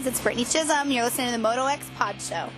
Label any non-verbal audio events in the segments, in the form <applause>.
guys. It's Brittany Chisholm. You're listening to the Moto X Pod Show.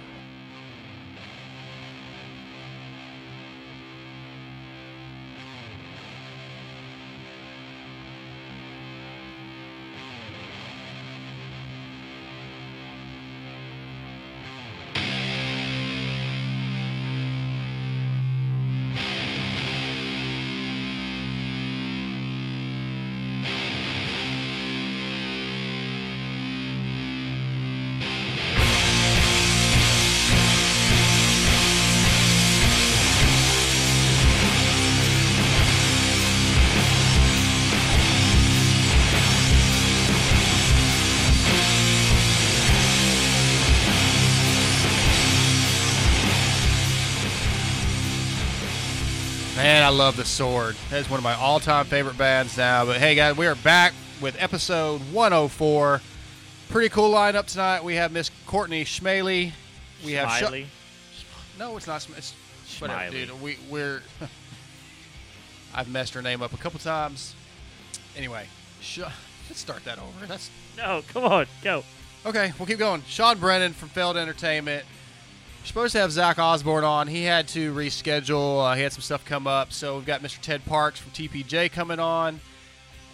Love the sword. That's one of my all-time favorite bands now. But hey, guys, we are back with episode 104. Pretty cool lineup tonight. We have Miss Courtney Schmaley. We have Smiley. no, it's not. It's whatever, dude. We we're. <laughs> I've messed her name up a couple times. Anyway, Sh- let's start that over. That's No, come on, go. Okay, we'll keep going. Sean Brennan from Feld Entertainment. Supposed to have Zach Osborne on. He had to reschedule. Uh, he had some stuff come up. So we've got Mr. Ted Parks from TPJ coming on.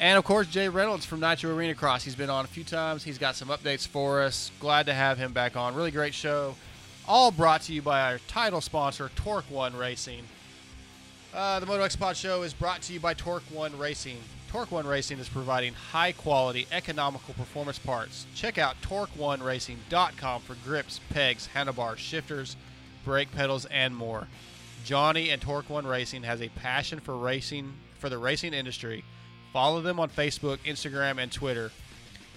And of course, Jay Reynolds from Nitro Arena Cross. He's been on a few times. He's got some updates for us. Glad to have him back on. Really great show. All brought to you by our title sponsor, Torque One Racing. Uh, the Moto X Pod Show is brought to you by Torque One Racing. Torque One Racing is providing high quality, economical performance parts. Check out TorqueOneRacing.com for grips, pegs, handlebars, shifters, brake pedals, and more. Johnny and Torque One Racing has a passion for racing for the racing industry. Follow them on Facebook, Instagram, and Twitter.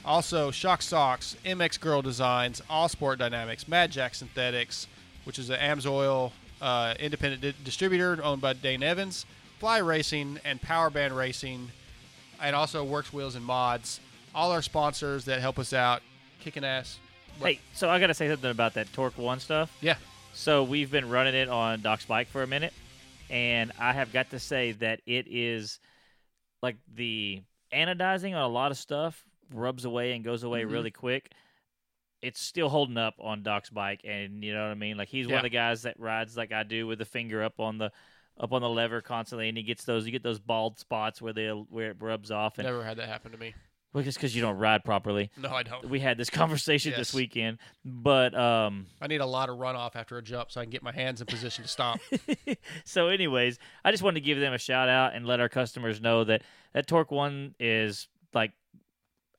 Also, Shock Socks, MX Girl Designs, All Sport Dynamics, Mad Jack Synthetics, which is an AMSOIL uh, independent di- distributor owned by Dane Evans, Fly Racing, and Power Band Racing, and also Works Wheels and Mods. All our sponsors that help us out, kicking ass. Hey, so I gotta say something about that Torque One stuff. Yeah, So we've been running it on Doc's bike for a minute, and I have got to say that it is like the anodizing on a lot of stuff rubs away and goes away Mhm. really quick. It's still holding up on Doc's bike, and you know what I mean. Like he's one of the guys that rides like I do with the finger up on the up on the lever constantly, and he gets those. You get those bald spots where they where it rubs off, and never had that happen to me. well, just because you don't ride properly. No, I don't. We had this conversation Yes. this weekend, but um, I need a lot of runoff after a jump so I can get my hands in position to stop. <laughs> so anyways, I just wanted to give them a shout out and let our customers know that that Torque One is like,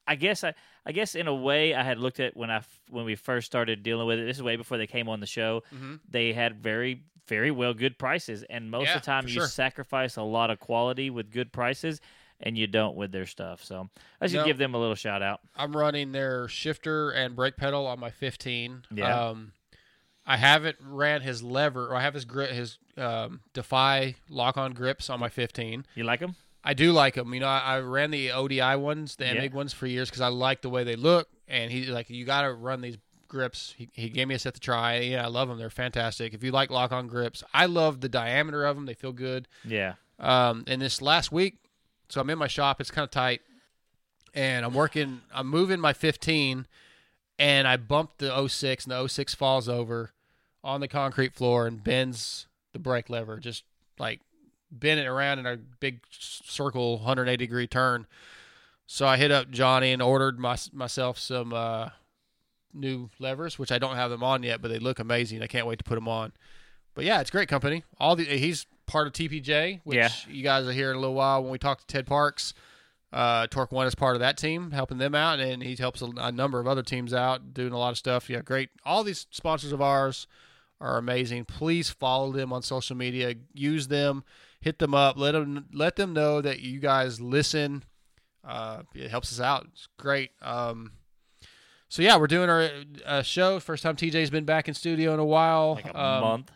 I guess I, I guess in a way I had looked at when I when we first started dealing with it. This is way before they came on the show. Mhm. They had very very well good prices, and most Yeah, of the time you sure. sacrifice a lot of quality with good prices. And you don't with their stuff, so I should No. give them a little shout out. I'm running their shifter and brake pedal on my 15. Yeah. Um, I haven't ran his lever, or I have his grip, his um, Defy lock-on grips on my 15. You like them? I do like them. You know, I, I ran the ODI ones, the Yeah. Emig ones for years because I like the way they look. And he's like, you got to run these grips. He, he gave me a set to try. Yeah, I love them. They're fantastic. If you like lock-on grips, I love the diameter of them. They feel good. Yeah. Um, and this last week, so I'm in my shop. It's kind of tight, and I'm working. I'm moving my 15, and I bumped the 06, and the 06 falls over on the concrete floor and bends the brake lever, just like bend it around in a big circle, 180 degree turn. So I hit up Johnny and ordered my, myself some uh, new levers, which I don't have them on yet, but they look amazing. I can't wait to put them on. But yeah, it's great company. All the he's part of TPJ, which Yeah. you guys will hear in a little while when we talk to Ted Parks. Uh, Torque One is part of that team, helping them out, and he helps a, a number of other teams out, doing a lot of stuff. Yeah, great. All these sponsors of ours are amazing. Please follow them on social media. Use them. Hit them up. Let them let them know that you guys listen. Uh, it helps us out. It's great. Um, so yeah, we're doing our uh, show. First time TJ's been back in studio in a while. Like a Um, month.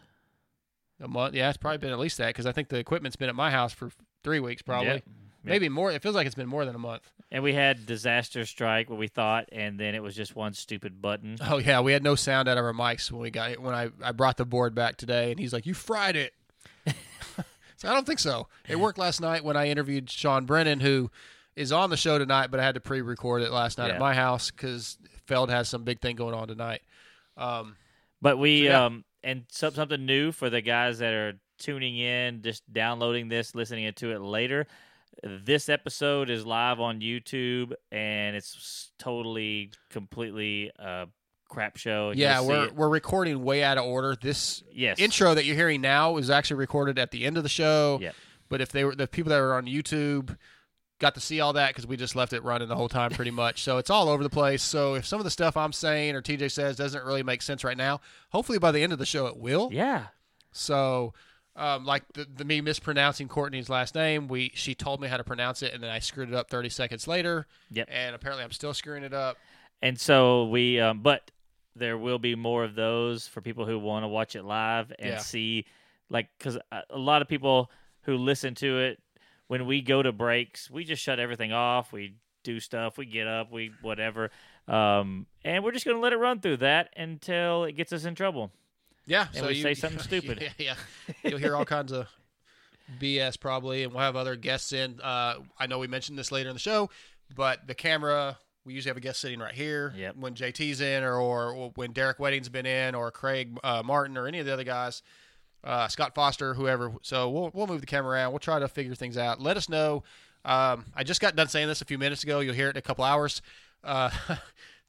A month. Yeah, it's probably been at least that because I think the equipment's been at my house for three weeks, probably. Yep. Maybe more. It feels like it's been more than a month. And we had disaster strike, what we thought, and then it was just one stupid button. Oh yeah, we had no sound out of our mics when we got it. When I, I brought the board back today, and he's like, "You fried it." So I don't think so. It worked last night when I interviewed Sean Brennan, who is on the show tonight, but I had to pre-record it last night Yeah. at my house because Feld has some big thing going on tonight. Um, But we So, yeah. um and some, something new for the guys that are tuning in, just downloading this, listening to it later. This episode is live on YouTube, and it's totally, completely a crap show. Yeah, we're we're recording way out of order. This yes intro that you're hearing now was actually recorded at the end of the show. Yep. But if they were the people that were on YouTube got to see all that because we just left it running the whole time pretty <laughs> much. So it's all over the place. So if some of the stuff I'm saying or TJ says doesn't really make sense right now, hopefully by the end of the show it will. Yeah, So um, like the, the me mispronouncing Courtney's last name, we she told me how to pronounce it and then I screwed it up 30 seconds later. Yep. And apparently I'm still screwing it up. and so we um but there will be more of those for people who want to watch it live and Yeah. see like because a a lot of people who listen to it when we go to breaks we just shut everything off we do stuff we get up we whatever um and we're just gonna let it run through that until it gets us in trouble Yeah. And we say <laughs> something stupid. Yeah, yeah. You'll hear all kinds of BS probably, and we'll have other guests in. Uh, I know we mentioned this later in the show, but the camera. We usually have a guest sitting right here Yep. when JT's in, or, or when Derek Wedding's been in, or Craig uh, Martin, or any of the other guys, uh, Scott Foster, whoever. So we'll we'll move the camera around. We'll try to figure things out. Let us know. Um, I just got done saying this a few minutes ago. You'll hear it in a couple hours. Uh, <laughs>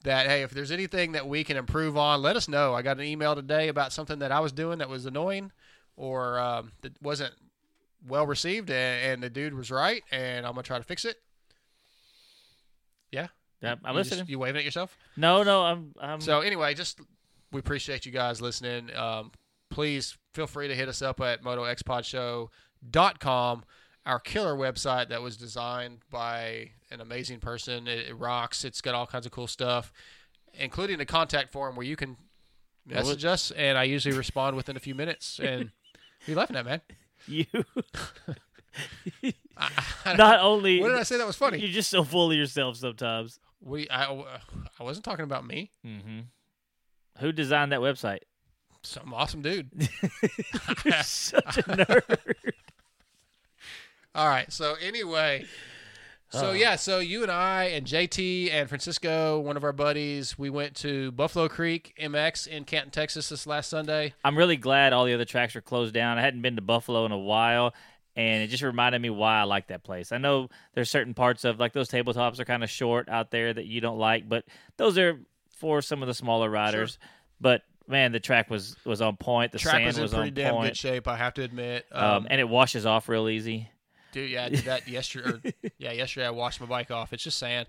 that hey, if there's anything that we can improve on, let us know. I got an email today about something that I was doing that was annoying or um, that wasn't well received, and, and the dude was right, and I'm gonna try to fix it. Yeah, i'm you just- listening you waving at yourself? no no i'm i'm So anyway, just we appreciate you guys listening. Um, please feel free to hit us up at motoxpodshow.com, our killer website that was designed by an amazing person. It, it rocks. It's got all kinds of cool stuff, including a contact form where you can message us, and I usually respond within a few minutes. <laughs> And you laughing at, man? you <laughs> I, I, <laughs> not only what did I say that was funny? you're just so full of yourself sometimes We I, I wasn't talking about me. hmm who designed that website Some awesome dude. <laughs> Such a <laughs> nerd. All right. So anyway, so Uh. yeah, so you and I and JT and Francisco, one of our buddies, we went to Buffalo Creek MX in Canton, Texas this last Sunday. I'm really glad all the other tracks are closed down. I hadn't been to Buffalo in a while, and it just reminded me why I like that place. I know there's certain parts of like those tabletops are kind of short out there that you don't like, but those are for some of the smaller riders. But man, the track was was on point. The Track sand was in was pretty on damn point. good shape, I have to admit. Um, Um, and it washes off real easy. dude, yeah, I did that yesterday. Or, <laughs> yeah, yesterday I washed my bike off. It's just sand.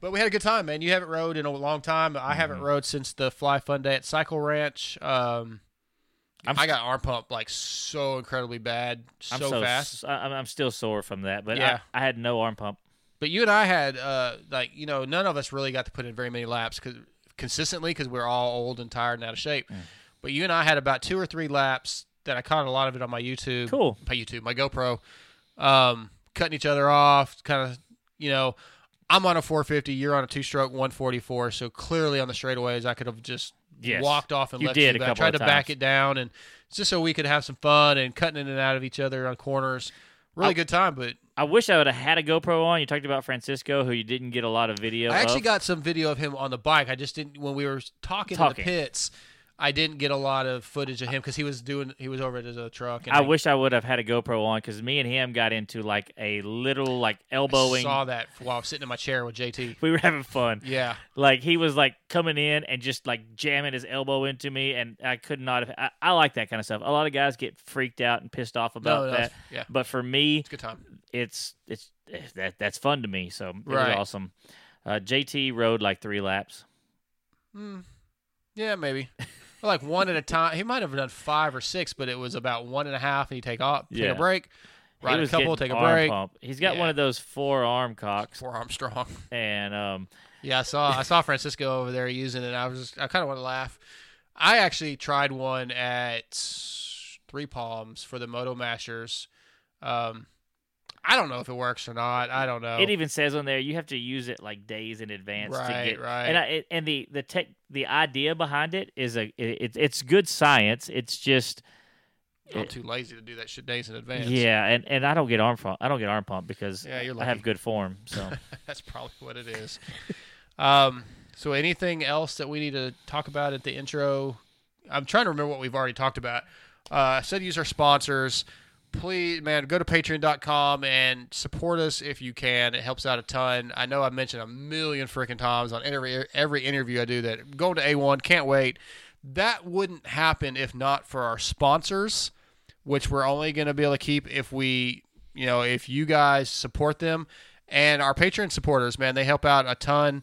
But we had a good time, man. You haven't rode in a long time. I haven't Mm-hmm. rode since the Fly Fun Day at Cycle Ranch. Um, I'm I got arm pump like so incredibly bad, I'm so, fast. I'm, I'm still sore from that, but Yeah. I, I had no arm pump. But you and I had uh, like you know none of us really got to put in very many laps because consistently because we're all old and tired and out of shape. Mm. But you and I had about two or three laps that I caught a lot of it on my YouTube. Cool. My YouTube, my GoPro, um, cutting each other off, kind of you know. I'm on a 450. You're on a two-stroke 144. So clearly on the straightaways, I could have just Yes. walked off and You left did you. I tried to back it down, and it's just so we could have some fun and cutting in and out of each other on corners. Really I- good time, but I wish I would have had a GoPro on. You talked about Francisco, who you didn't get a lot of video. I actually of. got some video of him on the bike. I just didn't when we were talking, in Talking. the pits. I didn't get a lot of footage of him because he was doing he was over at his uh, truck. And I wish I would have had a GoPro on because me and him got into like a little like elbowing. I saw that while I was sitting in my chair with JT. <laughs> We were having fun. Yeah, Like he was like coming in and just like jamming his elbow into me, and I could not have. I, I like that kind of stuff. A lot of guys get freaked out and pissed off about no, that, yeah, but for me, it's good time. it's it's eh, that that's fun to me. So it Right. was awesome. Uh, JT rode like three laps. Mm, yeah, maybe. <laughs> Like one at a time. He might have done five or six, but it was about one and a half, and you take off, take Yeah. a break, ride a couple, take a break. Pump. He's got Yeah. one of those four arm cocks, Forearm strong. <laughs> and um, Yeah, I saw I saw Francisco over there using it. I was just, I kind of want to laugh. I actually tried one at Three Palms for the Moto Masters. Um, I don't know if it works or not. I don't know. It even says on there you have to use it like days in advance to Right, get right. And I, it, and the the tech the idea behind it is a it, it's good science. It's just I'm It- too lazy to do that shit days in advance. Yeah, and, and I don't get arm pump. I don't get arm pump because Yeah, you're I have good form. So <laughs> That's probably what it is. um, so anything else that we need to talk about at the intro? I'm trying to remember what we've already talked about. Uh, I said use our sponsors. Please, man, go to patreon.com and support us if you can. It helps out a ton. I know I've mentioned a million freaking times on every every interview I do that going to A1, can't wait. That wouldn't happen if not for our sponsors, which we're only going to be able to keep if we, you know, if you guys support them and our Patreon supporters, man, they help out a ton.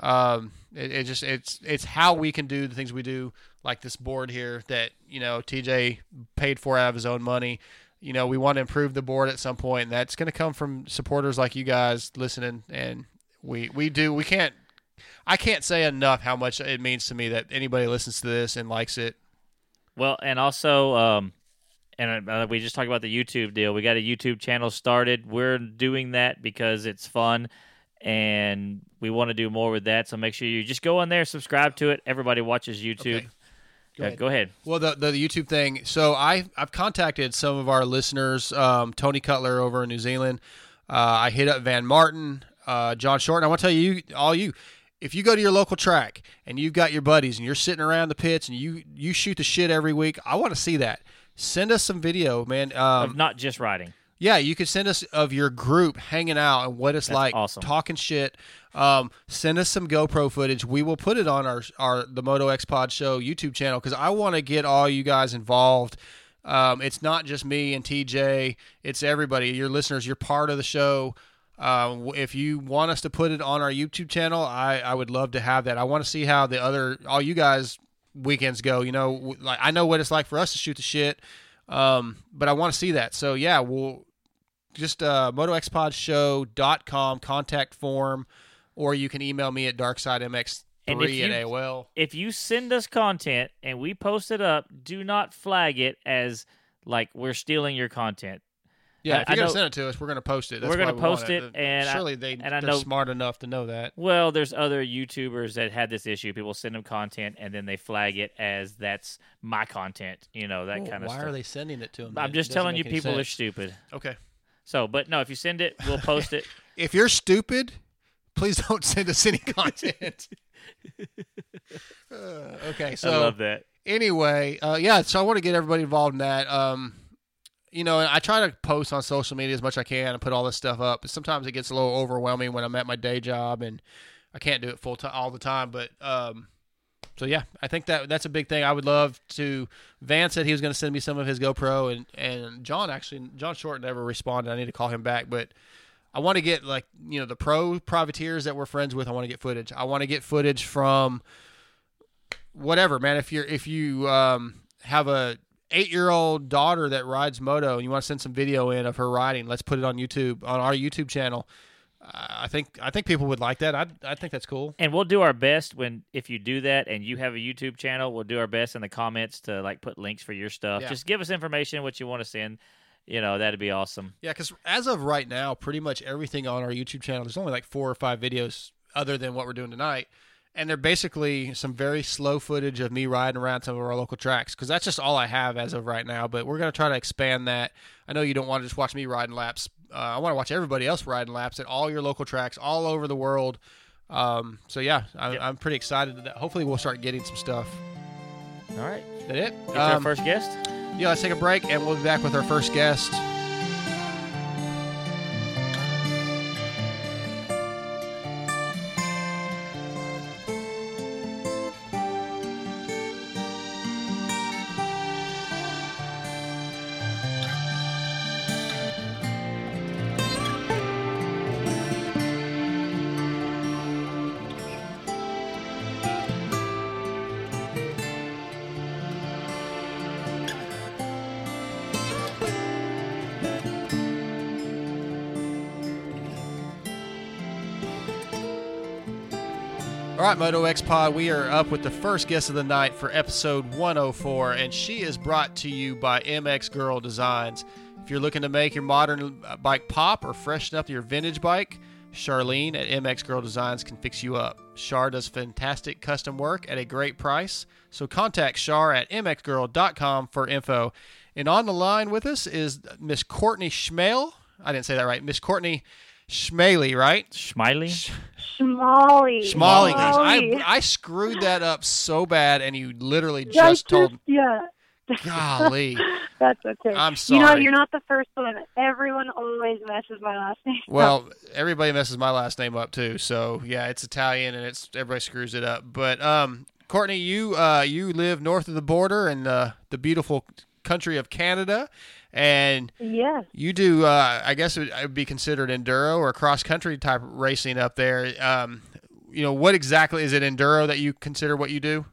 Um, it, it just it's it's how we can do the things we do, like this board here that you know TJ paid for out of his own money. You know, we want to improve the board at some point, and that's going to come from supporters like you guys listening. And we we do we can't I can't say enough how much it means to me that anybody listens to this and likes it. Well, and also, um, and uh, we just talked about the YouTube deal. We got a YouTube channel started. We're doing that because it's fun, and we want to do more with that. So make sure you just go on there, subscribe to it. Everybody watches YouTube. Okay. Go Yeah, ahead. go ahead. Well, the, the YouTube thing. So I I've contacted some of our listeners. Um, Tony Cutler over in New Zealand. Uh, I hit up Van Martin, uh, John Short. And I want to tell you, all you, if you go to your local track and you've got your buddies and you're sitting around the pits and you you shoot the shit every week, I want to see that. Send us some video, man. Um, of not just riding. Yeah, you could send us of your group hanging out and what it's That's like, awesome. talking shit. Um, send us some GoPro footage. We will put it on our our the Moto X Pod Show YouTube channel because I want to get all you guys involved. Um, it's not just me and TJ; it's everybody. Your listeners, you're part of the show. Um, if you want us to put it on our YouTube channel, I, I would love to have that. I want to see how the other all you guys weekends go. You know, like I know what it's like for us to shoot the shit, um, but I want to see that. So yeah, we'll just uh, motoxpodshow.com contact form, or you can email me at darksidemx3 And at if you- AOL. If you send us content and we post it up, do not flag it as like we're stealing your content. Yeah, I- if you're gonna know- send it to us, we're gonna post it. That's We're gonna we post it, and I- surely they and I they're know- smart enough to know that. Well, there's other YouTubers that had this issue. People send them content and then they flag it as that's my content. You know that kind of why stuff. are they sending it to them? I'm just telling you, people are stupid. okay. So, but no, if you send it, we'll post it. <laughs> If you're stupid, please don't send us any content. <laughs> Uh, okay, so I love that. anyway, uh, yeah, so I want to get everybody involved in that. Um, you know, I try to post on social media as much as I can and put all this stuff up. But sometimes it gets a little overwhelming when I'm at my day job and I can't do it full time all the time. But um, so yeah, I think that that's a big thing. I would love to. Van said he was going to send me some of his GoPro, and and John actually John Short never responded. I need to call him back, but. I want to get like you know the pro privateers that we're friends with. I want to get footage. I want to get footage from whatever, man. If you're if you um, have a eight year old daughter that rides moto and you want to send some video in of her riding, let's put it on YouTube on our YouTube channel. I think I think people would like that. I I think that's cool. And we'll do our best when if you do that and you have a YouTube channel, we'll do our best in the comments to like put links for your stuff. Yeah. Just give us information what you want to send. You know, that'd be awesome. Yeah, because as of right now, pretty much everything on our YouTube channel, there's only like four or five videos other than what we're doing tonight. And they're basically some very slow footage of me riding around some of our local tracks because that's just all I have as of right now. But we're going to try to expand that. I know you don't want to just watch me riding laps. Uh, I want to watch everybody else riding laps at all your local tracks all over the world. Um, so, yeah, I, Yep. I'm pretty excited. That hopefully, we'll start getting some stuff. All right. Is that it? Get to our Um, first guest. yeah, let's take a break and we'll be back with our first guest. Moto X Pod, we are up with the first guest of the night for episode 104, and she is brought to you by MX Girl Designs. If you're looking to make your modern uh, bike pop or freshen up your vintage bike, Charlene at MX Girl Designs can fix you up. Char does fantastic custom work at a great price. So contact Char at mxgirl.com for info. And on the line with us is Miss Courtney Schmale. I didn't say that right. Miss Courtney Schmaley, right? Schmiley? Schmally. Schmally. I, I screwed that up so bad, and you literally just told. Yeah. Golly. <laughs> That's okay. I'm sorry. You know, sorry. you're not the first one. Everyone always messes my last name. up. Well, everybody messes my last name up too. So yeah, it's Italian and it's everybody screws it up. But um, Courtney, you uh, you live north of the border in uh, the beautiful country of Canada, and yes. you do uh, I guess it would, be considered enduro or cross country type racing up there. Um, you know what exactly is it enduro that you consider what you do?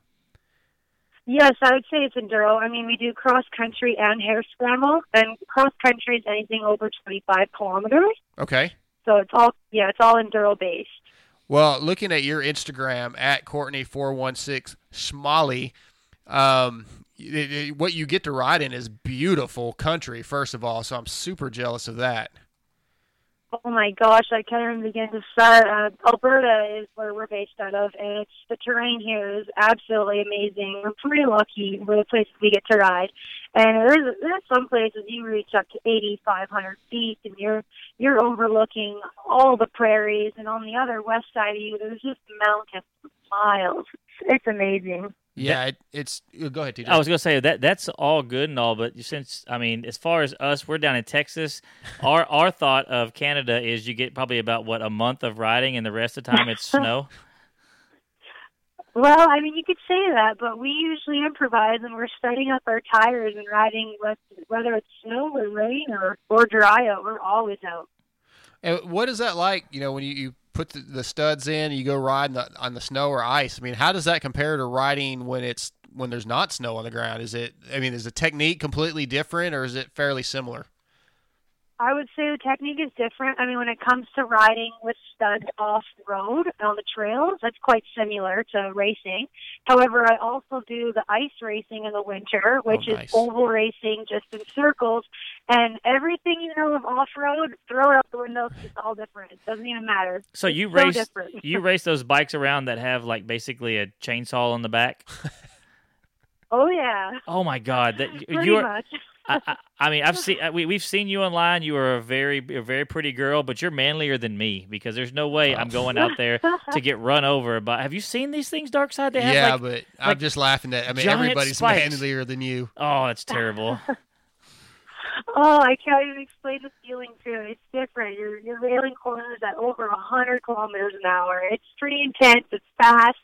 Yes, I would say it's enduro. I mean, we do cross country and hair scramble, and cross country is anything over 25 kilometers. Okay. So it's all yeah, it's all enduro based. Well, looking at your Instagram at Courtney four one six Schmally, um, it- it- what you get to ride in is beautiful country. First of all, so I'm super jealous of that. Oh my gosh, I can't even begin to start. Uh, Alberta is where we're based out of, and it's the terrain here is absolutely amazing. We're pretty lucky with the places we get to ride, and there's there's some places you reach up to 8,500 feet, and you're you're overlooking all the prairies, and on the other west side of you, there's just mountains miles. It's amazing. Yeah, it, it's. Uh, go ahead, TJ. I was gonna say that that's all good and all, but since I mean, as far as us, we're down in Texas. <laughs> Our our thought of Canada is you get probably about what a month of riding, and the rest of the time it's <laughs> snow. Well, I mean, you could say that, but we usually improvise, and we're setting up our tires and riding, whether it's snow or rain or or dry out. We're always out. And what is that like? You know, when you, you put the, the studs in, you go ride the, on the snow or ice. I mean, how does that compare to riding when it's when there's not snow on the ground? Is it? I mean, is the technique completely different, or is it fairly similar? I would say the technique is different. I mean, when it comes to riding with studs off road on the trails, that's quite similar to racing. However, I also do the ice racing in the winter, oh, which Oh, nice. is oval racing just in circles. And everything you know of off road, throw it out the window. It's all different. It doesn't even matter. So you so race different. you <laughs> race those bikes around that have like basically a chainsaw on the back. Oh yeah, Oh my god, that <laughs> pretty you are. much. I, I, I mean, I've seen uh, we we've seen you online. You are a very a very pretty girl, but you're manlier than me because there's no way I'm going out there <laughs> to get run over. But have you seen these things, Dark Side? They have yeah, like, but I'm just laughing at. I mean, everybody's spikes. manlier than you. oh, it's terrible. <laughs> Oh, I can't even explain the feeling too. It's different. You're you're railing corners at over a hundred kilometers an hour. It's pretty intense. It's fast,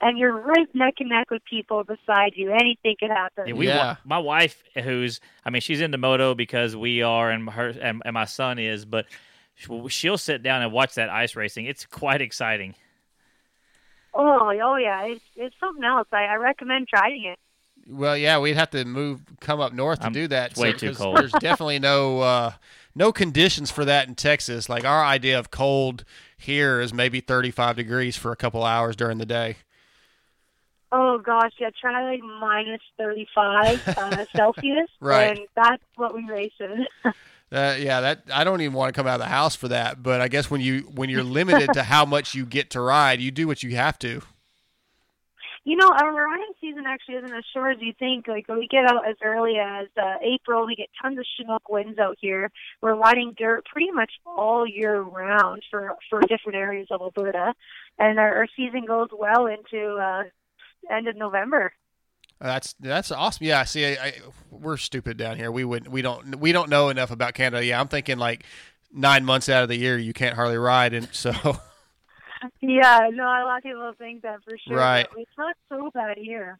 and you're right neck and neck with people beside you. Anything could happen. Yeah, we Yeah. my wife, who's I mean, she's into moto because we are, and her and, and my son is, but she'll- she'll sit down and watch that ice racing. It's quite exciting. Oh, oh yeah. It's it's something else. I, I recommend trying it. Well, yeah, we'd have to move, come up north to I'm- do that. way so- too 'cause cold. There's definitely no uh, no conditions for that in Texas. Like our idea of cold here is maybe 35 degrees for a couple hours during the day. Oh gosh, yeah. Try like minus thirty five uh, <laughs> Celsius, Right. And that's what we race in. <laughs> Uh, yeah, that I don't even want to come out of the house for that. But I guess when you when you're limited to how much you get to ride, you do what you have to. You know, our riding season actually isn't as short as you think. Like we get out as early as uh, April. We get tons of Chinook winds out here. We're riding dirt pretty much all year round for for different areas of Alberta, and our, our season goes well into uh, end of November. That's that's awesome. Yeah, see, I, I, we're stupid down here. We would we don't we don't know enough about Canada. Yeah, I'm thinking like nine months out of the year you can't hardly ride, and so Yeah, no, a lot of people think that for sure. Right. But it's not so bad here.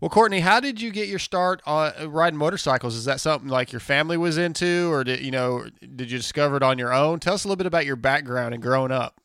Well, Courtney, how did you get your start on uh, riding motorcycles? Is that something like your family was into, or did you know did you discover it on your own? Tell us a little bit about your background and growing up.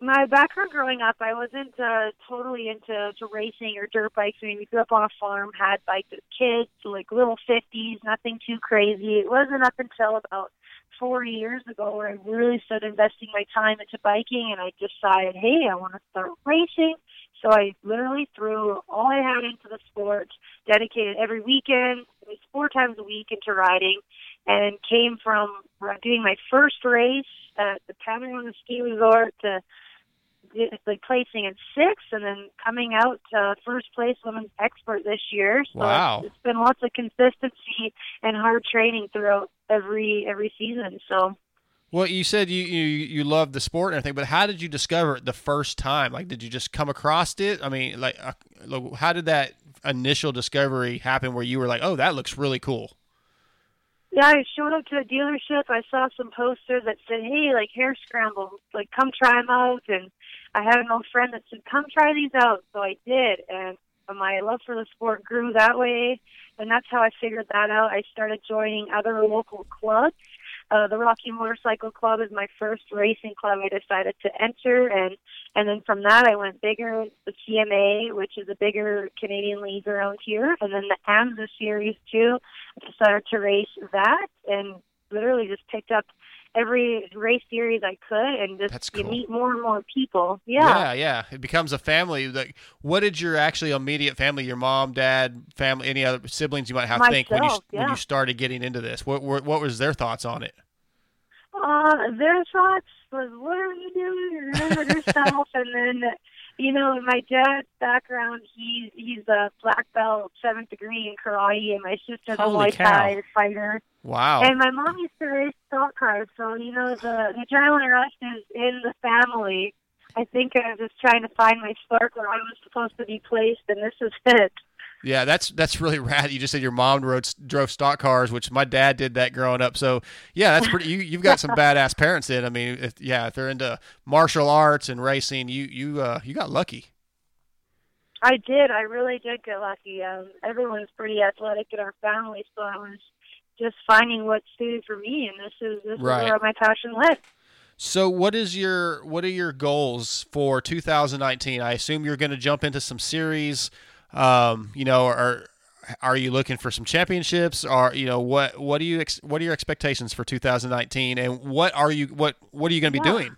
My background growing up, I wasn't uh, totally into to racing or dirt bikes. I mean, we grew up on a farm, had bikes as kids, like little fifties, nothing too crazy. It wasn't up until about four years ago where I really started investing my time into biking, and I decided, hey, I want to start racing. So I literally threw all I had into the sport, dedicated every weekend, at least four times a week into riding, and came from doing my first race at the Panorama Ski Resort to like placing in sixth and then coming out uh, first place women's expert this year. So Wow. it's, been lots of consistency and hard training throughout every every season. So Well, you said you, you you love the sport and everything, but how did you discover it the first time? Like, did you just come across it? I mean, like, uh, how did that initial discovery happen where you were like, oh, that looks really cool? Yeah, I showed up to a dealership. I saw some posters that said, "Hey, like hair scrambles, like come try them out." And I had an old friend that said, "Come try these out." So I did, and my love for the sport grew that way. And that's how I figured that out. I started joining other local clubs. Uh, the Rocky Motorcycle Club is my first racing club I decided to enter, and and then from that I went bigger. The CMA, which is a bigger Canadian league around here, and then the AMSA series too. I decided to race that, and literally just picked up every race series I could, and just That's you meet more and more people. Yeah. yeah, yeah. It becomes a family. Like, what did your actually immediate family, your mom, dad, family, any other siblings you might have think when you Myself, when you started getting into this? What what, what was their thoughts on it? Uh, their thoughts was, what are you doing? Remember yourself. and then, you know, my dad's background, he's he's a black belt, seventh degree in karate, and my sister's a Holy Muay cow. Thai fighter. Wow. And my mom used to race stock cars, so you know the the adrenaline rush is in the family. I think I was just trying to find my spark where I was supposed to be placed, and this is it. Yeah, that's that's really <laughs> rad. You just said your mom rode, drove stock cars, which my dad did that growing up. So yeah, that's pretty. You you've got some badass parents. Then I mean, if, yeah, if they're into martial arts and racing, you you uh, you got lucky. I did. I really did get lucky. Um, everyone's pretty athletic in our family, so I was just finding what suited for me, and this is this Right. is where my passion led. So what is your what are your goals for 2019? I assume you're going to jump into some series. Um, you know, are are you looking for some championships? Or you know what what do you ex- what are your expectations for 2019? And what are you what what are you going to be Yeah. doing?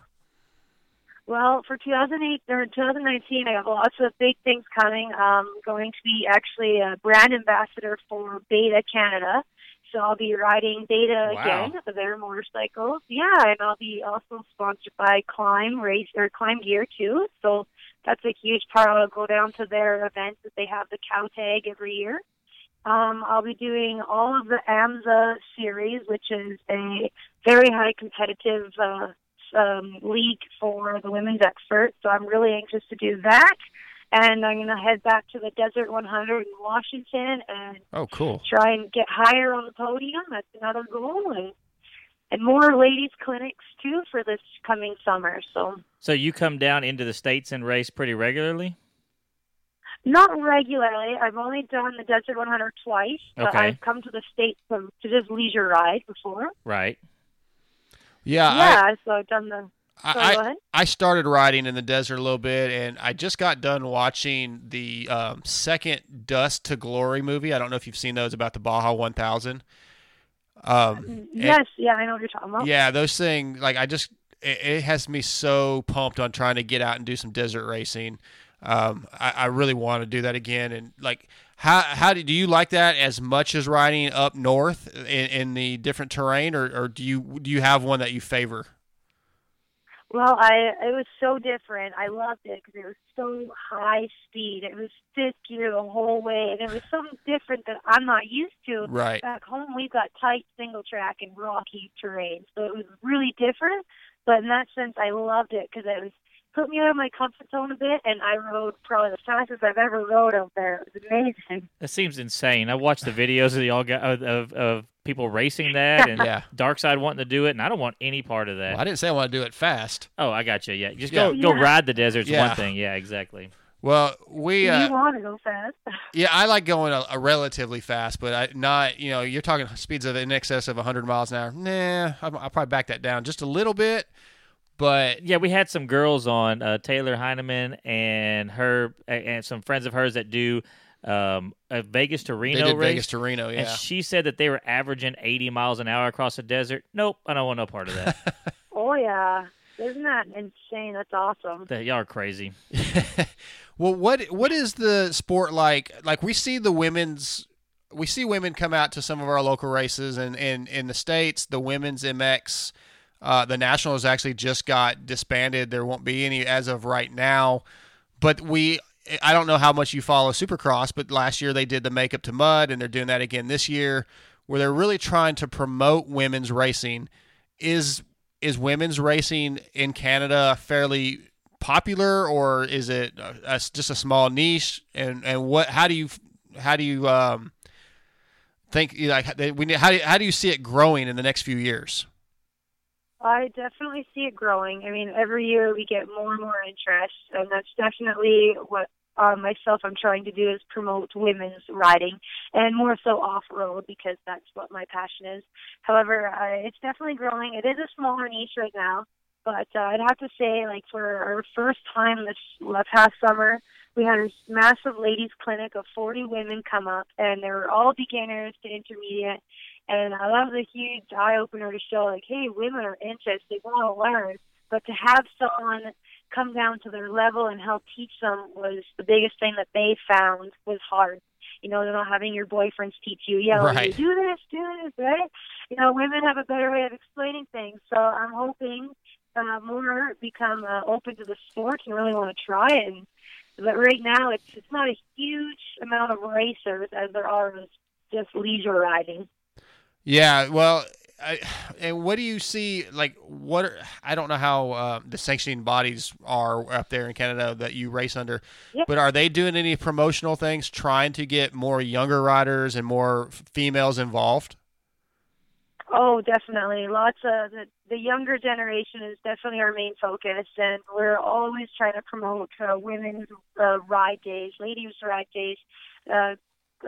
Well, for 2008 or 2019, I have lots of big things coming. Um, going to be actually a brand ambassador for Beta Canada. So I'll be riding Beta Wow. again, their motorcycles. Yeah, and I'll be also sponsored by Klim Race or Klim Gear too. So that's a huge part. I'll go down to their events that they have the cow tag every year. Um, I'll be doing all of the AMSA series, which is a very high competitive uh, um, league for the women's expert. So I'm really anxious to do that. And I'm going to head back to the Desert 100 in Washington and Oh, cool. try and get higher on the podium. That's another goal. And, and more ladies clinics too for this coming summer. So So you come down into the states and race pretty regularly. not regularly. I've only done the Desert 100 twice. But Okay. I've come to the States to, to just leisure ride before. Right. Yeah, yeah, so I've done the. I, I. I started riding in the desert a little bit, and I just got done watching the um, second Dust to Glory movie. I don't know if you've seen those about the Baja 1000. Um, and- Yes, yeah, I know what you're talking about. yeah, those things like I just it, it has me so pumped on trying to get out and do some desert racing. Um, I, I really want to do that again. And like, how how do, do you like that as much as riding up north in, in the different terrain, or, or do you do you have one that you favor? Well, I it was so different. I loved it because it was so high speed. It was fifth gear the whole way, and it was something different that I'm not used to. Right. Back home, we've got tight single track and rocky terrain, so it was really different. But in that sense, I loved it because it was put me out of my comfort zone a bit, and I rode probably the fastest I've ever rode out there. It was amazing. That seems insane. I watched the videos of y'all got of, of, of people racing that and Yeah. Dark Side wanting to do it, and I don't want any part of that. Well, I didn't say I want to do it fast. Oh, I got you. Yeah, just Yeah. go go ride the desert's Yeah. one thing. Yeah, exactly. Well, we you uh, want to go fast? <laughs> yeah, I like going a, a relatively fast, but I not you know you're talking speeds of in excess of 100 miles an hour. Nah, I'll, I'll probably back that down just a little bit. But Yeah, we had some girls on uh, Taylor Heineman and her and some friends of hers that do um, a Vegas to they Reno did race. Vegas to Reno, And yeah. she said that they were averaging 80 miles an hour across the desert. Nope, I don't want no part of that. <laughs> oh yeah, isn't that insane? That's awesome. that y'all are crazy. <laughs> well, what what is the sport like? Like we see the women's we see women come out to some of our local races, and in in the states, the women's MX, uh, the Nationals actually just got disbanded. There won't be any as of right now, but we. I don't know how much you follow Supercross, but last year they did the makeup to mud, and they're doing that again this year, where they're really trying to promote women's racing. Is is women's racing in Canada fairly popular, or is it a, a, just a small niche? And and what? How do you how do you um, think like we how do how do you see it growing in the next few years? I definitely see it growing. I mean, every year we get more and more interest, and that's definitely what uh, myself I'm trying to do is promote women's riding, and more so off road because that's what my passion is. However, uh, it's definitely growing. It is a smaller niche right now, but uh, I'd have to say, like for our first time this past summer, we had a massive ladies clinic of 40 women come up, and they were all beginners to intermediate. And that was a huge eye opener to show, like, hey, women are interested, they want to learn, but to have someone come down to their level and help teach them was the biggest thing that they found was hard. You know, they're not having your boyfriends teach you, yeah, right. do this, do this, right? You know, women have a better way of explaining things. So I'm hoping uh, more become uh, open to the sport and really want to try it. And, but right now, it's it's not a huge amount of racers as there are just leisure riding. Yeah, well, I, and what do you see? Like, what are, I don't know how uh, the sanctioning bodies are up there in Canada that you race under, yep. but are they doing any promotional things, trying to get more younger riders and more females involved? Oh, definitely. Lots of the, the younger generation is definitely our main focus, and we're always trying to promote uh, women's uh, ride days, ladies' ride days, uh,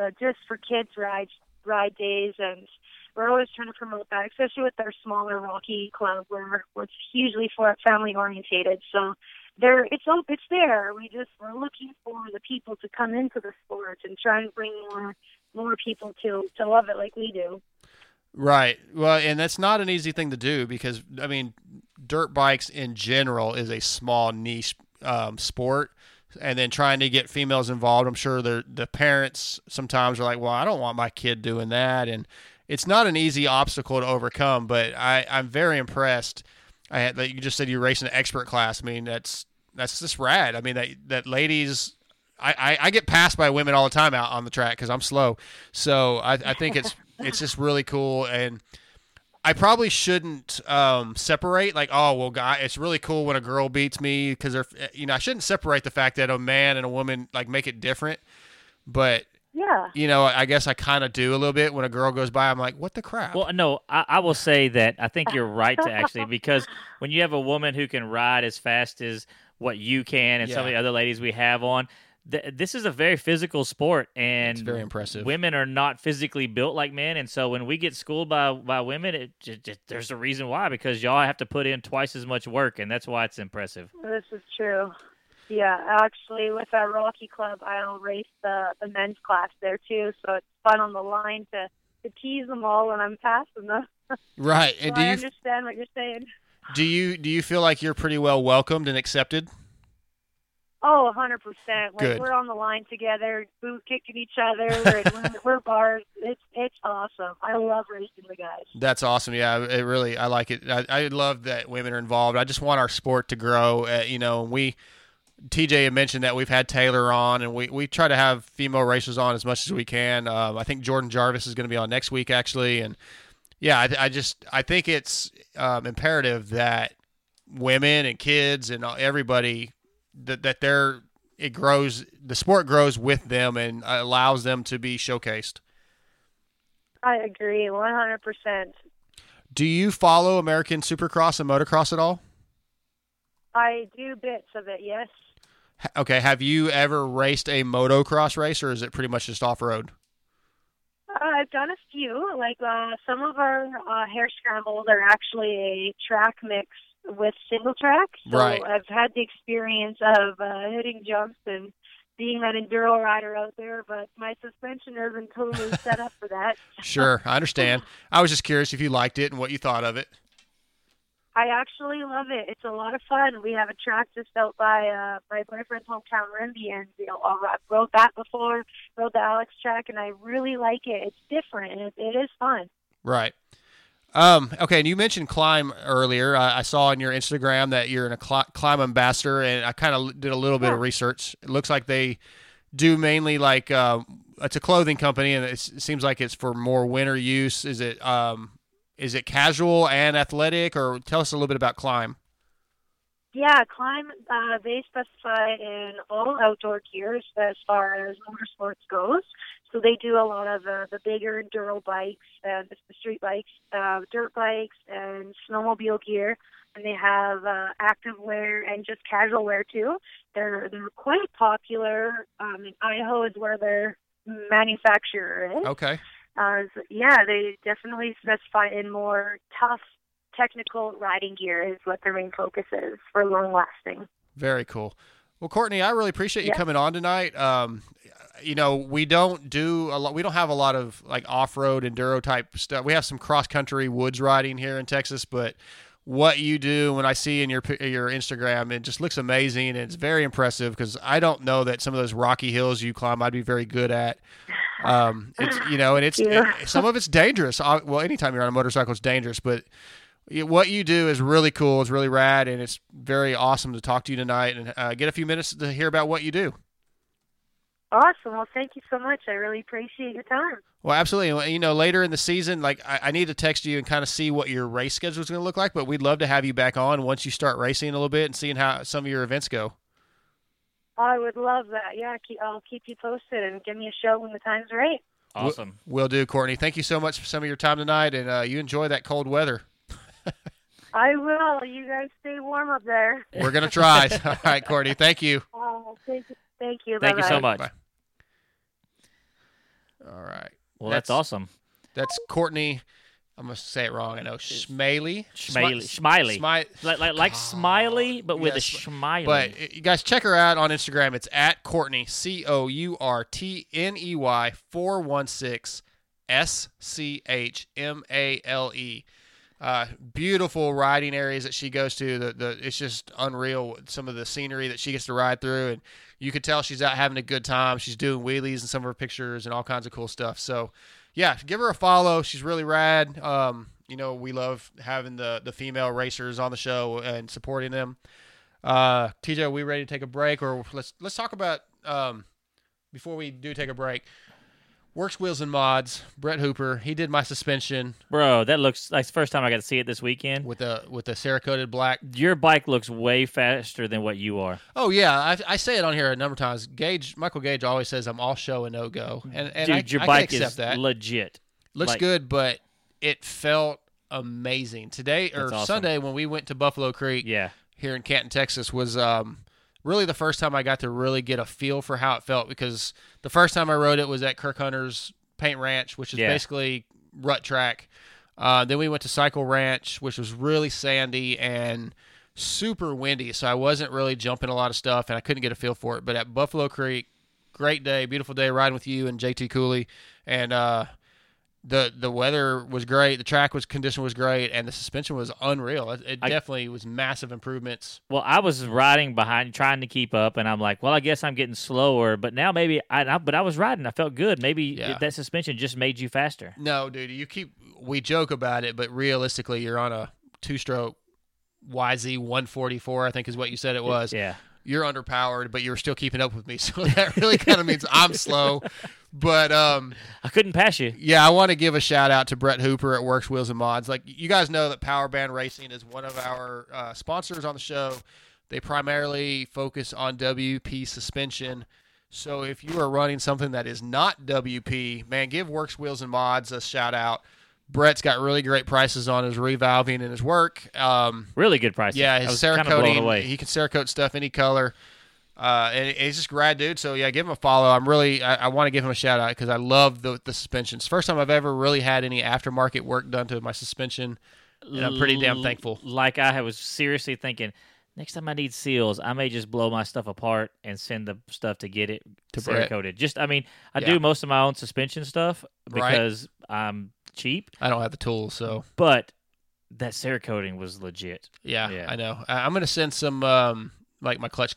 uh, just for kids' ride ride days, and we're always trying to promote that, especially with our smaller Rocky Club, where, it's hugely family orientated. So there, it's up, it's there. We just we're looking for the people to come into the sport and try and bring more more people to to love it like we do. Right. Well, and that's not an easy thing to do because I mean, dirt bikes in general is a small niche um, sport, and then trying to get females involved. I'm sure the the parents sometimes are like, "Well, I don't want my kid doing that," and it's not an easy obstacle to overcome. But I I'm very impressed. I had that you just said you're racing an expert class. I mean, that's that's just rad. I mean that that ladies I, I, I, get passed by women all the time out on the track because I'm slow. So I, I think it's <laughs> it's just really cool and I probably shouldn't um, separate like oh well guy it's really cool when a girl beats me because they're you know I shouldn't separate the fact that a man and a woman like make it different but yeah you know I guess I kind of do a little bit when a girl goes by I'm like what the crap well no I, I will say that I think you're right to <laughs> actually because when you have a woman who can ride as fast as what you can and Yeah. some of the other ladies we have on th- this is a very physical sport and It's very impressive. women are not physically built like men and so when we get schooled by by women it just, just, there's a reason why because y'all have to put in twice as much work and that's why it's impressive This is true. Yeah, actually, with our Rocky Club, I'll race the the men's class there too. So it's fun on the line to to tease them all when I'm passing them. <laughs> right So and do I you understand what you're saying. do you do you feel like you're pretty well welcomed and accepted Oh, hundred percent. Like Good. we're on the line together, boot kicking each other. We're, we're, <laughs> we're bars. It's it's awesome. I love racing the guys. That's awesome. Yeah, it really, I like it. I, I love that women are involved. I just want our sport to grow. Uh, you know, and we, TJ had mentioned that we've had Taylor on, and we, we try to have female racers on as much as we can. Um, I think Jordan Jarvis is going to be on next week, actually. And yeah, I, I just, I think it's um, imperative that women and kids and everybody that, that they're, it grows, the sport grows with them and allows them to be showcased. I agree, one hundred percent. Do you follow American Supercross and motocross at all? I do bits of it. Yes. Okay, have you ever raced a motocross race, or is it pretty much just off road? Uh, I've done a few. Like uh, some of our uh, hair scrambles are actually a track mix with single track. So Right. I've had the experience of uh, hitting jumps and being that enduro rider out there, but my suspension isn't totally set up for that. Sure, I understand. <laughs> I was just curious if you liked it and what you thought of it. I actually love it. It's a lot of fun. We have a track just out by uh, my boyfriend's hometown, Rimbey, and you know, I wrote that before, wrote the Alex track, and I really like it. It's different, and it, it is fun. Right. Um, okay, and you mentioned Klim earlier. I, I saw on your Instagram that you're an a cl- Klim ambassador, and I kind of did a little bit of research. It looks like they do mainly like uh, it's a clothing company, and it's, it seems like it's for more winter use. Is it um, is it casual and athletic, or tell us a little bit about Klim? Yeah, Klim. Uh, they specify in all outdoor gears as far as motorsports goes. So they do a lot of uh, the bigger enduro bikes and the street bikes, uh, dirt bikes, and snowmobile gear. And they have uh, active wear and just casual wear too. They're they're quite popular. Um, in Idaho is where their manufacturer is. Okay. Uh, so, yeah, they definitely specify in more tough technical riding gear is what their main focus is for long lasting. Very cool. Well, Courtney, I really appreciate you Yeah. coming on tonight. Um, you know, we don't do a lot. We don't have a lot of like off-road enduro type stuff. We have some cross-country woods riding here in Texas, but what you do when I see in your your Instagram, it just looks amazing and it's very impressive because I don't know that some of those rocky hills you climb I'd be very good at. Um, it's you know, and it's Yeah. it- some of it's dangerous. Well, anytime you're on a motorcycle, it's dangerous, but what you do is really cool. It's really rad, and it's very awesome to talk to you tonight and uh, get a few minutes to hear about what you do. Awesome. Well, thank you so much. I really appreciate your time. Well, absolutely. You know, later in the season, like I, I need to text you and kind of see what your race schedule is going to look like. But we'd love to have you back on once you start racing a little bit and seeing how some of your events go. I would love that. Yeah, keep, I'll keep you posted and give me a show when the time's right. Awesome. We'll do, Courtney. Thank you so much for some of your time tonight, and uh, you enjoy that cold weather. <laughs> I will. You guys stay warm up there. We're gonna try. <laughs> All right, Courtney. Thank you. Oh, thank you. Thank you. Thank you Bye-bye. so much. Bye. All right. Well, that's, awesome. That's Courtney. I'm gonna say it wrong. I know. Schmaley. Schmaley. Smi- Smiley. Smi- Like like, like Smiley, but with Yes, a smiley. But you guys check her out on Instagram. It's at Courtney C O U R T N E Y four one six S C H M A L E. Uh, beautiful riding areas that she goes to. The the it's just unreal. Some of the scenery that she gets to ride through, and you could tell she's out having a good time. She's doing wheelies and some of her pictures and all kinds of cool stuff. So, yeah, give her a follow. She's really rad. Um, you know, we love having the the female racers on the show and supporting them. Uh, TJ, are we ready to take a break, or let's let's talk about um, before we do take a break. Works Wheels and Mods. Brett Hooper. He did my suspension Bro, that looks like the first time I got to see it this weekend. with the with the Cerakoted black. Your bike looks way faster than what you are. Oh yeah, I, I say it on here a number of times. Gage Michael Gage always says I'm all show and no go, and and Dude, I, your I bike accept is that. legit. Looks like- good, but it felt amazing today or awesome. Sunday when we went to Buffalo Creek. Yeah. here in Canton, Texas, was um, really the first time I got to really get a feel for how it felt because the first time I rode it was at Kirk Hunter's Paint Ranch, which is Yeah. basically rut track. Uh, then we went to Cycle Ranch, which was really sandy and super windy, so I wasn't really jumping a lot of stuff and I couldn't get a feel for it. But at Buffalo Creek, great day, beautiful day riding with you and JT Cooley, and uh, the the weather was great, the track was condition was great, and the suspension was unreal. It, it I- definitely was massive improvements. Well, I was riding behind, trying to keep up, and I'm like, well, I guess I'm getting slower. But now maybe I, I but I was riding. I felt good. Maybe Yeah. that suspension just made you faster. No, dude, you keep we joke about it, but realistically, you're on a two-stroke YZ 144, I think is what you said it was. Yeah. You're underpowered, but you're still keeping up with me, <laughs> so that really kind of means I'm slow. <laughs> But um, I couldn't pass you. yeah, I want to give a shout out to Brett Hooper at Works Wheels and Mods. Like you guys know that Power Band Racing is one of our uh, sponsors on the show. They primarily focus on WP suspension. So if you are running something that is not WP, man, give Works Wheels and Mods a shout out. Brett's got really great prices on his revalving and his work. Um, Really good prices. yeah, his was kind of blown Cerakoting, he can Cerakote stuff any color. Uh, and he's just a grad dude. So yeah, give him a follow. I'm really, I, I want to give him a shout out because I love the the suspensions. First time I've ever really had any aftermarket work done to my suspension, and I'm pretty damn thankful. Like I was seriously thinking, next time I need seals, I may just blow my stuff apart and send the stuff to get it To Brett. coated. Just, I mean, I Yeah. do most of my own suspension stuff Right. because I'm cheap, I don't have the tools, so but that Cerakoting was legit. Yeah, Yeah. I know. I, I'm gonna send some um, like my clutch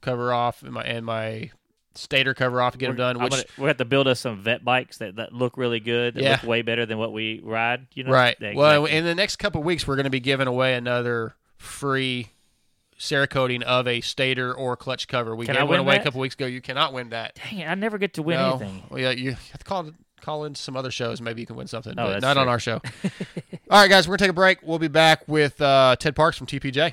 cover off and my and my stator cover off to get them done. Which gonna- we have to build us some vet bikes that, that look really good. That Yeah. look way better than what we ride. You know, right. Yeah, Well, in the next couple weeks, we're gonna be giving away another free Cerakoting of a stator or clutch cover. We Can gave one away a that? couple weeks ago. You cannot win that. dang it, I never get to win no. anything. Well, yeah, you have to call call in some other shows. Maybe you can win something, Oh, but not on our show. <laughs> All right, guys, we're gonna take a break. We'll be back with uh, Ted Parks from TPJ.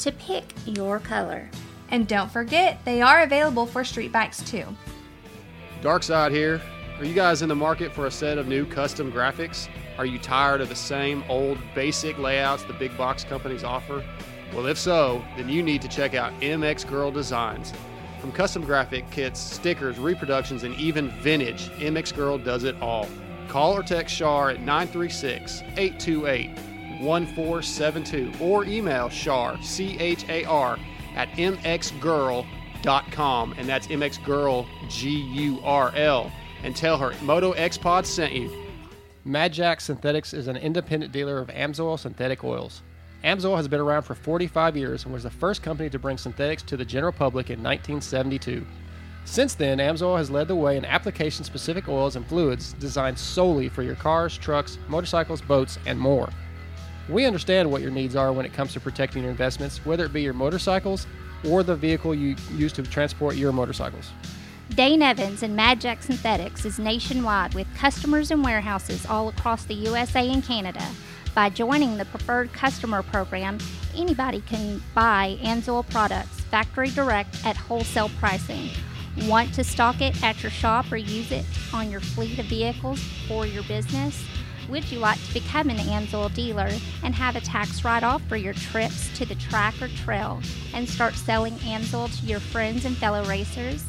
to pick your color. And don't forget, they are available for street bikes too. Dark Side here. Are you guys in the market for a set of new custom graphics? Are you tired of the same old basic layouts the big box companies offer? Well, if so, then you need to check out MX Gurl Designs. From custom graphic kits, stickers, reproductions, and even vintage, MX Gurl does it all. Call or text Char at 936 828 1472 or email Char, C H A R, at mxgurl.com, and that's mxgurl, G U R L, and tell her Moto X Pod sent you. Mad Jack Synthetics is an independent dealer of Amsoil synthetic oils. Amsoil has been around for 45 years and was the first company to bring synthetics to the general public in 1972. Since then, Amsoil has led the way in application specific oils and fluids designed solely for your cars, trucks, motorcycles, boats, and more. We understand what your needs are when it comes to protecting your investments, whether it be your motorcycles or the vehicle you use to transport your motorcycles. Dane Evans and Mad Jack Synthetics is nationwide with customers and warehouses all across the USA and Canada. By joining the Preferred Customer Program, anybody can buy Amsoil products factory direct at wholesale pricing. Want to stock it at your shop or use it on your fleet of vehicles for your business? Would you like to become an Amsoil dealer and have a tax write off for your trips to the track or trail and start selling Amsoil to your friends and fellow racers?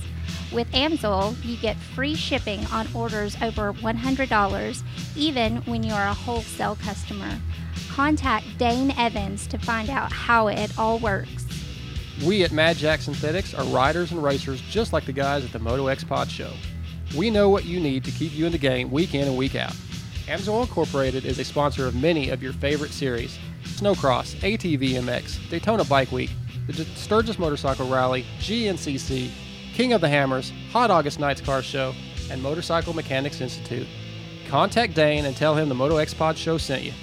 With Amsoil, you get free shipping on orders over $100, even when you are a wholesale customer. Contact Dane Evans to find out how it all works. We at Mad Jack Synthetics are riders and racers just like the guys at the Moto X Pod Show. We know what you need to keep you in the game week in and week out. Amsoil Incorporated is a sponsor of many of your favorite series Snowcross, ATV MX, Daytona Bike Week, the Sturgis Motorcycle Rally, GNCC, King of the Hammers, Hot August Nights Car Show, and Motorcycle Mechanics Institute. Contact Dane and tell him the Moto X Pod Show sent you.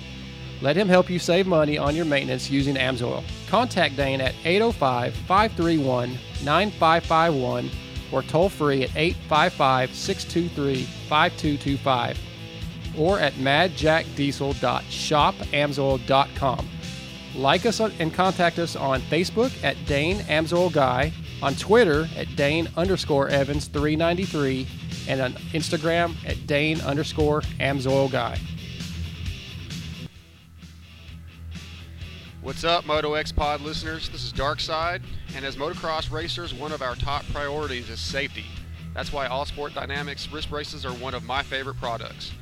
Let him help you save money on your maintenance using Amsoil. Contact Dane at 805 531 9551 or toll free at 855 623 5225 or at madjackdiesel.shopamsoil.com. Like us and contact us on Facebook at Dane Amsoil Guy, on Twitter at Dane underscore Evans 393, and on Instagram at Dane underscore Amsoil Guy. What's up, Moto X Pod listeners? This is Darkside, and as motocross racers, one of our top priorities is safety. That's why All Sport Dynamics wrist braces are one of my favorite products.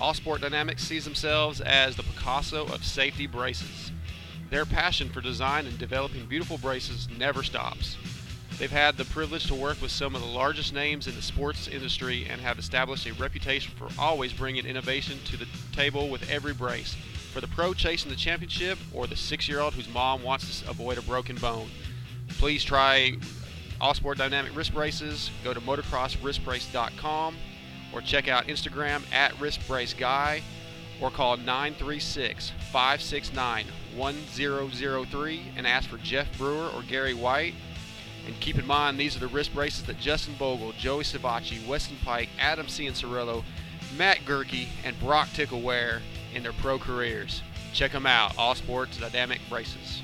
All Sport Dynamics sees themselves as the Picasso of safety braces. Their passion for design and developing beautiful braces never stops. They've had the privilege to work with some of the largest names in the sports industry and have established a reputation for always bringing innovation to the table with every brace. For the pro chasing the championship or the six year old whose mom wants to avoid a broken bone, please try All Sport Dynamic Wrist Braces. Go to motocrosswristbrace.com or check out Instagram at wristbraceguy or call 936 569 1003 and ask for Jeff Brewer or Gary White. And keep in mind, these are the wrist braces that Justin Bogle, Joey Savatgy, Weston Pike, Adam Cianciarulo, Matt Goerke, and Brock Tickle wear in their pro careers. Check them out, All Sports Dynamic Braces.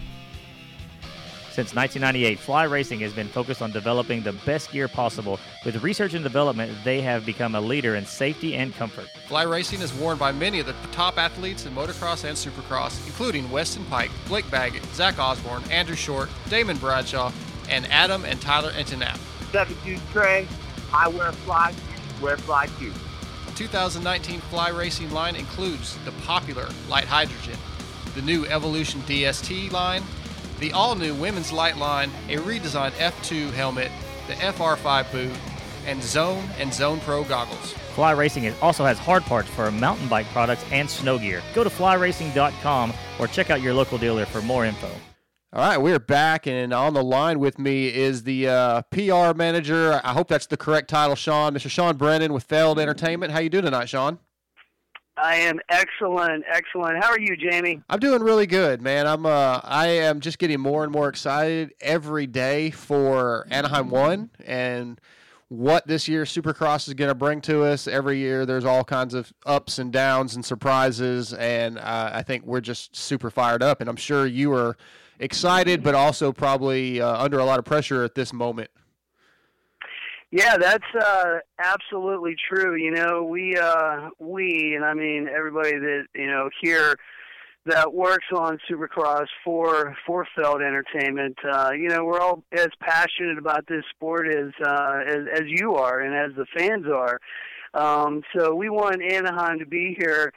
Since 1998, Fly Racing has been focused on developing the best gear possible. With research and development, they have become a leader in safety and comfort. Fly Racing is worn by many of the top athletes in motocross and supercross, including Weston Pike, Blake Baggett, Zach Osborne, Andrew Short, Damon Bradshaw, and Adam and Tyler Enticknap. 72 Trey, I wear Fly, wear Fly too. 2019 Fly Racing line includes the popular Lite Hydrogen, the new Evolution DST line, the all new Women's Light line, a redesigned F2 helmet, the FR5 boot, and Zone and Zone Pro goggles. Fly Racing also has hard parts for mountain bike products and snow gear. Go to flyracing.com or check out your local dealer for more info. All right, we're back, and on the line with me is the uh, PR manager. I hope that's the correct title, Sean. Mr. Sean Brennan with Feld Entertainment. How you doing tonight, Sean? I am excellent, excellent. How are you, Jamie? I'm doing really good, man. I'm uh I am just getting more and more excited every day for Anaheim 1 and what this year's Supercross is going to bring to us. Every year there's all kinds of ups and downs and surprises and uh, I think we're just super fired up and I'm sure you are excited but also probably uh, under a lot of pressure at this moment. Yeah, that's uh, absolutely true. You know, we uh, we and I mean everybody that you know here that works on Supercross for for Feld Entertainment. Uh, you know, we're all as passionate about this sport as uh, as, as you are and as the fans are. Um, so we want Anaheim to be here,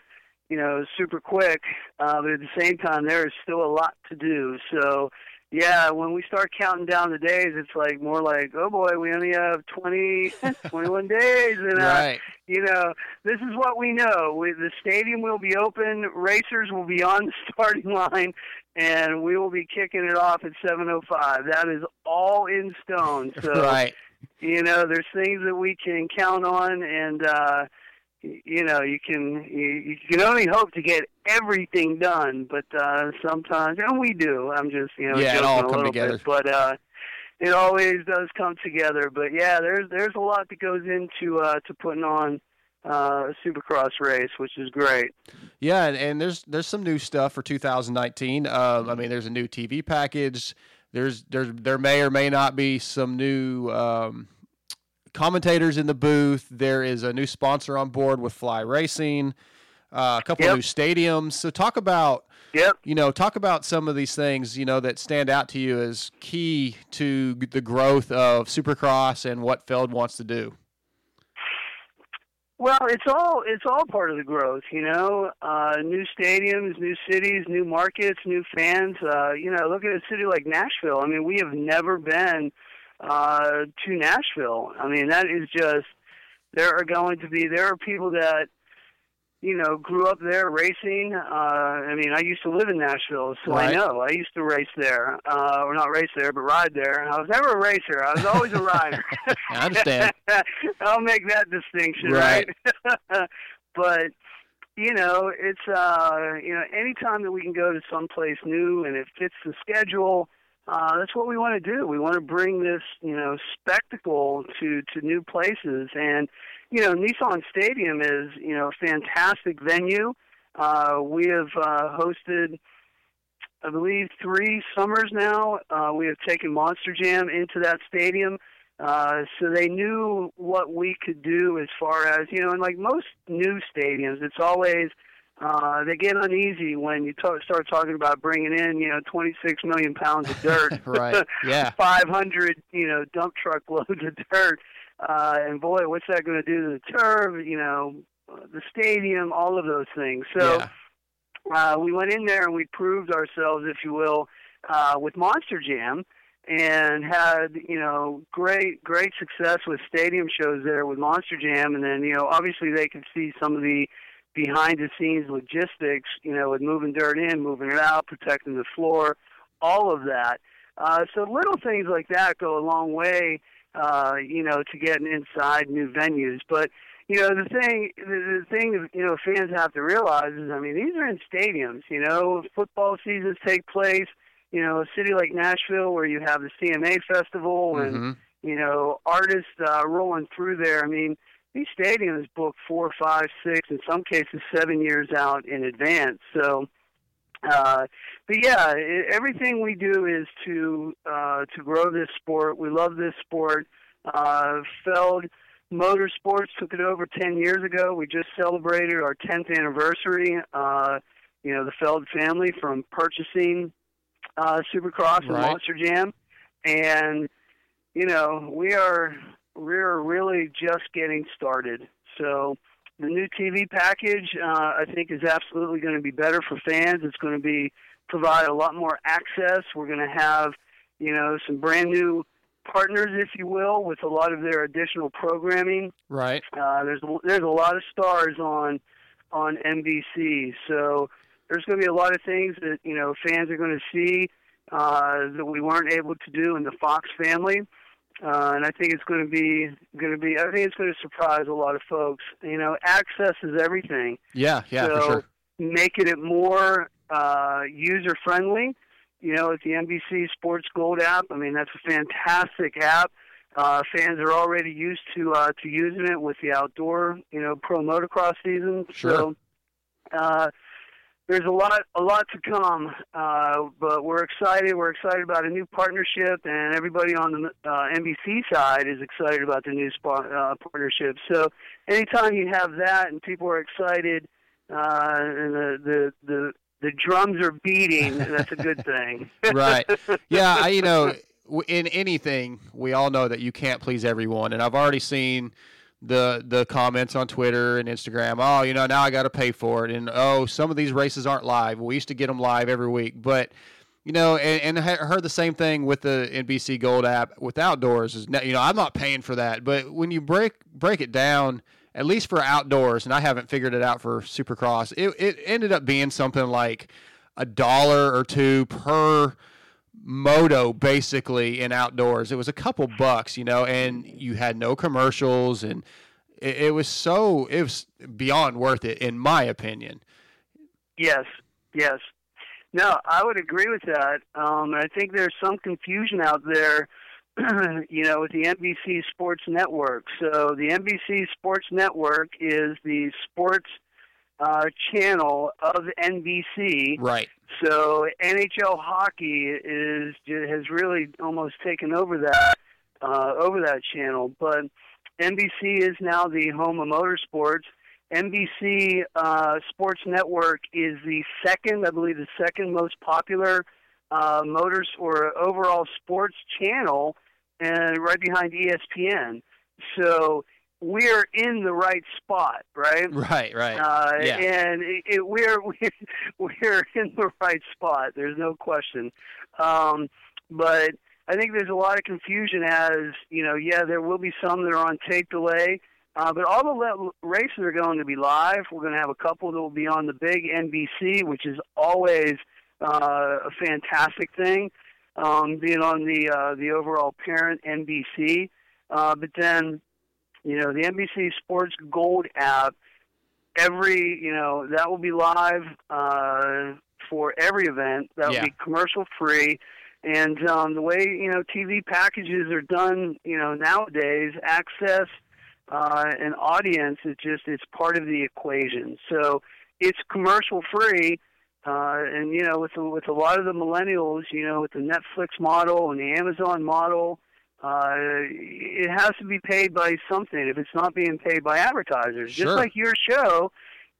you know, super quick. Uh, but at the same time, there is still a lot to do. So yeah, when we start counting down the days, it's like more like, oh boy, we only have 20, <laughs> 21 days, and uh, Right. you know, this is what we know. We, the stadium will be open, racers will be on the <laughs> starting line, and we will be kicking it off at 7:05. That is all in stone. <laughs> So right. you know, there's things that we can count on, and uh, you know, you can you, you can only hope to get everything done, but uh, sometimes, and we do. I'm just you know, Yeah, it all a come together. bit, but uh, it always does come together. But yeah, there's there's a lot that goes into uh, to putting on uh, a Supercross race, which is great. Yeah, and, and there's there's some new stuff for 2019. Um, I mean, there's a new TV package. There's there's there may or may not be some new um, commentators in the booth. There is a new sponsor on board with Fly Racing. Uh, a couple Yep. of new stadiums. So talk about Yep. you know talk about some of these things you know that stand out to you as key to the growth of Supercross and what Feld wants to do. Well, it's all it's all part of the growth, you know. Uh, new stadiums, new cities, new markets, new fans. Uh, you know, look at a city like Nashville. I mean, we have never been uh, to Nashville. I mean, that is just there are going to be there are people that you know grew up there racing. Uh, I mean, I used to live in Nashville, so I know. I used to race there, uh, or not race there, but ride there. I was never a racer. I was always a rider. <laughs> I understand. <laughs> I'll make that distinction, Right. right? <laughs> but you know, it's uh, you know, anytime that we can go to someplace new and it fits the schedule, uh, that's what we want to do. We want to bring this, you know, spectacle to to new places, and you know, Nissan Stadium is you know a fantastic venue. Uh, we have uh, hosted. I believe three summers now. Uh, we have taken Monster Jam into that stadium. Uh, so they knew what we could do as far as you know, and like most new stadiums, it's always uh, they get uneasy when you to- start talking about bringing in you know 26 million pounds of dirt, <laughs> Right. Yeah. <laughs> 500 you know dump truck <laughs> loads of dirt, uh, and boy, what's that going to do to the turf? You know, the stadium, all of those things. So yeah. uh, we went in there and we proved ourselves, if you will, uh, with Monster Jam, and had you know great great success with stadium shows there with Monster Jam, and then you know obviously they could see some of the behind the scenes logistics, you know, with moving dirt in, moving it out, protecting the floor, all of that. Uh, so little things like that go a long way, uh, you know, to getting inside new venues. But you know, the thing, the, the thing that you know fans have to realize is, I mean, these are in stadiums. You know, football seasons take place. You know, a city like Nashville where you have the CMA festival and Mhm. you know artists uh, rolling through there. I mean, these stadiums book four, five, six, in some cases seven years out in advance. So, Uh, but yeah, it, everything we do is to uh, to grow this sport. We love this sport. Uh, Feld Motorsports took it over 10 years ago. We just celebrated our 10th anniversary. Uh, you know, the Feld family from purchasing uh, Supercross and Right. Monster Jam, and you know, we are we're really just getting started. So the new TV package, uh, I think, is absolutely going to be better for fans. It's going to be provide a lot more access. We're going to have, you know, some brand new partners, if you will, with a lot of their additional programming. Right. Uh, there's there's a lot of stars on on NBC, so there's going to be a lot of things that you know fans are going to see uh, that we weren't able to do in the Fox family. Uh, and I think it's going to be going to be. I think it's going to surprise a lot of folks. You know, access is everything Yeah. Yeah. so for sure. making it more uh, user friendly. You know, with the NBC Sports Gold app, I mean that's a fantastic app. Uh, fans are already used to uh, to using it with the outdoor, you know, pro motocross season. Sure. So uh, there's a lot a lot to come, uh, but we're excited. We're excited about a new partnership, and everybody on the uh, NBC side is excited about the new spa- uh, partnership. So anytime you have that and people are excited, uh, and the the the the drums are beating, that's a good thing. <laughs> right. Yeah, I, you know, <laughs> in anything, we all know that you can't please everyone, and I've already seen the the comments on Twitter and Instagram. Oh, you know, now I got to pay for it, and oh, some of these races aren't live. We used to get them live every week, but you know, and, and I heard the same thing with the NBC Gold app with outdoors. Is you know, I'm not paying for that, but when you break break it down. At least for outdoors, and I haven't figured it out for Supercross. It it ended up being something like a dollar or two per moto basically in outdoors. It was a couple bucks, you know, and you had no commercials and it, it was so it was beyond worth it in my opinion. Yes, yes. No, I would agree with that. Um, I think there's some confusion out there, <clears throat> you know, with the NBC Sports Network. So the NBC Sports Network is the sports uh, channel of NBC. Right. So NHL hockey is has really almost taken over that uh, over that channel. But NBC is now the home of motorsports. NBC uh, Sports Network is the second, I believe, the second most popular uh, motors or overall sports channel, and right behind ESPN. So we're in the right spot, right? Right, right. Uh, Yeah. And it, it, we're <laughs> we're in the right spot. There's no question. Um, but I think there's a lot of confusion as you know. Yeah, there will be some that are on tape delay, uh, but all the le- races are going to be live. We're going to have a couple that will be on the big NBC, which is always uh, a fantastic thing. Um, being on the uh, the overall parent NBC, uh, but then you know the NBC Sports Gold app every you know that will be live uh, for every event. That will Yeah. be commercial free. And um, the way you know TV packages are done, you know nowadays, access uh, and audience is just it's part of the equation. So it's commercial free. Uh, and you know, with with a lot of the millennials, you know, with the Netflix model and the Amazon model, uh, it has to be paid by something. If it's not being paid by advertisers, Sure. just like your show,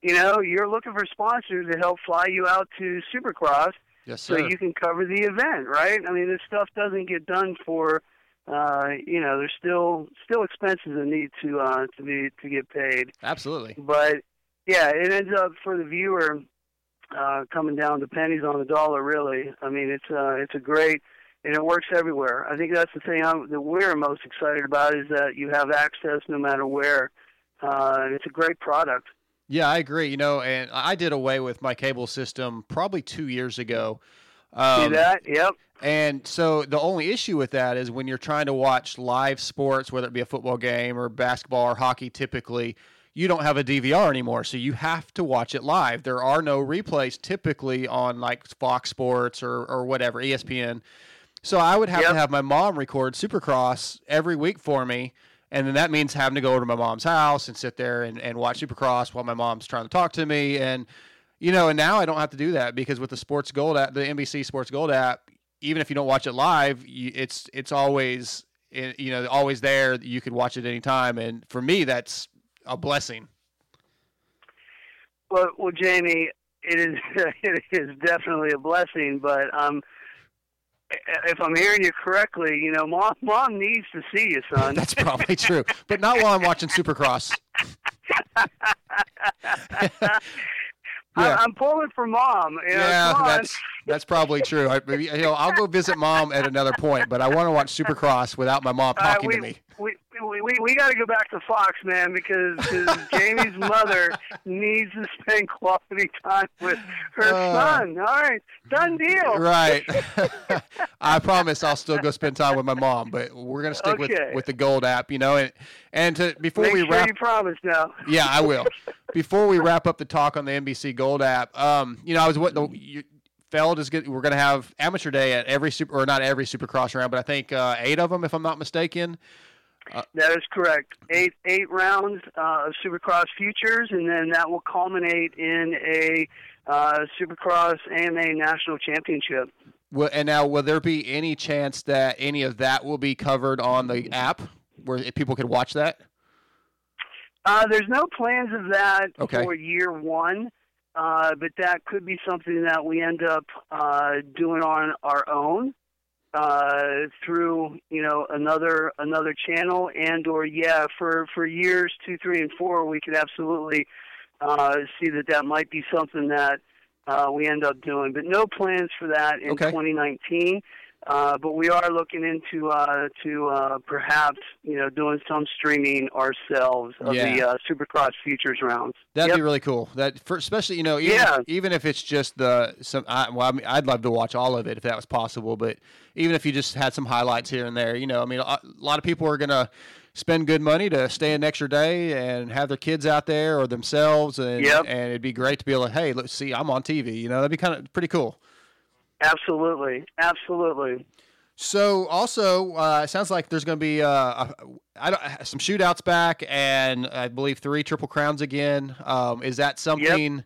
you know, you're looking for sponsors to help fly you out to Supercross yes, so you can cover the event, right? I mean, this stuff doesn't get done for, uh, you know, there's still still expenses that need to uh, to be to get paid. Absolutely. But yeah, it ends up for the viewer uh, coming down to pennies on the dollar. Really, I mean, it's uh, it's a great and it works everywhere. I think that's the thing I'm, that we're most excited about is that you have access no matter where. Uh, it's a great product. Yeah, I agree. You know, and I did away with my cable system probably two years ago. Um, See that? Yep. And so the only issue with that is when you're trying to watch live sports, whether it be a football game or basketball or hockey, typically you don't have a DVR anymore. So you have to watch it live. There are no replays typically on like Fox Sports or, or whatever, ESPN. So I would have Yep. to have my mom record Supercross every week for me. And then that means having to go over to my mom's house and sit there and, and watch Supercross while my mom's trying to talk to me. And You know, and now I don't have to do that because with the Sports Gold app, the NBC Sports Gold app, even if you don't watch it live, you, it's it's always eh, you know always there. You can watch it anytime, and for me, that's a blessing. Well, well, Jamie, it is <laughs> it is definitely a blessing, but um, if I'm hearing you correctly, you know, mom mom needs to see you, son. That's probably true, but not while I'm watching Supercross. <laughs> I, I'm pulling for mom. You know, yeah, that's that's probably true. I, you know, I'll go visit mom at another point, but I want to watch Supercross without my mom talking we, to me. We, we, we, got to go back to Fox, man, because, <laughs> Jamie's mother needs to spend quality time with her Uh, son. All right, done deal. Right. <laughs> <laughs> I promise I'll still go spend time with my mom, but we're gonna stick with with the Gold app, you know. And and to before Make we sure wrap, you promise now. yeah, I will. Before we wrap up the talk on the NBC Gold app, um, you know, I was what the you, Feld is good. We're gonna have amateur day at every super or not every Supercross round, but I think uh, eight of them, if I'm not mistaken. That is correct. Eight eight rounds uh, of Supercross futures, and then that will culminate in a uh, Supercross AMA National Championship. Will, and now, will there be any chance that any of that will be covered on the app where people could watch that? Uh, there's no plans of that Okay. for year one, uh, but that could be something that we end up uh, doing on our own uh, through you know another another channel and or yeah for for years two three and four we could absolutely uh, see that that might be something that uh, we end up doing, but no plans for that in Okay. 2019. Uh, but we are looking into uh, to uh, perhaps you know doing some streaming ourselves of the uh, Supercross Futures rounds. That'd Yep. be really cool. That for especially you know even Yeah. even if it's just the some I, well I mean, I'd love to watch all of it if that was possible. But even if you just had some highlights here and there, you know, I mean, a a lot of people are gonna spend good money to stay an extra day and have their kids out there or themselves, and Yep. and it'd be great to be able to hey, let's see, I'm on TV. You know, that'd be kind of pretty cool. Absolutely, absolutely. So also, uh, it sounds like there's going to be uh, a, I don't, some shootouts back, and I believe three triple crowns again. Um, is that something?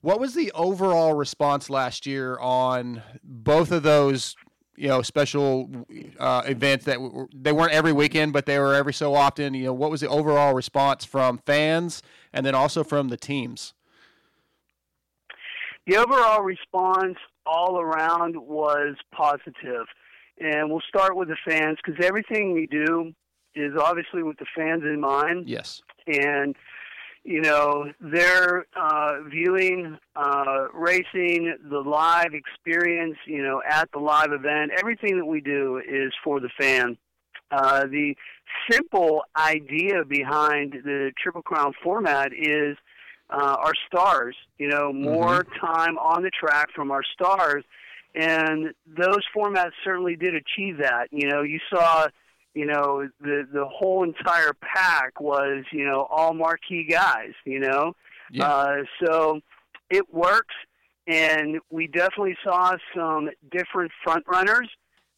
What was the overall response last year on both of those? You know, special uh, events that w- they weren't every weekend, but they were every so often. You know, what was the overall response from fans, and then also from the teams? The overall response all around was positive. And we'll start with the fans because everything we do is obviously with the fans in mind. Yes. And, you know, they're uh, viewing uh, racing, the live experience, you know, at the live event. Everything that we do is for the fan. Uh, the simple idea behind the Triple Crown format is uh, our stars. You know, more time on the track from our stars, and those formats certainly did achieve that. You know, you saw, you know, the the whole entire pack was, you know, all marquee guys. You know, Yeah. uh, so it works, and we definitely saw some different front runners.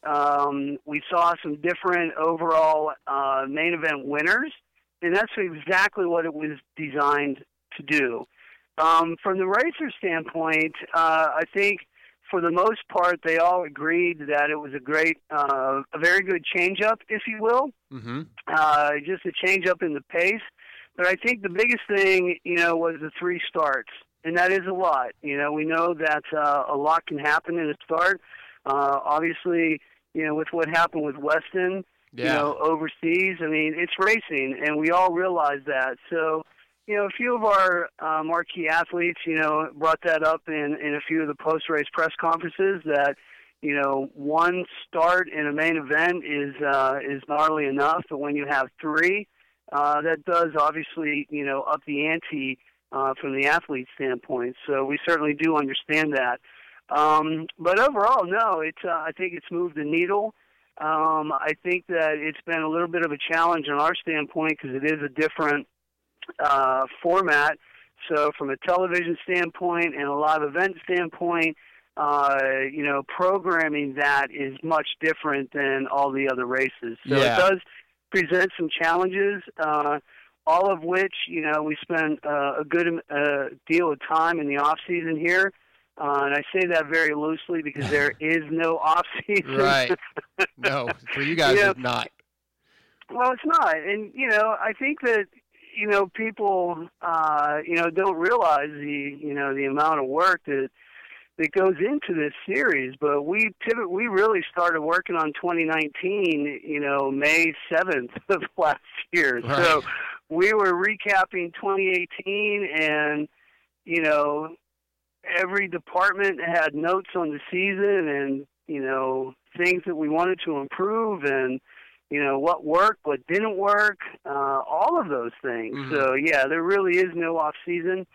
Um, we saw some different overall uh, main event winners, and that's exactly what it was designed to do. Um, from the racer standpoint, uh, I think for the most part they all agreed that it was a great, uh, a very good change-up, if you will Mm-hmm. uh, just a change up in the pace. But I think the biggest thing, you know, was the three starts, and that is a lot. You know, we know that uh, a lot can happen in a start. Uh, obviously, you know, with what happened with Weston, you know, overseas. I mean, it's racing, and we all realize that. So, you know, a few of our uh, marquee athletes, you know, brought that up in in a few of the post race press conferences that you know, one start in a main event is uh, is gnarly enough, but when you have three, uh, that does obviously you know up the ante uh, from the athlete standpoint. So we certainly do understand that. Um, but overall, no, it's uh, I think it's moved the needle. Um, I think that it's been a little bit of a challenge on our standpoint because it is a different uh, format. So from a television standpoint and a live event standpoint, uh, you know, programming that is much different than all the other races. So Yeah. it does present some challenges. Uh, all of which you know we spend uh, a good uh, deal of time in the off season here. Uh, and I say that very loosely because there <laughs> is no off season. Right. No, for you guys, <laughs> Yeah. it's not. Well, it's not, and you know, I think that you know people, uh, you know, don't realize the you know the amount of work that that goes into this series. But we pivot, we really started working on 2019, you know, May 7th <laughs> of last year. Right. So we were recapping 2018, and you know, every department had notes on the season, and you know, things that we wanted to improve, and you know what worked, what didn't work, uh, all of those things. Mhm. So yeah, there really is no off season,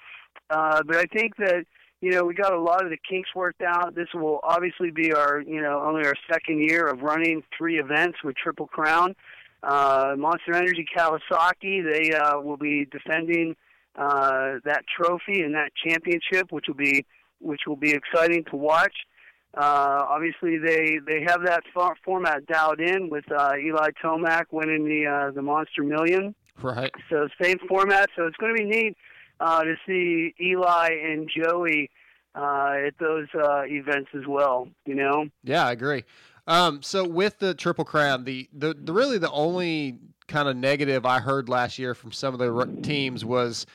uh, but I think that you know we got a lot of the kinks worked out. This will obviously be our you know only our second year of running three events with Triple Crown. Uh, Monster Energy Kawasaki, they uh, will be defending uh, that trophy and that championship, which will be which will be exciting to watch. Uh, obviously, they they have that for- format dialed in with uh, Eli Tomac winning the uh, the Monster Million. Right. So same format. So it's going to be neat uh, to see Eli and Joey uh, at those uh, events as well. You know. Yeah, I agree. Um, so with the Triple Crown, the, the, the really the only kind of negative I heard last year from some of the teams was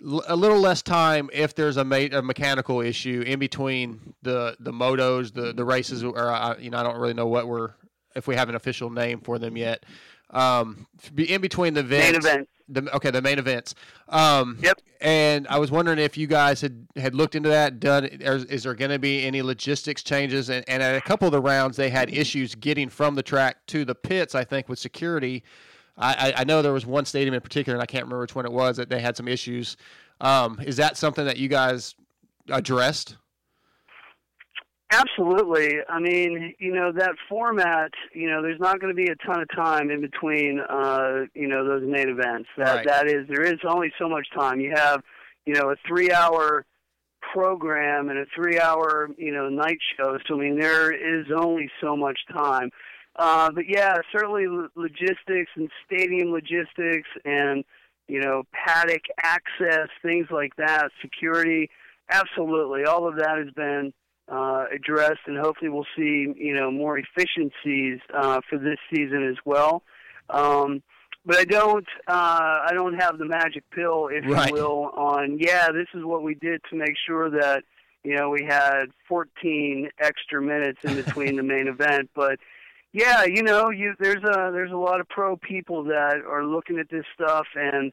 a little less time if there's a, ma- a mechanical issue in between the the motos, the the races, or uh, you know I don't really know what we're if we have an official name for them yet. Um, be in between the Main events, event. the okay, the main events. Um, Yep. And I was wondering if you guys had had looked into that. Done? Is, is there going to be any logistics changes? And, and at a couple of the rounds, they had issues getting from the track to the pits. I think with security. I, I know there was one stadium in particular, and I can't remember which one it was that they had some issues. Um, is that something that you guys addressed? Absolutely. I mean, you know, that format, you know, there's not going to be a ton of time in between, uh, you know, those main events. That Right. that is, there is only so much time. You have, you know, a three-hour program and a three-hour, you know, night show. So I mean, there is only so much time. Uh, but yeah, certainly logistics and stadium logistics and you know paddock access, things like that, security. Absolutely, all of that has been uh, addressed, and hopefully we'll see you know more efficiencies uh, for this season as well. Um, but I don't uh, I don't have the magic pill, if Right. you will, on yeah, this is what we did to make sure that you know we had 14 extra minutes in between the main event, but yeah, you know, you there's a there's a lot of pro people that are looking at this stuff and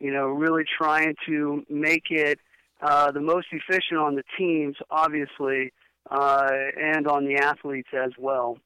you know really trying to make it uh, the most efficient on the teams, obviously, uh, and on the athletes as well.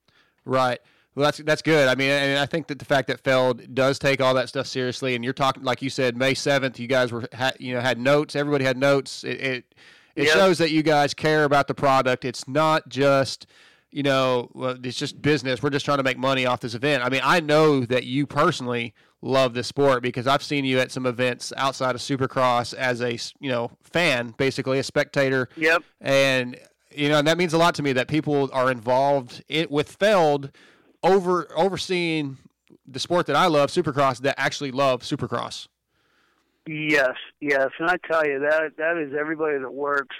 Right. Well, that's that's good. I mean, and I think that the fact that Feld does take all that stuff seriously, and you're talking like you said, May seventh, you guys were ha, you know had notes. Everybody had notes. It it, it Yep. shows that you guys care about the product. It's not just you know it's just business. We're just trying to make money off this event. I mean, I know that you personally love this sport because I've seen you at some events outside of Supercross as a, you know fan, basically a spectator Yep. and you know and that means a lot to me that people are involved it with Feld over overseeing the sport that I love, Supercross, that actually love Supercross. Yes, yes, and I tell you that that is everybody that works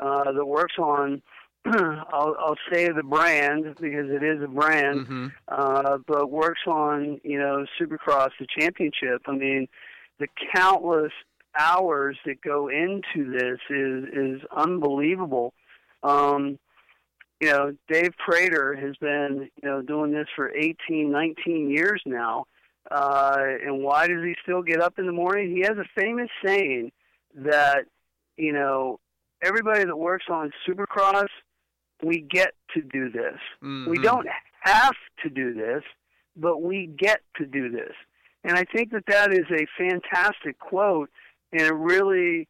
uh, that works on. <clears throat> I'll, I'll say the brand because it is a brand, Mm-hmm. uh, but works on you know Supercross, the championship. I mean, the countless hours that go into this is is unbelievable. Um, you know, Dave Prater has been you know doing this for 18, 19 years now. Uh, and why does he still get up in the morning? He has a famous saying that, you know, everybody that works on Supercross, we get to do this. We Mhm. don't have to do this, but we get to do this. And I think that that is a fantastic quote, and it really,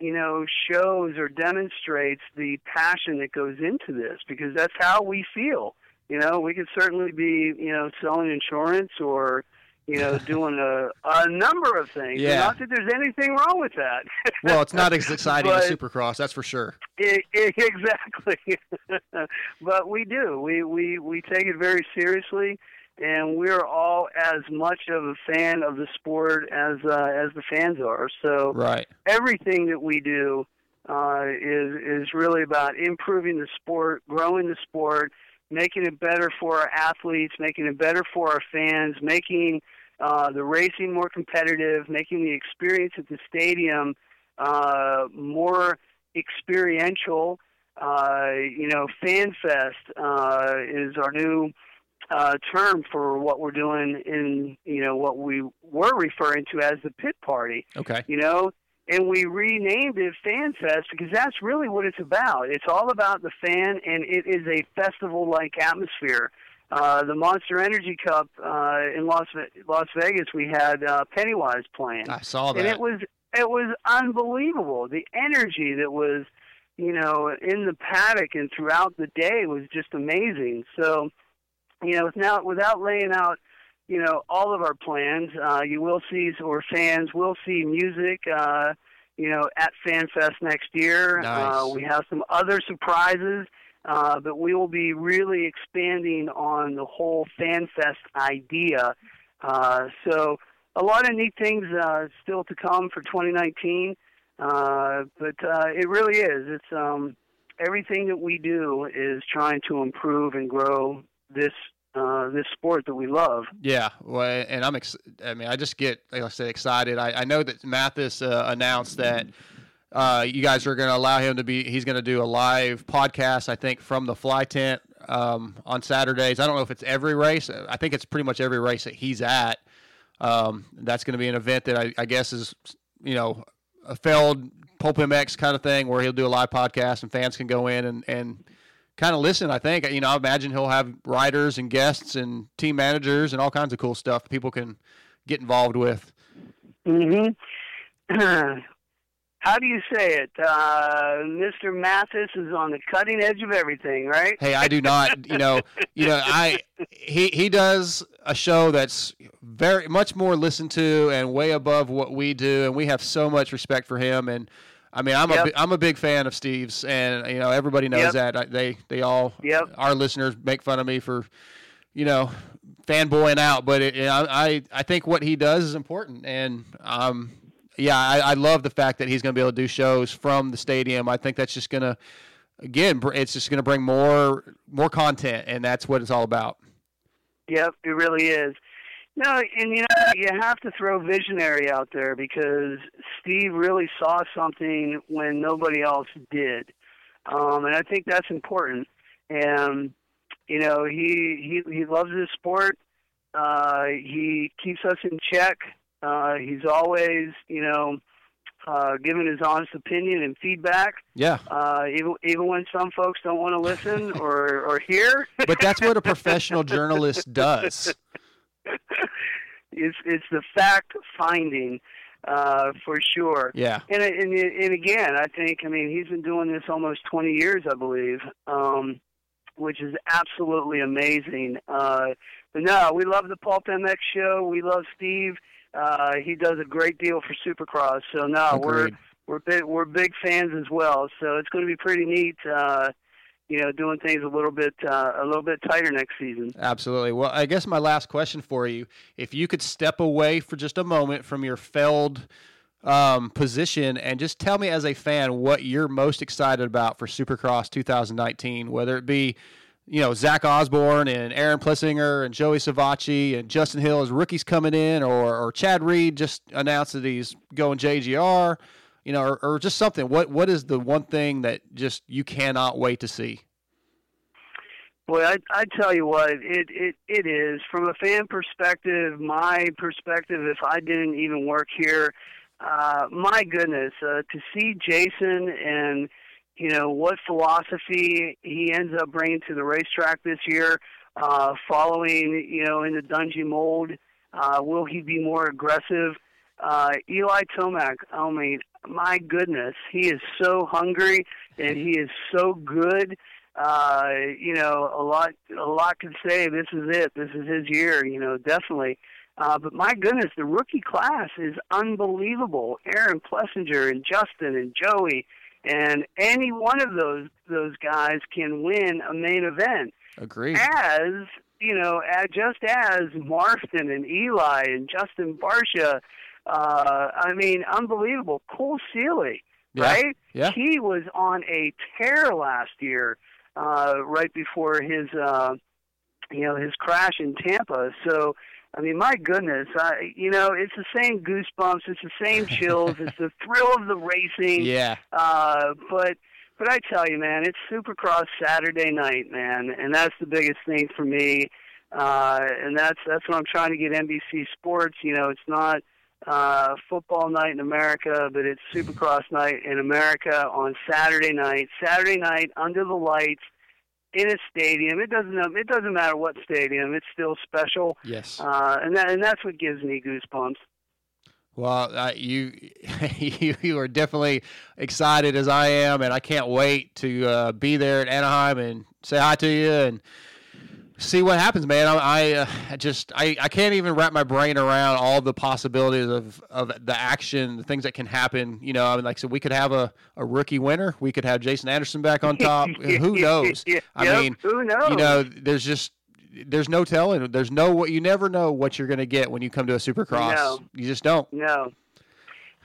you know, shows or demonstrates the passion that goes into this because that's how we feel. You know, we could certainly be, you know, selling insurance or, you know, <laughs> doing a, a number of things. Yeah. Not that there's anything wrong with that. Well, it's not as <laughs> exciting as Supercross, that's for sure. I- I- exactly. <laughs> but we do. We, we we take it very seriously, and we're all as much of a fan of the sport as uh, as the fans are. So Right. everything that we do uh, is is really about improving the sport, growing the sport, making it better for our athletes, making it better for our fans, making uh, the racing more competitive, making the experience at the stadium uh, more experiential. Uh, you know, Fan Fest uh, is our new uh, term for what we're doing in you know what we were referring to as the pit party Okay. you know and we renamed it fan fest because that's really what it's about it's all about the fan and it is a festival like atmosphere uh the monster energy cup uh in las Ve- las vegas we had uh pennywise playing. I saw that. and it was it was unbelievable. The energy that was you know in the paddock and throughout the day was just amazing. So you know now without laying out you know all of our plans uh you will see or fans will see music uh you know at fanfest next year. Nice. uh we have some other surprises uh but we will be really expanding on the whole fanfest idea uh so a lot of neat things uh still to come for 2019 uh but uh it really is it's um everything that we do is trying to improve and grow this uh, this sport that we love. Yeah, well, and I'm. Ex- I mean, I just get, like I said, excited. I, I know that Matthes uh, announced that uh, you guys are going to allow him to be. He's going to do a live podcast. I think from the fly tent um, on Saturdays. I don't know if it's every race. I think it's pretty much every race that he's at. Um, that's going to be an event that I, I guess is, you know, a Feld Pulp MX kind of thing where he'll do a live podcast and fans can go in and and kind of listen. I think you know. I imagine he'll have writers and guests and team managers and all kinds of cool stuff that people can get involved with. hmm <clears throat> <clears throat> How do you say it? Uh, Mr. Matthes is on the cutting edge of everything, right? Hey, I do not. You know, you know, I he he does a show that's very much more listened to and way above what we do, and we have so much respect for him. And I mean, I'm a Yep. bi- I'm a big fan of Steve's, and you know, everybody knows Yep. that. I, they they all Yep. our listeners make fun of me for, you know, fanboying out, but it, I I I think what he does is important, and um. Yeah, I, I love the fact that he's going to be able to do shows from the stadium. I think that's just going to, again, it's just going to bring more more content, and that's what it's all about. Yep, it really is. No, and you know you have to throw visionary out there because Steve really saw something when nobody else did, um, and I think that's important. And you know he he he loves his sport. Uh, he keeps us in check. Uh, he's always you know uh, giving his honest opinion and feedback, Yeah, uh, even even when some folks don't want to listen <laughs> or or hear. but that's what a <laughs> professional journalist does. it's it's the fact finding uh, for sure. Yeah, And, and and again, I think I mean he's been doing this almost 20 years, I believe, um, which is absolutely amazing. Uh, but no, we love the Pulp MX show. We love Steve. Uh, he does a great deal for Supercross. So no, we're we're big we're big fans as well. So it's going to be pretty neat. Uh, you know, doing things a little bit uh, a little bit tighter next season. absolutely. Well, I guess my last question for you: if you could step away for just a moment from your Feld um, position and just tell me, as a fan, what you're most excited about for Supercross 2019, whether it be you know Zach Osborne and Aaron Plessinger and Joey Savatgy and Justin Hill as rookies coming in, or or Chad Reed just announced that he's going JGR, you know, or, or just something. What what is the one thing that just you cannot wait to see? Boy, I I tell you what, it it it is from a fan perspective. My perspective, if I didn't even work here, uh, my goodness, uh, to see Jason and you know what philosophy he ends up bringing to the racetrack this year, uh, following you know in the Dungey mold. Uh, will he be more aggressive? Uh, Eli Tomac, oh my, my goodness, he is so hungry and he is so good uh, you know, a lot a lot could say this is it, this is his year, you know, definitely. Uh, but my goodness, the rookie class is unbelievable. Aaron Plessinger and Justin and Joey and any one of those those guys can win a main event Agreed. as you know, just as Marston and Eli and Justin Barcia, uh, I mean, unbelievable. Cole Seely, Yeah. right? Yeah. He was on a tear last year, uh, right before his, uh, you know, his crash in Tampa. So, I mean, my goodness, I, you know, it's the same goosebumps, it's the same <laughs> chills, it's the thrill of the racing. Yeah. Uh, but but I tell you, man, it's Supercross Saturday night, man, and that's the biggest thing for me. Uh, and that's that's what I'm trying to get NBC Sports. You know, it's not uh, football night in America, but it's Supercross night in America on Saturday night. Saturday night under the lights in a stadium. It doesn't it doesn't matter what stadium. It's still special. Yes. Uh, and that and that's what gives me goosebumps. Well, uh, you, <laughs> you you are definitely excited as I am, and I can't wait to uh, be there at Anaheim and say hi to you and see what happens, man. I, I, uh, just I, I can't even wrap my brain around all the possibilities of, of the action, the things that can happen. You know, I mean, like I so we could have a, a rookie winner, we could have Jason Anderson back on top. <laughs> Who knows? I Yep, mean, who knows? you know, there's just there's no telling. There's no what you never know what you're going to get when you come to a Supercross. No. You just don't. No.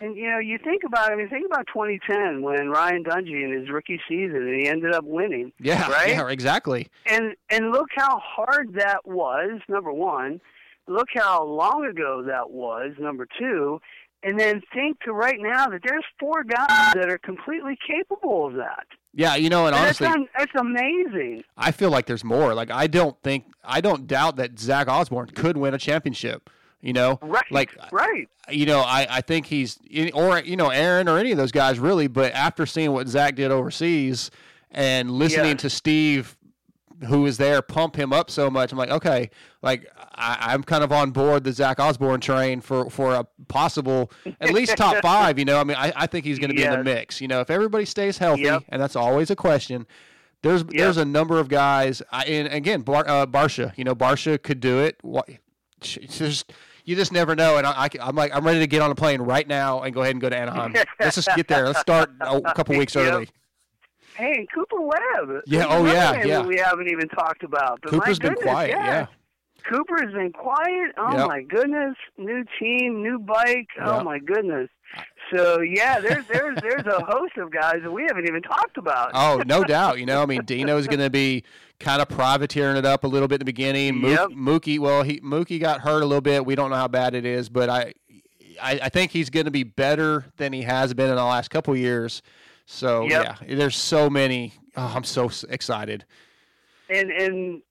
And you know, you think about I mean, think about 2010 when Ryan Dungey in his rookie season and he ended up winning. Yeah, Right? yeah, exactly. And and look how hard that was. Number one, look how long ago that was. Number two, and then think to right now that there's four guys that are completely capable of that. Yeah, you know, and And honestly, that's, that's amazing. I feel like there's more. Like I don't think I don't doubt that Zach Osborne could win a championship. You know, Right. like right. you know, I, I think he's or you know Aaron or any of those guys really. But after seeing what Zach did overseas and listening Yeah. to Steve, who was there, pump him up so much, I'm like, okay, like I, I'm kind of on board the Zach Osborne train for for a possible at least top <laughs> five. You know, I mean, I, I think he's going to be in the mix. You know, if everybody stays healthy, Yep. and that's always a question. There's there's a number of guys, I, and again, Bar, uh, Barcia. You know, Barcia could do it. What, it's just you just never know. And I, am like, I'm ready to get on a plane right now and go ahead and go to Anaheim. Let's just get there. Let's start a couple weeks Yep. early. Hey, Cooper Webb. Yeah, oh, yeah, yeah. we haven't even talked about. But Cooper's my been goodness, quiet. yeah. Yeah. Cooper has been quiet. Oh Yep. my goodness, new team, new bike. Oh Yep. my goodness. So yeah, there's there's there's a host of guys that we haven't even talked about. Oh, no <laughs> doubt. You know, I mean, Dino's going to be kind of privateering it up a little bit in the beginning. Mook, Yep. Mookie, well, he Mookie got hurt a little bit. We don't know how bad it is, but I, I, I think he's going to be better than he has been in the last couple years. So Yep. yeah, there's so many. Oh, I'm so excited. And and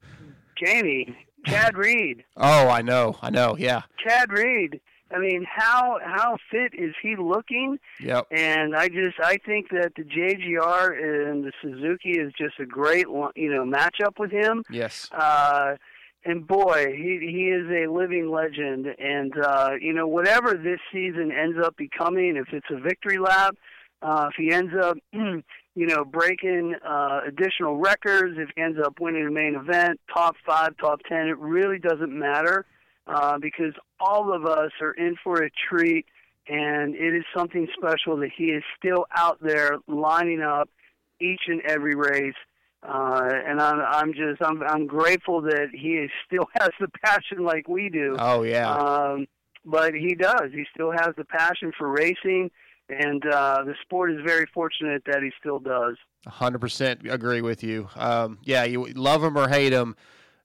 Jamie, Chad Reed, Oh, I know, I know. Yeah, Chad Reed. I mean, how how fit is he looking? yep. And I just I think that the JGR and the Suzuki is just a great you know matchup with him. Yes. Uh, and boy, he he is a living legend. And uh, you know, whatever this season ends up becoming, if it's a victory lap, uh, if he ends up, <clears throat> you know, breaking uh, additional records, if he ends up winning a main event, top five, top ten, it really doesn't matter uh, because all of us are in for a treat. And it is something special that he is still out there lining up each and every race. Uh, and I'm, I'm just, I'm, I'm grateful that he is, <laughs> still has the passion like we do. Oh yeah. Um, but he does. He still has the passion for racing, and uh, the sport is very fortunate that he still does. hundred percent agree with you. Um, yeah, you love him or hate him.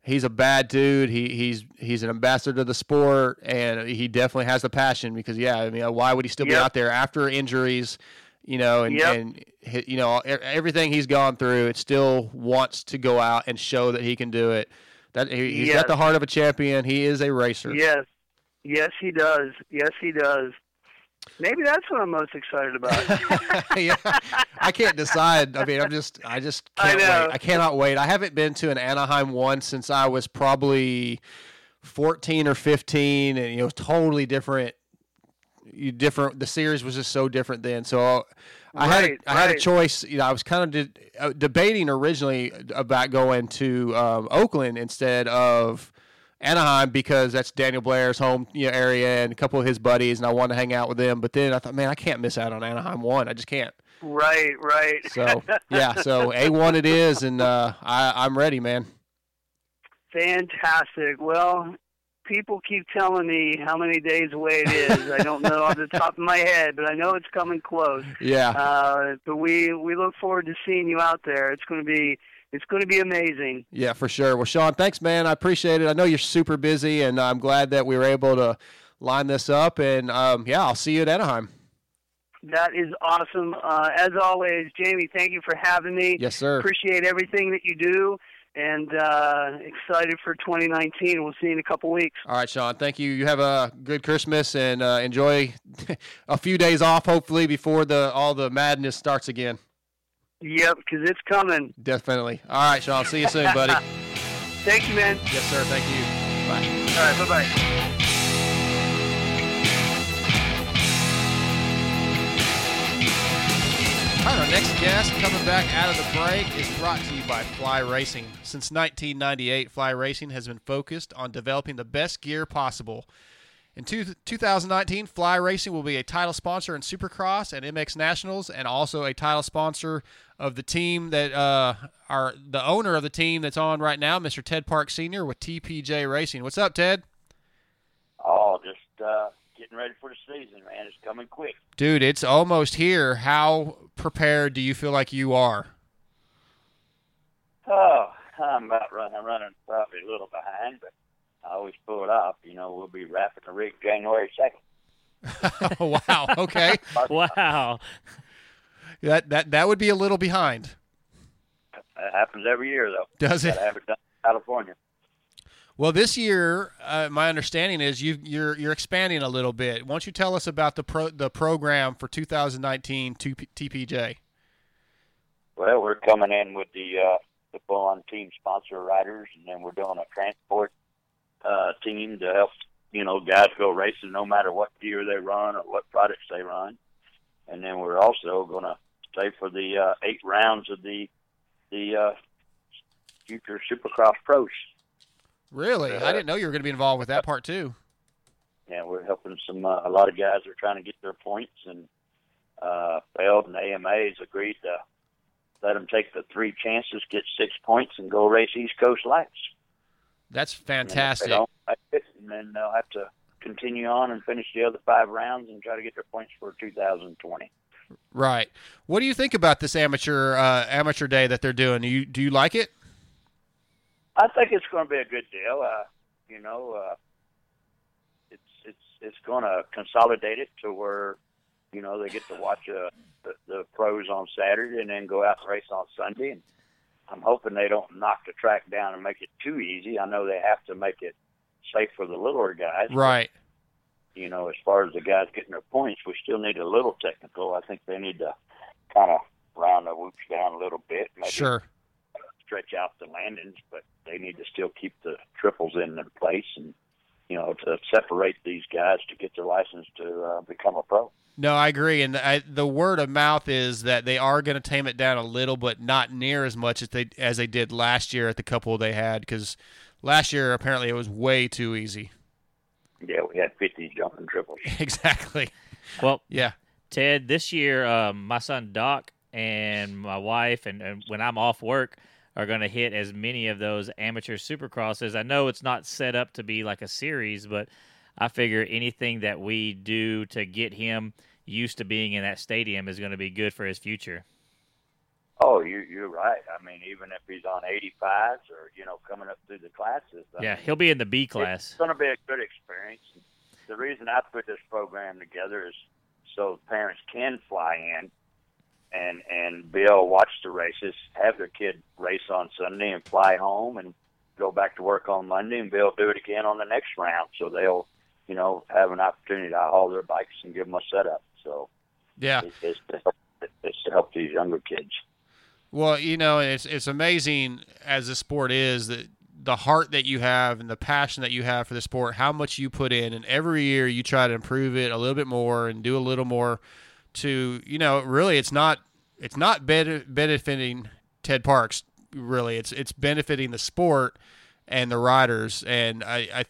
He's a bad dude. He he's he's an ambassador to the sport, and he definitely has the passion. Because yeah, I mean, why would he still be out there after injuries? You know, and Yep. and you know everything he's gone through. It still wants to go out and show that he can do it. That he, he's Yes. got the heart of a champion. He is a racer. Yes, yes, he does. Yes, he does. Maybe that's what I'm most excited about. <laughs> yeah, I can't decide. I mean, I'm just, I just can't know. wait. I cannot wait. I haven't been to an Anaheim one since I was probably 14 or 15, and you know, totally different. You different. The series was just so different then. So I had, Right, a, I had a choice. You know, I was kind of uh, debating originally about going to um, Oakland instead of. Anaheim because that's Daniel Blair's home you know, area and a couple of his buddies, and I wanted to hang out with them. But then I thought, man, I can't miss out on Anaheim one. I just can't. right, right. So yeah, so A one it is, and uh, I I'm ready, man. Fantastic. Well, people keep telling me how many days away it is. I don't know off the <laughs> top of my head, but I know it's coming close. Yeah. Uh, but we we look forward to seeing you out there. It's going to be it's going to be amazing. Yeah, for sure. Well, Sean, thanks, man. I appreciate it. I know you're super busy, and I'm glad that we were able to line this up. And um, yeah, I'll see you at Anaheim. That is awesome. Uh, as always, Jamie, thank you for having me. Yes, sir. Appreciate everything that you do, and uh, excited for 2019. We'll see you in a couple weeks. All right, Sean. Thank you. You have a good Christmas and uh, enjoy <laughs> a few days off, hopefully, before the all the madness starts again. Yep, because it's coming. Definitely. All right, Sean. See you soon, buddy. <laughs> Thank you, man. yes, sir. Thank you. Bye. All right, bye bye. All right, our next guest coming back out of the break is brought to you by Fly Racing. Since 1998, Fly Racing has been focused on developing the best gear possible. In two, 2019, Fly Racing will be a title sponsor in Supercross and MX Nationals, and also a title sponsor of the team that uh, are the owner of the team that's on right now, Mr. Ted Park Sr. with TPJ Racing. What's up, Ted? Oh, just uh, getting ready for the season, man. It's coming quick. Dude, it's almost here. How prepared do you feel like you are? Oh, I'm about running, I'm running probably a little behind, but I always pull it off. You know, we'll be wrapping the rig January second. <laughs> wow. Okay. <laughs> Wow. that that that would be a little behind. That happens every year, though. Does it? Have it done in California. Well, this year, uh, my understanding is you you're you're expanding a little bit. Why don't you tell us about the pro, the program for 2019 to TPJ? Well, we're coming in with the uh, the full-on team sponsor riders, and then we're doing a transport uh, team to help you know guys go racing no matter what gear they run or what products they run. And then we're also going to stay for the uh, eight rounds of the the uh, future Supercross Pros. Really, I didn't know you were going to be involved with that part too. Yeah, we're helping some uh, a lot of guys are trying to get their points, and uh, Feld and AMA has agreed to let them take the three chances, get six points, and go race East Coast lights. That's And if fantastic. and then they'll have to continue on and finish the other five rounds and try to get their points for 2020. Right. What do you think about this amateur uh, amateur day that they're doing? Do you do you like it? I think it's going to be a good deal. Uh, you know, uh, it's it's it's going to consolidate it to where you know they get to watch uh, the, the pros on Saturday and then go out and race on Sunday. And I'm hoping they don't knock the track down and make it too easy. I know they have to make it safe for the littler guys. Right. You know, as far as the guys getting their points, we still need a little technical. I think they need to kind of round the whoops down a little bit. Maybe Sure. stretch out the landings, but they need to still keep the triples in their place and you know to separate these guys to get their license to uh, become a pro. No, I agree, and I, the word of mouth is that they are going to tame it down a little, but not near as much as they as they did last year at the couple they had. Because last year apparently it was way too easy. Yeah, we had fifty jumping triples. <laughs> exactly. Well, Yeah. Ted, this year, um, my son Doc and my wife, and, and when I'm off work, are going to hit as many of those amateur supercrosses. I know it's not set up to be like a series, but I figure anything that we do to get him used to being in that stadium is going to be good for his future. Oh, you, you're right. I mean, even if he's on 85s or you know coming up through the classes, I Yeah, mean, he'll be in the B class. It's going to be a good experience. The reason I put this program together is so parents can fly in and and be able to watch the races, have their kid race on Sunday and fly home and go back to work on Monday and be able to do it again on the next round. So they'll, you know, have an opportunity to haul their bikes and give them a setup. So Yeah. it, it's, to help, it's to help these younger kids. Well, you know, it's it's amazing as the sport is that the heart that you have and the passion that you have for the sport, how much you put in, and every year you try to improve it a little bit more and do a little more to, you know, really it's not it's not benefiting Ted Parks really. It's it's benefiting the sport and the riders, and I I,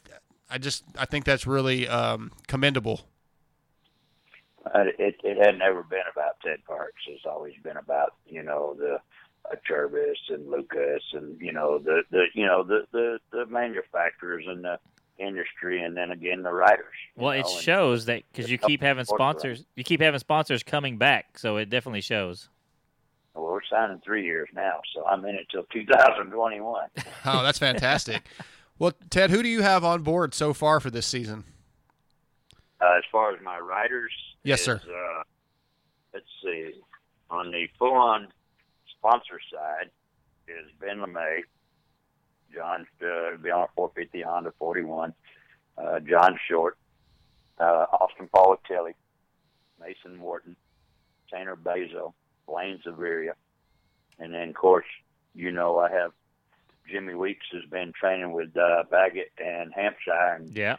I just I think that's really um, commendable. Uh, it it had never been about Ted Parks. It's always been about you know the uh, Jervis and Lucas and you know the the you know the the the manufacturers and the industry, and then again the riders. you Well, it know, and- shows that because you keep having sponsors, you keep having sponsors coming back, so it definitely shows. Well, we're signing three years now, so I'm in it till 2021. Oh, that's fantastic. <laughs> well, Ted, who do you have on board so far for this season? Uh, as far as my riders, Yes, is, sir. Uh, let's see. On the full-on sponsor side is Ben LaMay, John uh, be on a 450 Honda 41, uh, John Short, uh, Austin Politelli, Mason Morton, Tanner Bazo, Blaine Zaviria, and then of course you know I have Jimmy Weeks has been training with uh, Baggett and Hampshire, and Yeah.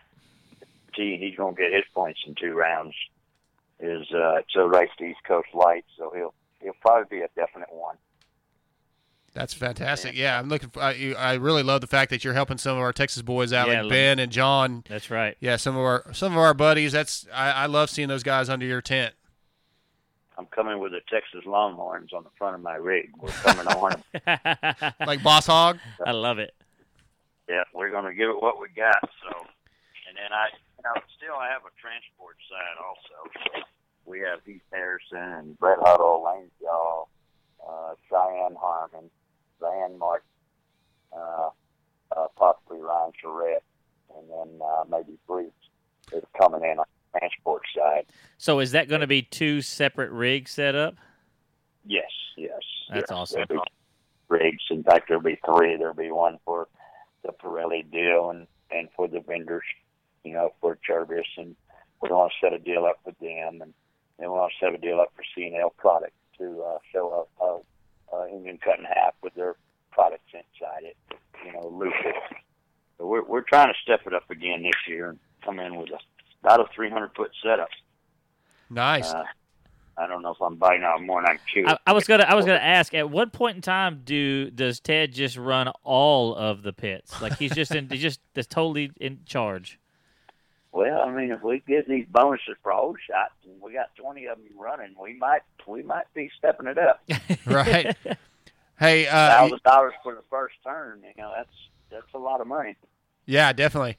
T, he's going to get his points in two rounds. Is uh, it's a race to East Coast Light, so he'll he'll probably be a definite one. That's fantastic. Yeah, I'm looking. For, I, you- I really love the fact that you're helping some of our Texas boys out, Yeah, like Ben and John. That's right. Yeah, some of our some of our buddies. That's I, I love seeing those guys under your tent. I'm coming with the Texas Longhorns on the front of my rig. We're coming on 'em. <laughs> Like Boss Hog. I love it. Yeah, we're going to give it what we got. So, and then I, you know, still I have a transport side also. We have Heath Harrison and Brett Huddle, Lane Shaw, uh, Cheyenne Harmon, Van Martin, uh, uh, possibly Ryan Charette, and then uh, maybe Breach is coming in on the transport side. So is that going to be two separate rigs set up? Yes, yes. That's yes. awesome. Rigs. In fact, there'll be three. There'll be one for the Pirelli deal and, and for the vendors, you know, for Jervis. And we want to set a deal up with them. And then we want to set a deal up for C&L product to uh, show a, a, a engine cut in half with their products inside it, you know, Lucas. So we're, we're trying to step it up again this year and come in with a, about a 300 foot setup. Nice. Uh, I don't know if I'm biting out more than I can chew. I, I was gonna I was gonna ask at what point in time do does Ted just run all of the pits? Like he's just in he's just that's totally in charge. Well, I mean, if we get these bonuses for old shots, and we got twenty of them running, we might we might be stepping it up. <laughs> right. <laughs> Hey, uh, Thousand dollars for the first turn, you know, that's that's a lot of money. yeah, definitely.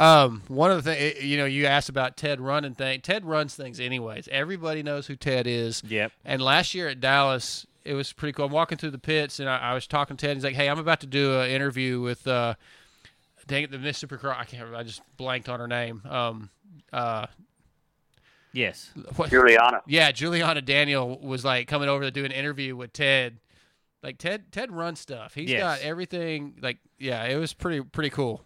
Um, one of the things you know, you asked about Ted running thing. Ted runs things anyways. Everybody knows who Ted is. Yep. And last year at Dallas, it was pretty cool. I'm walking through the pits, and I, I was talking to Ted. He's like, "Hey, I'm about to do an interview with, uh, dang it, the Miss Supercross. I can't. remember. I just blanked on her name. Um, uh, Yes. what? Juliana, Yeah, Juliana Daniel was like coming over to do an interview with Ted. Like Ted, Ted runs stuff. He's Yes. got everything. Like, yeah, it was pretty pretty cool.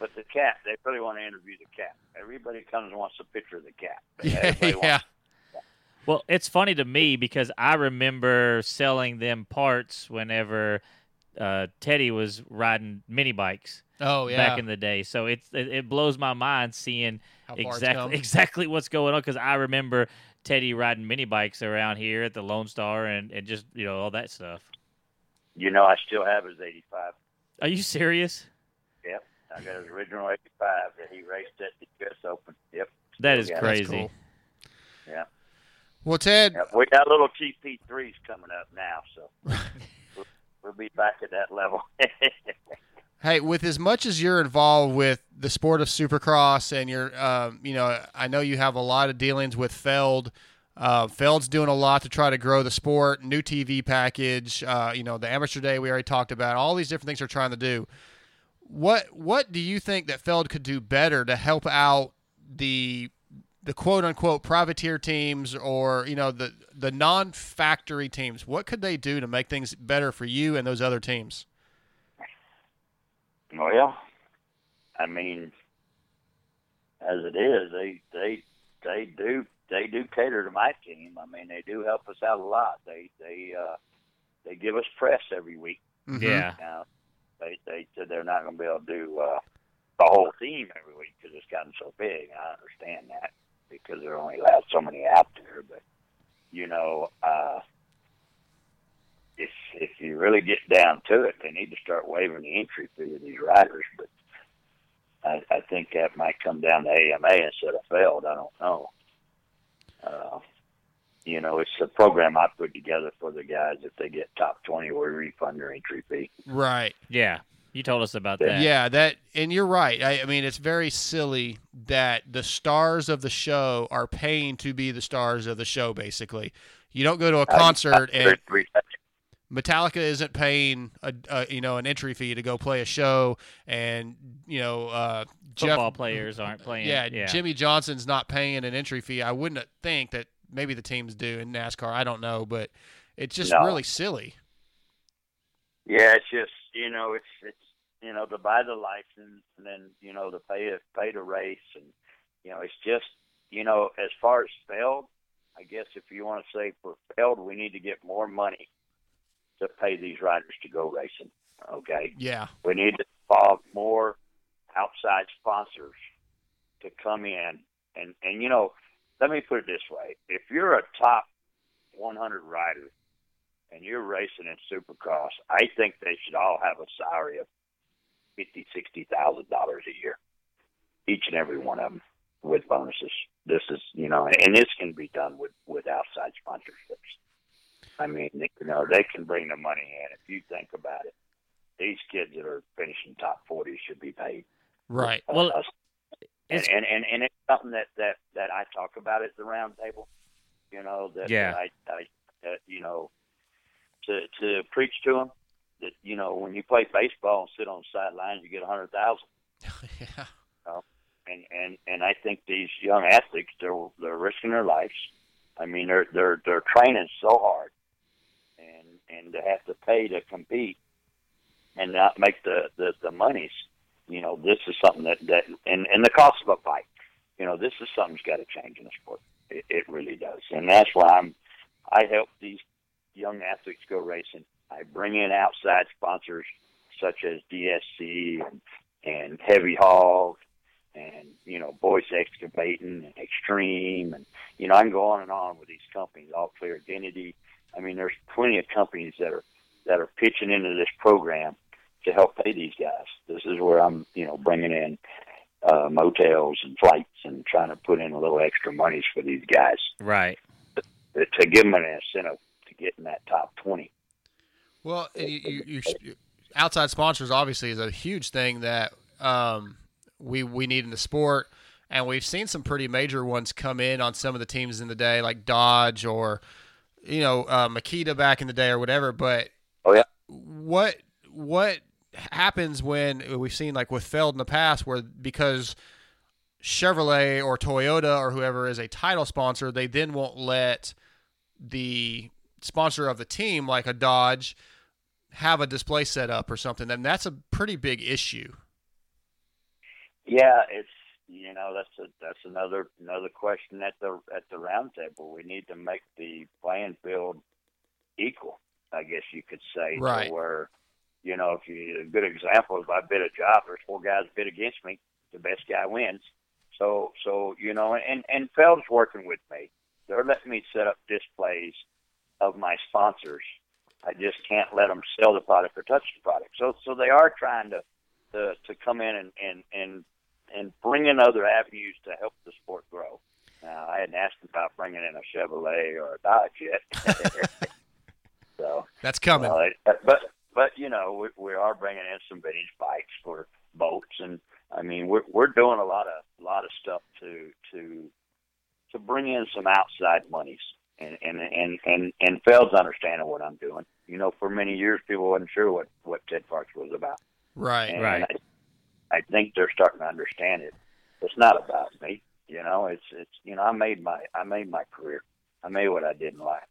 But the cat, they really want to interview the cat. Everybody comes and wants a picture of the cat. <laughs> Yeah, wants- yeah. Well, it's funny to me because I remember selling them parts whenever uh, Teddy was riding mini bikes Oh yeah. back in the day. So it's it, it blows my mind seeing How far it's exactly <laughs> exactly what's going on because I remember Teddy riding mini bikes around here at the Lone Star and, and just you know all that stuff. You know, I still have his '85. Are you serious? Yep, I got his original '85 that he raced at the U.S. Open. Yep. That is Yeah, crazy. cool. Yeah. Well, Ted, Yep. We got little GP3s coming up now, so <laughs> we'll, we'll be back at that level. <laughs> Hey, with as much as you're involved with the sport of Supercross, and you're, um, you know, I know you have a lot of dealings with Feld. Uh, Feld's doing a lot to try to grow the sport. New TV package, uh, you know, the amateur day we already talked about. All these different things they're trying to do. What What do you think that Feld could do better to help out the the quote unquote privateer teams or you know the the non factory teams? What could they do to make things better for you and those other teams? Well, I mean, as it is, they they they do they do cater to my team. I mean, they do help us out a lot. They they uh, they give us press every week. Mhm. Yeah. Now, they they said they're not going to be able to do uh, the whole team every week because it's gotten so big. I understand that because they're only allowed so many out there. But you know, uh, if if you really get down to it, they need to start waiving the entry fee of these riders. But I, I think that might come down to AMA instead of Feld. I don't know. Uh, you know, it's a program I put together for the guys. If they get top twenty, we refund their entry fee. Right. Yeah, you told us about that. Yeah, that and you're right. I, I mean, it's very silly that the stars of the show are paying to be the stars of the show. Basically, you don't go to a concert and Metallica isn't paying a, a you know an entry fee to go play a show, and you know uh, Football Jeff, players aren't playing. yeah, yeah. Jimmie Johnson's not paying an entry fee. I wouldn't think that maybe the teams do in NASCAR. I don't know, but it's just No. really silly. Yeah, it's just you know, it's it's you know to buy the license and then you know to pay pay to race and you know it's just you know as far as Feld, I guess if you want to say for Feld, we need to get more money to pay these riders to go racing. Okay, Yeah, we need to involve more outside sponsors to come in and and you know let me put it this way. If you're a top 100 rider and you're racing in supercross i think they should all have a salary of fifty sixty thousand dollars a year each and every one of them with bonuses. This is you know and this can be done with with outside sponsorships. I mean you know they can bring the money in. If you think about it these kids that are finishing top 40 should be paid. Right. Well, and, and and and it's something that that that I talk about at the round table. You know that, Yeah. that I I that, you know to to preach to them that you know when you play baseball and sit on the sidelines you get a hundred thousand. <laughs> yeah. And and and I think these young athletes they're they're risking their lives. I mean they're they're they're training so hard, and and to have to pay to compete and not make the the the monies. You know this is something that that and and the cost of a fight. You know this is something's got to change in the sport. It, it really does, and that's why I'm. I help these young athletes go racing. I bring in outside sponsors such as DSC and, and Heavy Hog and you know Boyce Excavating and Extreme and you know I can go on and on with these companies. All Clear Identity. I mean, there's plenty of companies that are that are pitching into this program to help pay these guys. This is where I'm you know bringing in uh, motels and flights and trying to put in a little extra monies for these guys right. to, to give them an incentive to get in that top twenty. Well, you, you, you, you, outside sponsors obviously is a huge thing that um, we we need in the sport, and we've seen some pretty major ones come in on some of the teams in the day, like Dodge or you know uh, Makita back in the day or whatever. But Oh, yeah. what what happens when we've seen like with Feld in the past, where because Chevrolet or Toyota or whoever is a title sponsor, they then won't let the sponsor of the team, like a Dodge, have a display set up or something. And that's a pretty big issue. Yeah, it's you know that's a that's another another question at the at the roundtable. We need to make the playing field equal. I guess you could say Right. where you know if you a good example is I bid a job. There's four guys bid against me. The best guy wins. So so you know and and Feld's working with me. They're letting me set up displays of my sponsors. I just can't let them sell the product or touch the product. So so they are trying to to, to come in and, and, and, and bring in other avenues to help the sport grow. Now, I hadn't asked about bringing in a Chevrolet or a Dodge yet. <laughs> <laughs> so, That's coming. uh, but, but, you know, we, we are bringing in some vintage bikes for boats. And I mean, we're, we're doing a lot of, a lot of stuff to, to, to bring in some outside monies. And, and, and, and, and Feld's understanding what I'm doing. You know, for many years, people wasn't sure what, what Ted Parks was about. right. And Right. I, I think they're starting to understand it. It's not about me, you know. It's it's you know I made my I made my career. I made what I did in life,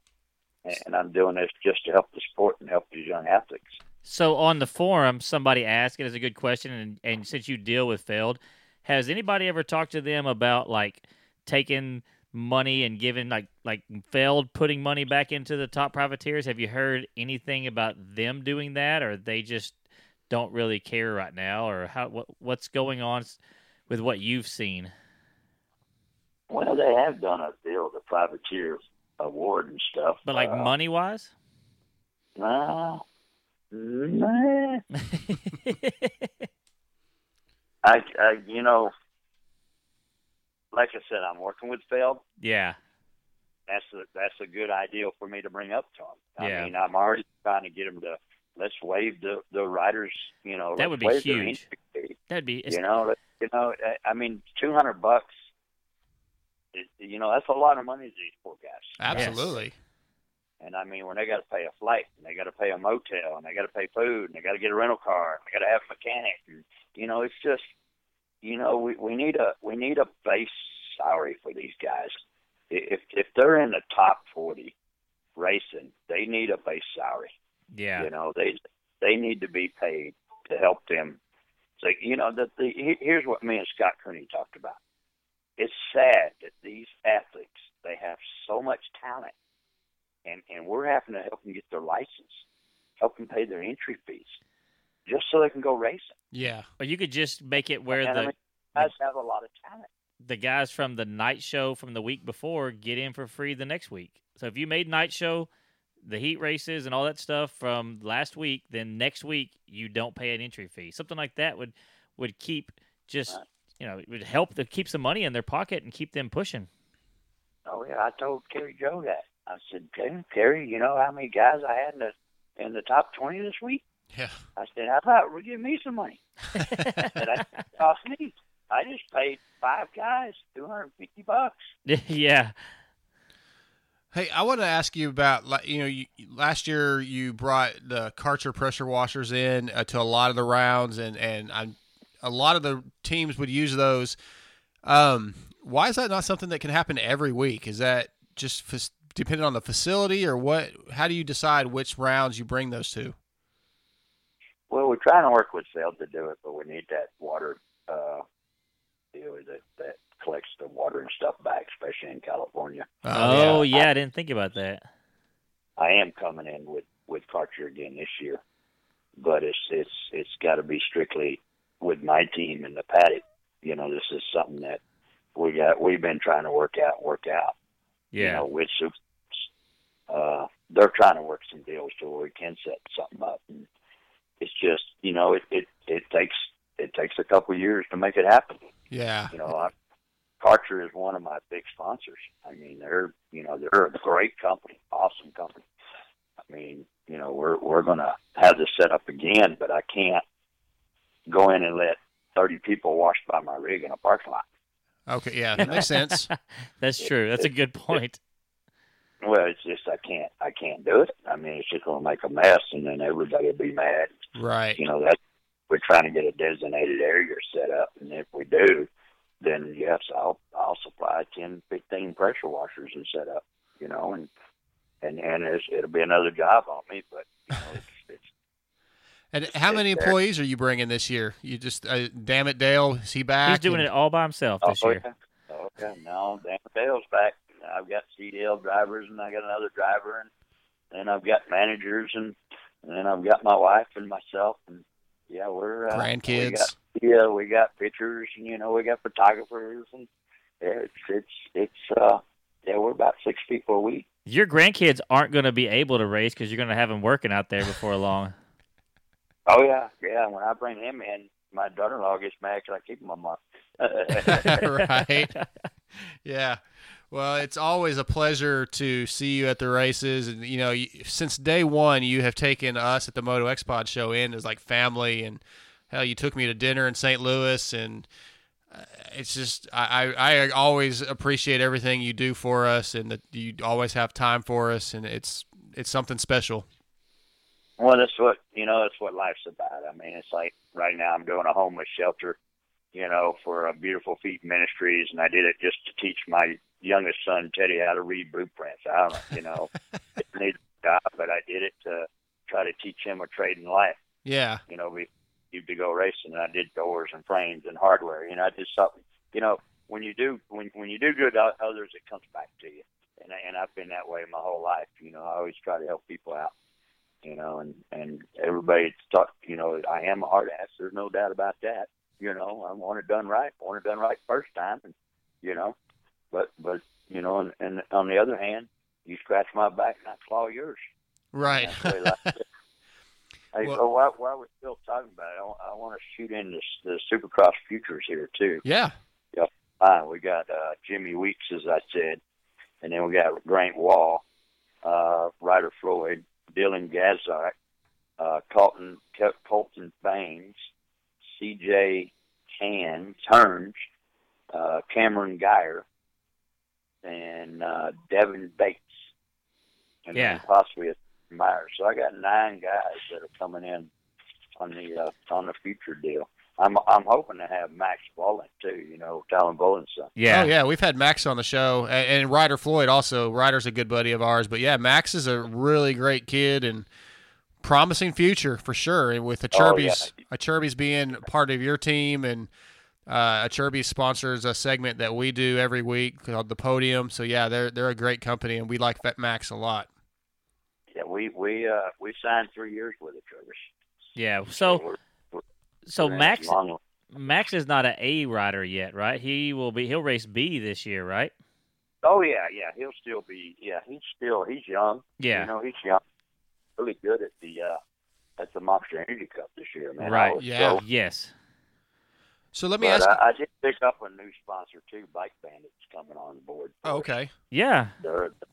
and, I'm doing this just to help the sport and help these young athletes. So on the forum, somebody asked, it is a good question, and, and since you deal with Feld, has anybody ever talked to them about like taking money and giving like like Feld putting money back into the top privateers? Have you heard anything about them doing that, or they just don't really care right now, or how what what's going on with what you've seen? Well, they have done a deal, the privateer award and stuff. But like uh, money wise, Nah, nah. <laughs> I, I, you know, like I said, I'm working with Feld. yeah, that's a that's a good ideal for me to bring up to. Yeah. I mean, I'm already trying to get him to let's waive the the riders. You know, That would be huge. That'd be You know, you know. I- I mean, two hundred bucks. It, you know, that's a lot of money to these poor guys. Absolutely. And I mean, when they got to pay a flight, and they got to pay a motel, and they got to pay food, and they got to get a rental car, and they got to have a mechanic, and you know, it's just, you know, we we need a we need a base salary for these guys. I- If if they're in the top forty racing, they need a base salary. yeah. You know, they they need to be paid to help them. So you know that the here's what me and Scott Cooney talked about. It's sad that these athletes they have so much talent, and and we're having to help them get their license, help them pay their entry fees, just so they can go racing. Yeah. Or you could just make it where and the I mean, guys have a lot of talent. the guys from the night show from the week before get in for free the next week. So if you made night show, the heat races and all that stuff from last week, then next week you don't pay an entry fee. Something like that would would keep just Right. You know it would help to keep some money in their pocket and keep them pushing. Oh yeah, I told Kerry Joe that. I said, "Kerry, Kerry, you know how many guys I had in the in the top twenty this week?" Yeah. I said, "How about we give me some money?" <laughs> and I cost me. I just paid five guys two hundred and fifty bucks. <laughs> yeah, Hey, I want to ask you about you know you, last year you brought the Karcher pressure washers in uh, to a lot of the rounds and and i a lot of the teams would use those. Um, why is that not something that can happen every week? Is that just f- depending on the facility or what? How do you decide which rounds you bring those to? Well, we're trying to work with Feld to do it, but we need that water uh, deal that that collects the water and stuff back, especially in California. oh yeah, I didn't think about that. I am coming in with with Karcher again this year, but it's it's it's got to be strictly with my team in the paddock. You know, this is something that we got we've been trying to work out work out. You Yeah, know, with super. Uh, they're trying to work some deals to where we can set something up, and it's just you know it it it takes it takes a couple of years to make it happen. Yeah. You know, I, Karcher is one of my big sponsors. I mean, they're you know they're a great company, awesome company. I mean, you know, we're we're gonna have this set up again, but I can't go in and let thirty people wash by my rig in a parking lot. Okay. Yeah, that makes sense. <laughs> that's true. That's a good point. Well, it's just I can't I can't do it. I mean, it's just gonna make a mess, and then everybody will be mad. Right. You know, that we're trying to get a designated area set up, and if we do, then yes, I'll I'll supply ten, fifteen pressure washers and set up. You know, and and and it's, it'll be another job on me, but you know, it's, it's And how many It's there. employees are you bringing this year? You just uh, damn it, Dale. Is he back? He's doing And- it all by himself this oh, year. yeah. Oh, yeah. No, Dan Dale's back. I've got CDL drivers, and I got another driver, and then I've got managers, and, and then I've got my wife and myself, and yeah, we're uh, grandkids. We Grandkids. got, yeah, we got pictures, and you know, we got photographers, and yeah, it's it's it's uh, yeah, we're about six people a week. Your grandkids aren't going to be able to race because you're going to have them working out there before long. Oh yeah, yeah. When I bring him in, my daughter-in-law gets mad because I keep them a month. right. Yeah. Well, it's always a pleasure to see you at the races, and you know, since day one, you have taken us at the Moto X Pod show in as like family, and hell, you took me to dinner in St. Louis, and uh, it's just I, I I always appreciate everything you do for us, and that you always have time for us, and it's it's something special. Well, that's what you know. That's what life's about. I mean, it's like right now I'm doing a homeless shelter, you know, for a Beautiful Feet Ministries, and I did it just to teach my youngest son Teddy how to read blueprints. I don't, you know, <laughs> it needs a job, but I did it to try to teach him a trade in life. Yeah. You know, we used to go racing, and I did doors and frames and hardware. You know, I did something. You know, when you do when when you do good to others, it comes back to you. And I, and I've been that way my whole life. You know, I always try to help people out you know, and and everybody thought, you know, I am a hard ass. There's no doubt about that. You know, I want it done right. I want it done right first time, and you know, but but you know, and, and on the other hand, you scratch my back and I claw yours. Right. That's the way life is. Hey, Well- so while, while we're still talking about it, I, I want to shoot in this, the Supercross futures here too. yeah. Fine, we got uh, Jimmy Weeks, as I said. and then we got Grant Wall, uh, Ryder Floyd, Dylan Gazart, uh, Colton Colton Baines, C.J. Can Turns, uh, Cameron Geyer, and uh, Devin Bates, and Yeah. possibly a Myers. So I got nine guys that are coming in on the uh, on the future deal. I'm I'm hoping to have Max Bolin too. You know, Talon Bolin's son. Yeah. Oh yeah, we've had Max on the show, and, and Ryder Floyd also. Ryder's a good buddy of ours, but yeah, Max is a really great kid and promising future for sure. And with the Oh, Chirby's, a Chirby's being part of your team, and uh, a Chirby sponsors a segment that we do every week called the Podium. So yeah, they're they're a great company, and we like Vet Max a lot. Yeah, we we uh we signed three years with the Trivers. Yeah. So We're- so we're Max long- Max is not an A rider yet, right? He will be. He'll race B this year, right? Oh yeah, yeah, he'll still be. Yeah, he's still he's young. Yeah. you know he's young. Really good at the uh at the Monster Energy Cup this year, man. Right. Yeah. so- Yes. So let me but ask. I, I did pick up a new sponsor too, Bike Bandits, coming on board. oh, okay. Yeah. They're the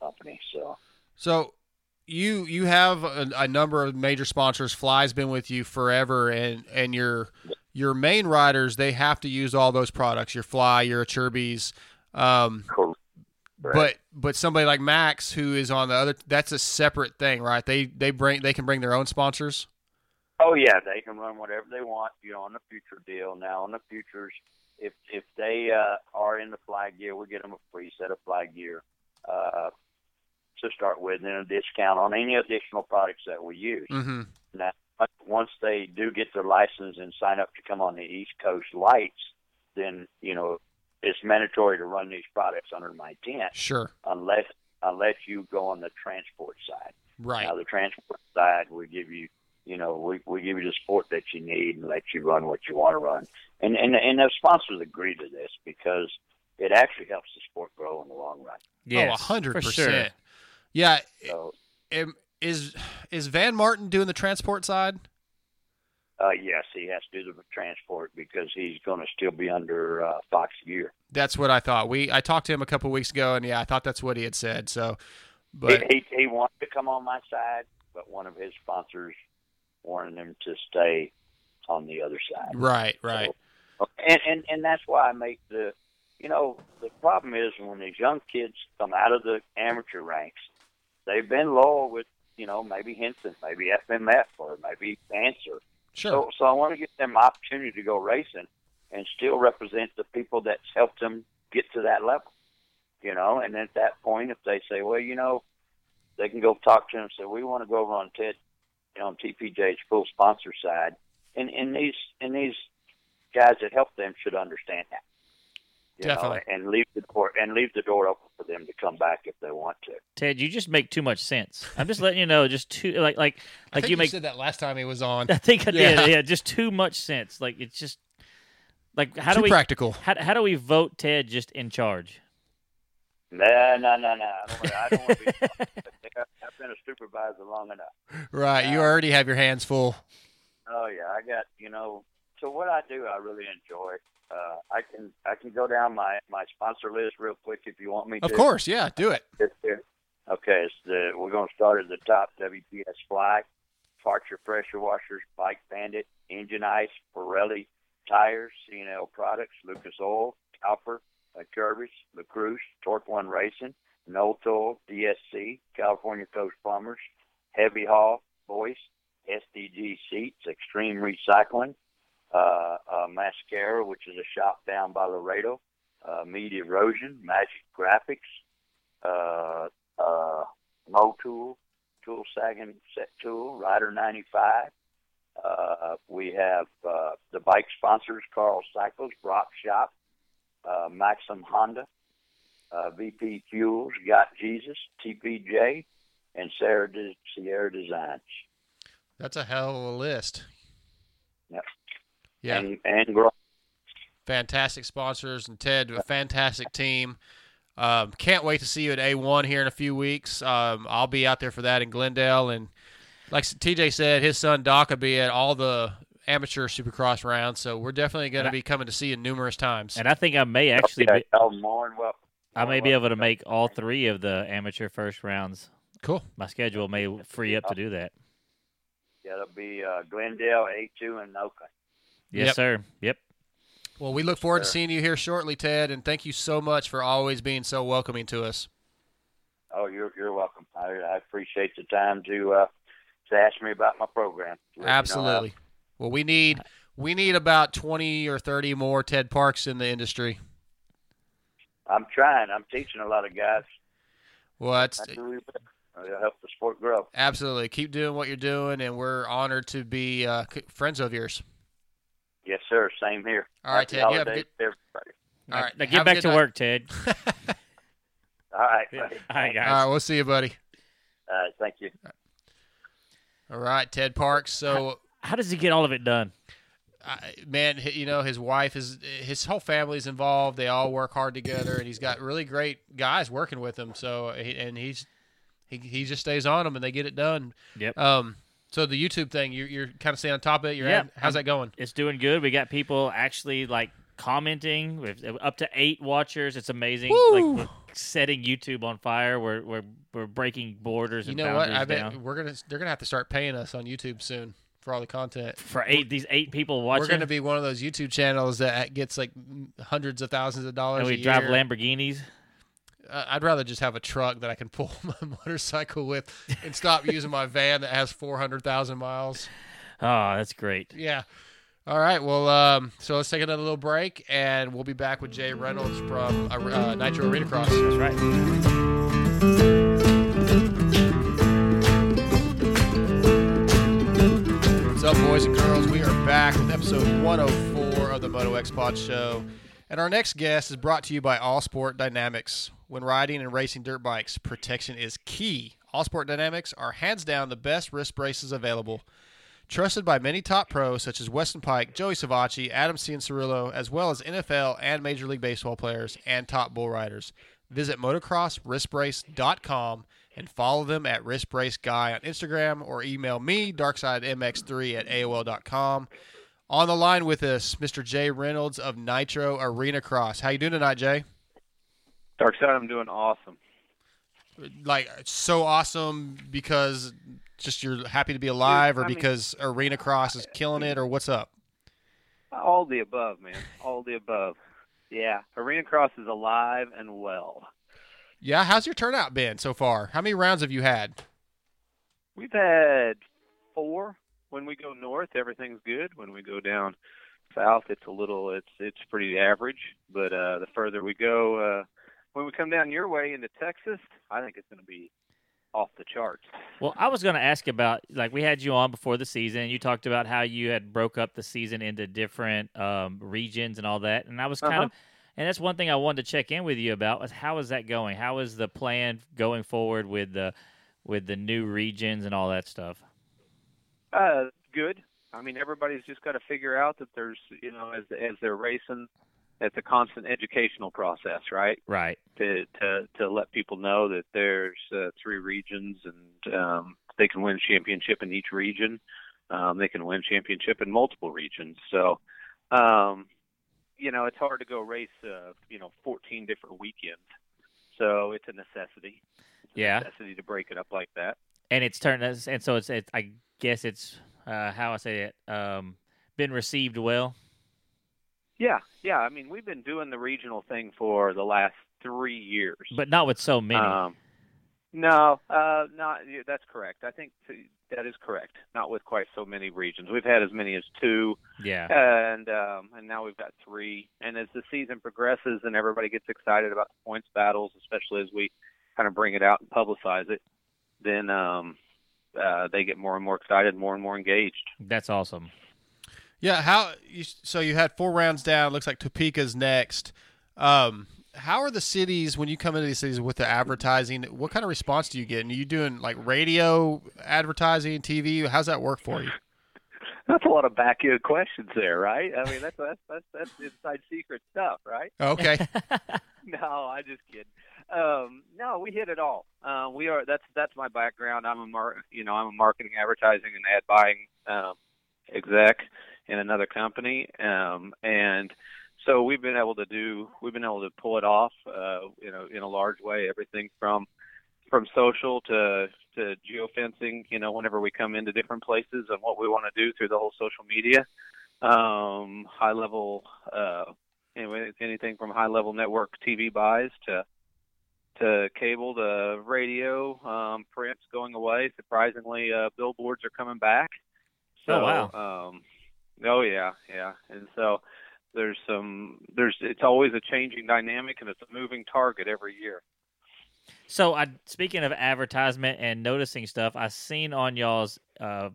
company, so So you you have a, a number of major sponsors. Fly's been with you forever, and and your your main riders they have to use all those products. Your Fly, your Chirby's. Um, cool. Right. but but somebody like Max who is on the other that's a separate thing, right? They they bring they can bring their own sponsors. Oh yeah, they can run whatever they want. You know, on the future deal. Now on the futures, if if they uh, are in the fly gear, we get them a free set of fly gear uh, to start with, and a discount on any additional products that we use. Mm-hmm. Now, once they do get their license and sign up to come on the East Coast lights, then you know it's mandatory to run these products under my tent, Sure. unless unless you go on the transport side. Right. Now the transport side, we give you, you know, we, we give you the support that you need and let you run what you want to run. And and and the sponsors agree to this because it actually helps the sport grow in the long run. Yes. oh, a hundred for sure. Yeah. So Am- Is is Van Martin doing the transport side? uh, yes, he has to do the transport because he's going to still be under uh, Fox Gear. That's what I thought. We I talked to him a couple weeks ago, and yeah, I thought that's what he had said. So, but he, he he wanted to come on my side, but one of his sponsors wanted him to stay on the other side. right, right. and and and that's why I make the, you know, the problem is when these young kids come out of the amateur ranks, they've been loyal with, you know, maybe Henson, maybe FMF, or maybe Answer. Sure. So so I want to give them an opportunity to go racing and still represent the people that's helped them get to that level. You know, and at that point, if they say, well, you know, they can go talk to them and say, we want to go over on Ted, you know, on TPJ's full sponsor side, and and these and these guys that help them should understand that. You Definitely. know, and leave the door and leave the door open for them to come back if they want to. Ted, you just make too much sense. I'm just letting you know, just too like like I like think you make. said that last time he was on. <laughs> I think I Yeah. did. Yeah, just too much sense. Like it's just like how Too do we practical. how, how do we vote Ted just in charge? No, no, no, no. I don't want to. I don't want to be. <laughs> I've been a supervisor long enough. Right. You um, already have your hands full. Oh yeah, I got you know. So what I do, I really enjoy. Uh, I can I can go down my my sponsor list real quick if you want me to. Of course. Yeah. Do it. Okay, it's the, we're going to start at the top. WPS Fly, Parcher Pressure Washers, Bike Bandit, Engine Ice, Pirelli Tires, C&L Products, Lucas Oil, Cowper, uh, Kirby's, LaCruz, Torque One Racing, Nolto, DSC, California Coast Plumbers, Heavy Haul, Voice, SDG Seats, Extreme Recycling, uh, uh, Mascara, which is a shop down by Laredo, uh, Media Erosion, Magic Graphics, uh, uh, Mo Tool, Tool Sagging Set Tool, Rider 95. Uh, we have uh, the bike sponsors, Carl Cycles, Brock Shop, uh, Maxim Honda, uh, VP Fuels, Got Jesus, TPJ, and Sarah De- Sierra Designs. That's a hell of a list. Yep. Yeah. And, and grow. fantastic sponsors and Ted, a fantastic team. Um, can't wait to see you at A1 here in a few weeks. Um, I'll be out there for that in Glendale, and like TJ said, his son Doc will be at all the amateur Supercross rounds. So we're definitely going to be coming to see you numerous times. And I think I may actually Okay, be, y'all more than welcome. I may be able to make all three of the amateur first rounds. Cool. My schedule may free up to do that. Yeah, it'll be uh, Glendale, A2, and Oakland. Yes, Yep. sir. Yep. Well, we look forward to seeing you here shortly, Ted, and thank you so much for always being so welcoming to us. Oh, you're you're welcome. I, I appreciate the time to uh, to ask me about my program. Let me know Absolutely. Well, we need we need about twenty or thirty more Ted Parks in the industry. I'm trying. I'm teaching a lot of guys. Well, that's I help the sport grow. absolutely keep doing what you're doing, and we're honored to be uh, friends of yours. Yes, sir. Same here. All right, Happy Ted, you have a holidays to everybody. All right, Now get back to night. work, Ted. <laughs> All right. right, All Guys. right, we'll see you, buddy. All right. Thank you. All right, Ted Parks. So, How does he get all of it done? I man, you know, his wife is his whole family's involved. They all work hard together, and he's got really great guys working with him. So, and he's he he just stays on them, and they get it done. Yep. Um. So the YouTube thing, you're you're kind of staying on top of it. You're Yeah, add- how's that going? It's doing good. We got people actually like commenting. We've uh, up to eight watchers. It's amazing. Woo! Like setting YouTube on fire. We're we're we're breaking borders You and know what? I bet down. we're gonna they're gonna have to start paying us on YouTube soon for all the content. For eight these eight people watching, We're gonna be one of those YouTube channels that gets like hundreds of thousands of dollars. and we drive. Lamborghinis. Uh, I'd rather just have a truck that I can <laughs> pull my motorcycle with and stop using my van that has 400,000 miles. Oh, that's great. Yeah. All right. Well, um, so let's take another little break, and we'll be back with Jay Reynolds from uh, uh, Nitro Arena Cross. That's right. What's up, boys and girls? We are back with episode 104 of the Moto X Pod Show. And our next guest is brought to you by All Sport Dynamics. When riding and racing dirt bikes, protection is key. All Sport Dynamics are hands down the best wrist braces available. Trusted by many top pros such as Weston Peick, Joey Savatgy, Adam Cianciarulo, as well as NFL and Major League Baseball players and top bull riders. Visit motocrosswristbrace.com and follow them at Wrist Brace Guy on Instagram or email me, darksidemx3 at AOL.com. On the line with us, Mr. Jay Reynolds of Nitro Arena Cross. How you doing tonight, Jay? Dark Side, I'm doing awesome. Like so awesome because just you're happy to be alive, or I mean- because Arena Cross is killing it, or what's up? All the above, man. All the above. Yeah, Arena Cross is alive and well. Yeah, how's your turnout been so far? How many rounds have you had? We've had four. When we go north, everything's good. When we go down south, it's a little, it's it's pretty average. But uh, the further we go, uh, when we come down your way into Texas, I think it's going to be off the charts. Well, I was going to ask about like we had you on before the season. and You talked about how you had broke up the season into different um, regions and all that, and I was kind Uh-huh. of, and that's one thing I wanted to check in with you about was how is that going? How is the plan going forward with the with the new regions and all that stuff? Uh, good. I mean, everybody's just got to figure out that there's, you know, as as they're racing, it's a constant educational process, right? Right. To to to let people know that there's uh, three regions and um, they can win championship in each region. Um, they can win championship in multiple regions. So, um, you know, it's hard to go race, uh, you know, 14 different weekends. So it's a necessity. It's a Yeah. necessity to break it up like that. And it's turned us, and so it's, it's I guess it's uh, how I say it um, been received well. Yeah, yeah. I mean, we've been doing the regional thing for the last three years. But not with so many. Um, no, uh, not yeah, that's correct. I think t- that is correct. Not with quite so many regions. We've had as many as two, yeah. and um, and now we've got three. And as the season progresses and everybody gets excited about the points battles, especially as we kind of bring it out and publicize it, then um, uh, they get more and more excited, more and more engaged. That's awesome. Yeah, how you, so you had four rounds down. Looks like Topeka's next. Um, how are the cities when you come into these cities with the advertising? What kind of response do you get? And are you doing like radio advertising, TV? How's that work for you? <laughs> That's a lot of backyard questions there, right? I mean, that's that's that's, that's inside secret stuff, right? Okay, <laughs> <laughs> no, I just kidding. Um, no, we hit it all. Uh, we are. That's that's my background. I'm a mar- you know, I'm a marketing, advertising, and ad buying um, exec in another company, um, and so we've been able to do we've been able to pull it off uh, you know in a large way everything from from social to to geofencing you know whenever we come into different places and what we want to do through the whole social media. Um, high level uh, anyway anything from high level network TV buys to to cable to radio um, print's going away. Surprisingly uh, billboards are coming back. So Oh, wow. um, oh yeah yeah and so there's some there's it's always a changing dynamic and it's a moving target every year So, I speaking of advertisement and noticing stuff, I seen on y'all's uh,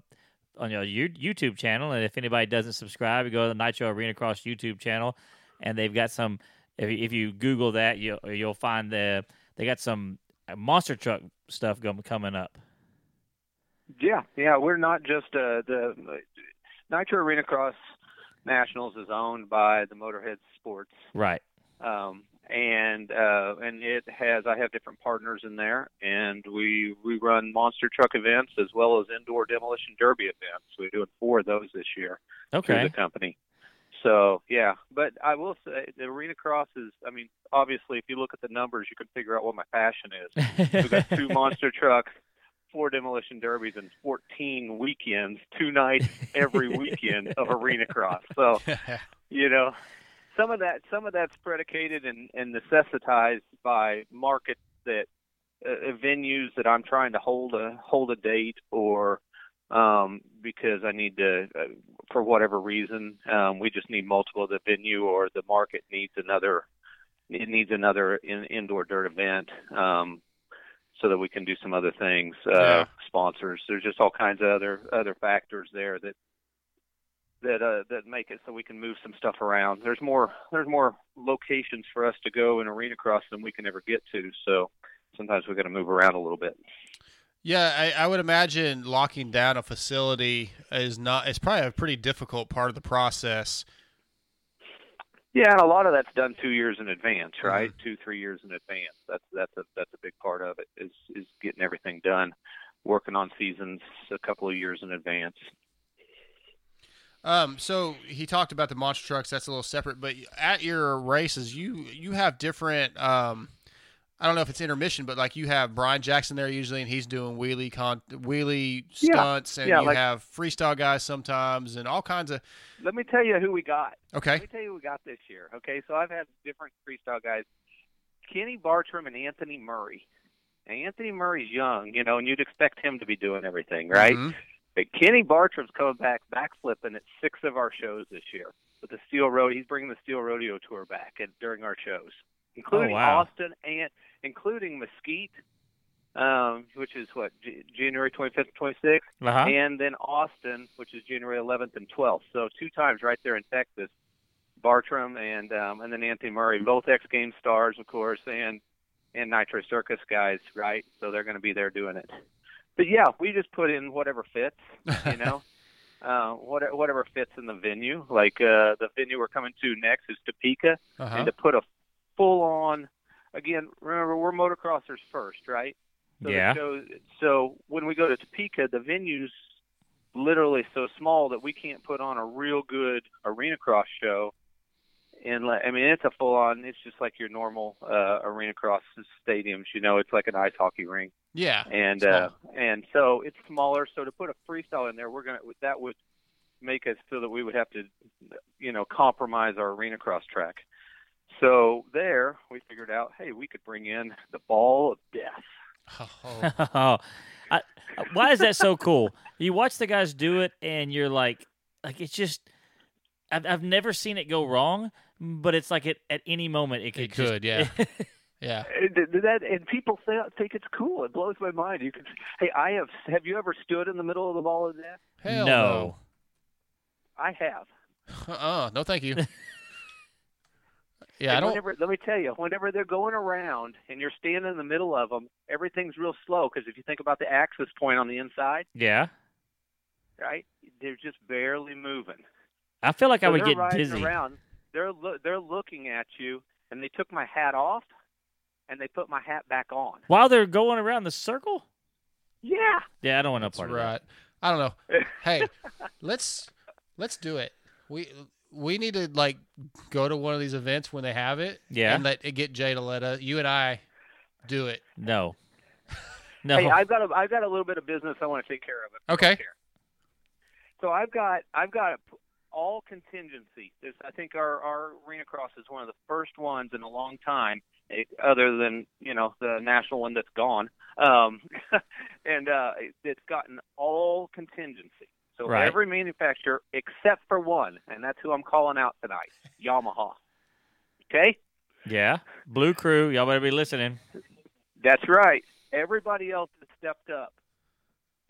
on your YouTube channel, and if anybody doesn't subscribe, go to the Nitro Arena Cross YouTube channel, and they've got some. If you, if you Google that, you'll you'll find the they got some uh, monster truck stuff going coming up. yeah yeah we're not just uh the nitro arena cross nationals is owned by the motorhead sports. Right. um and uh and it has i have different partners in there and we we run monster truck events as well as indoor demolition derby events. We're doing four of those this year through the company. So yeah but i will say the arena cross is i mean obviously if you look at the numbers you can figure out what my passion is. We've got two <laughs> monster trucks four demolition derbies and 14 weekends two nights every <laughs> weekend of arena cross. So <laughs> you know some of that some of that's predicated and, and necessitized by market that uh, uh, venues that I'm trying to hold a hold a date or um, because I need to uh, for whatever reason um, we just need multiple of the venue or the market needs another it needs another in, indoor dirt event um, so that we can do some other things uh, Yeah. sponsors there's just all kinds of other other factors there that that uh, that make it so we can move some stuff around. There's more there's more locations for us to go in arena cross than we can ever get to. So sometimes we've got to move around a little bit. Yeah, I, I would imagine locking down a facility is not. It's probably a pretty difficult part of the process. Yeah, and a lot of that's done two years in advance, right? Two three years in advance. That's that's a that's a big part of it is is getting everything done, working on seasons a couple of years in advance. Um, so he talked about the monster trucks. That's a little separate, but at your races, you you have different. Um, I don't know if it's intermission, but like you have Brian Jackson there usually, and he's doing wheelie con wheelie Yeah. stunts, and Yeah, you like- have freestyle guys sometimes, and all kinds of. Let me tell you who we got. Okay. Let me tell you who we got this year. Okay, so I've had different freestyle guys, Kenny Bartram and Anthony Murray. Now, Anthony Murray's young, you know, and you'd expect him to be doing everything, right? Mhm. But Kenny Bartram's coming back backflipping at six of our shows this year with the Steel Road. He's bringing the Steel Rodeo tour back at, during our shows, including Oh, wow. Austin and including Mesquite, um, which is what J- January 25th, 26th, Uh-huh. and then Austin, which is January 11th and 12th. So two times right there in Texas. Bartram and um, and then Anthony Murray, both X Games stars, of course, and and Nitro Circus guys, right? So they're going to be there doing it. But yeah, we just put in whatever fits, you know, <laughs> uh, what, whatever fits in the venue. Like uh, the venue we're coming to next is Topeka, Uh-huh. and to put a full on. Again, remember we're motocrossers first, right? So Yeah. Show, so when we go to Topeka, the venue's literally so small that we can't put on a real good arena cross show. And like, I mean, it's a full on. It's just like your normal uh, arena cross stadiums. You know, it's like an ice hockey rink Yeah. and uh and so it's smaller so to put a freestyle in there we're gonna that would make us feel that we would have to you know compromise our arena cross track so there we figured out hey we could bring in the ball of death Oh, <laughs> I, why is that so cool? You watch the guys do it, and you're like, like it's just. I've I've never seen it go wrong, but it's like it at any moment it could. It could, just- yeah. <laughs> yeah. and that and people th- think it's cool it blows my mind you can hey i have have you ever stood in the middle of the ball of death Hell no. i have no. Uh-uh. No, thank you. <laughs> Yeah, I don't. Whenever, let me tell you, whenever they're going around and you're standing in the middle of them, everything's real slow because if you think about the access point on the inside, Yeah, right, they're just barely moving. I feel like I So would they're get riding dizzy. Around, they're lo- they're looking at you, and they took my hat off, and they put my hat back on. while they're going around the circle. Yeah, Yeah, I don't want to That's part right. of I don't know. <laughs> Hey, let's let's do it. We we need to like go to one of these events when they have it. Yeah. and let get Jay to let us, you and I, do it. No. <laughs> No. Hey, I've got a I've got a little bit of business I want to take care of. if Okay. So I've got I've got all contingency. This, I think our our arena cross is one of the first ones in a long time, eh, other than you know the national one that's gone, um, <laughs> and uh, it's gotten all contingency. So Right. every manufacturer except for one, and that's who I'm calling out tonight, <laughs> Yamaha. Okay. yeah. Blue Crew, y'all better be listening. That's right. Everybody else has stepped up.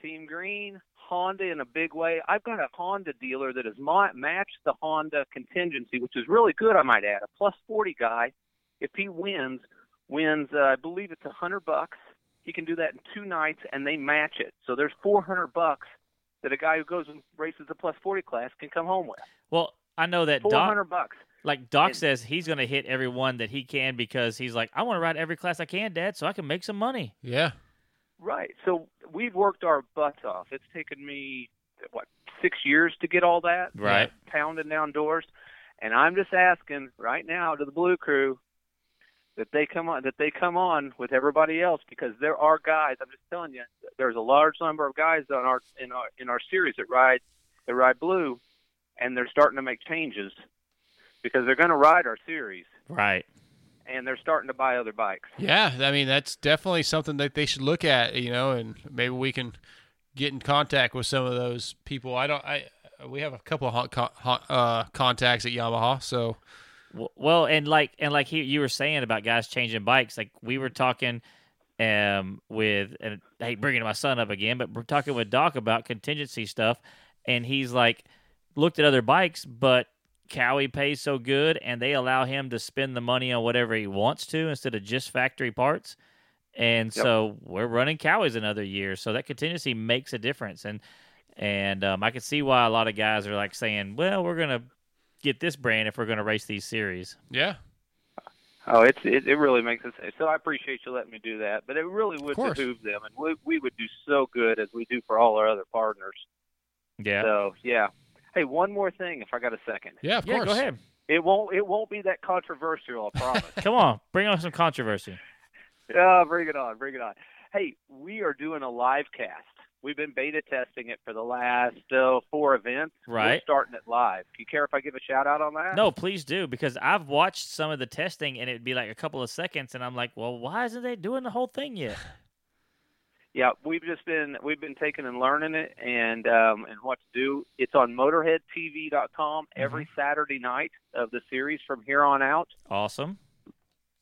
Team Green, Honda in a big way. I've got a Honda dealer that has ma- matched the Honda contingency, which is really good, I might add. A plus 40 guy, if he wins, wins, uh, I believe it's a 100 bucks. He can do that in two nights, and they match it. So there's 400 bucks that a guy who goes and races the plus 40 class can come home with. Well, I know that Doc, 400 bucks. like Doc and- says, he's going to hit every one that he can because he's like, I want to ride every class I can, Dad, so I can make some money. Yeah, Right. So we've worked our butts off. It's taken me what six years to get all that. Right. Pounding down doors, and I'm just asking right now to the Blue Crew that they come on that they come on with everybody else because there are guys. I'm just telling you, there's a large number of guys on our in our in our series that ride that ride blue, and they're starting to make changes because they're going to ride our series Right. and they're starting to buy other bikes. yeah. I mean, that's definitely something that they should look at. You know, and maybe we can get in contact with some of those people. I don't. I we have a couple of hot, hot, uh, contacts at Yamaha, so Well, and like and like he, you were saying about guys changing bikes, like we were talking um with and I hate bringing my son up again, but we're talking with Doc about contingency stuff, and he's like looked at other bikes, but Cowie pays so good, and they allow him to spend the money on whatever he wants to instead of just factory parts. And Yep. so we're running Cowies another year, so that contingency makes a difference. And and um, I can see why a lot of guys are like saying, "Well, we're gonna get this brand if we're gonna race these series." yeah, Oh, it's it, it really makes us. So I appreciate you letting me do that, but it really would course. behoove them, and we we would do so good as we do for all our other partners. Yeah, So yeah. Hey, one more thing, if I got a second. yeah. Of yeah. course. Go ahead. It won't it won't be that controversial, I promise. <laughs> Come on, bring on some controversy. <laughs> Yeah, bring it on, bring it on. Hey, we are doing a live cast. We've been beta testing it for the last uh, four events. We're Right. starting it live. Do you care if I give a shout out on that? No, please do because I've watched some of the testing and it'd be like a couple of seconds, and I'm like, well, why isn't they doing the whole thing yet? <sighs> Yeah, we've just been we've been taking and learning it and um, and what to do. It's on MotorheadTV.com every Saturday night of the series from here on out. Awesome.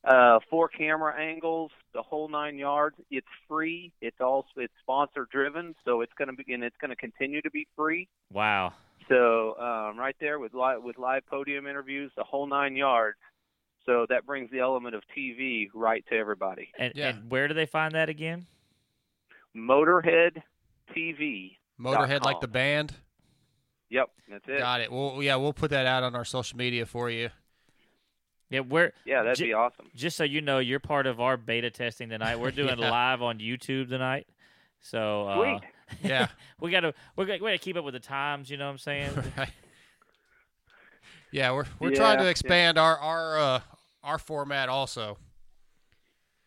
Uh, four camera angles, the whole nine yards. It's free. It's also it's sponsor driven, so it's going to be and it's going to continue to be free. Wow. So um, right there with live with live podium interviews, the whole nine yards. So that brings the element of TV right to everybody. And, Yeah. and where do they find that again? Motorhead TV. Motorhead, like the band. Yep, that's it. Got it. Well, yeah, we'll put that out on our social media for you. Yeah, where Yeah, that'd J- be awesome. just so you know, you're part of our beta testing tonight. We're doing <laughs> Yeah. live on YouTube tonight. So uh, Sweet. <laughs> Yeah. we gotta we're gonna, we gotta keep up with the times. You know what I'm saying? <laughs> right. Yeah, we're we're trying Yeah, to yeah. expand our our uh, our format also.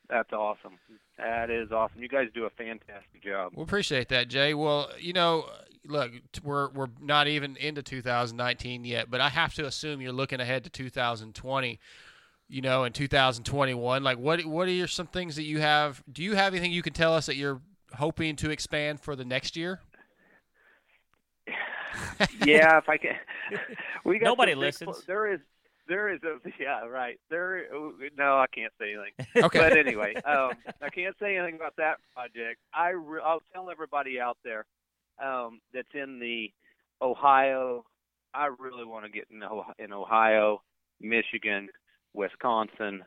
That's awesome. That is awesome. You guys do a fantastic job. We appreciate that, Jay. Well, you know, look, we're we're not even into 2019 yet, but I have to assume you're looking ahead to 2020. You know, in 2021, like what what are some things that you have? Do you have anything you can tell us that you're hoping to expand for the next year? <sighs> yeah, if I can. <laughs> we got Nobody some big listens. There is, there is a <laughs> yeah, right. There, no, I can't say anything. <laughs> Okay. But anyway, um, I can't say anything about that project. I re- I'll tell everybody out there um, that's in the Ohio. I really want to get in, Ohio, in Ohio, Michigan, Wisconsin.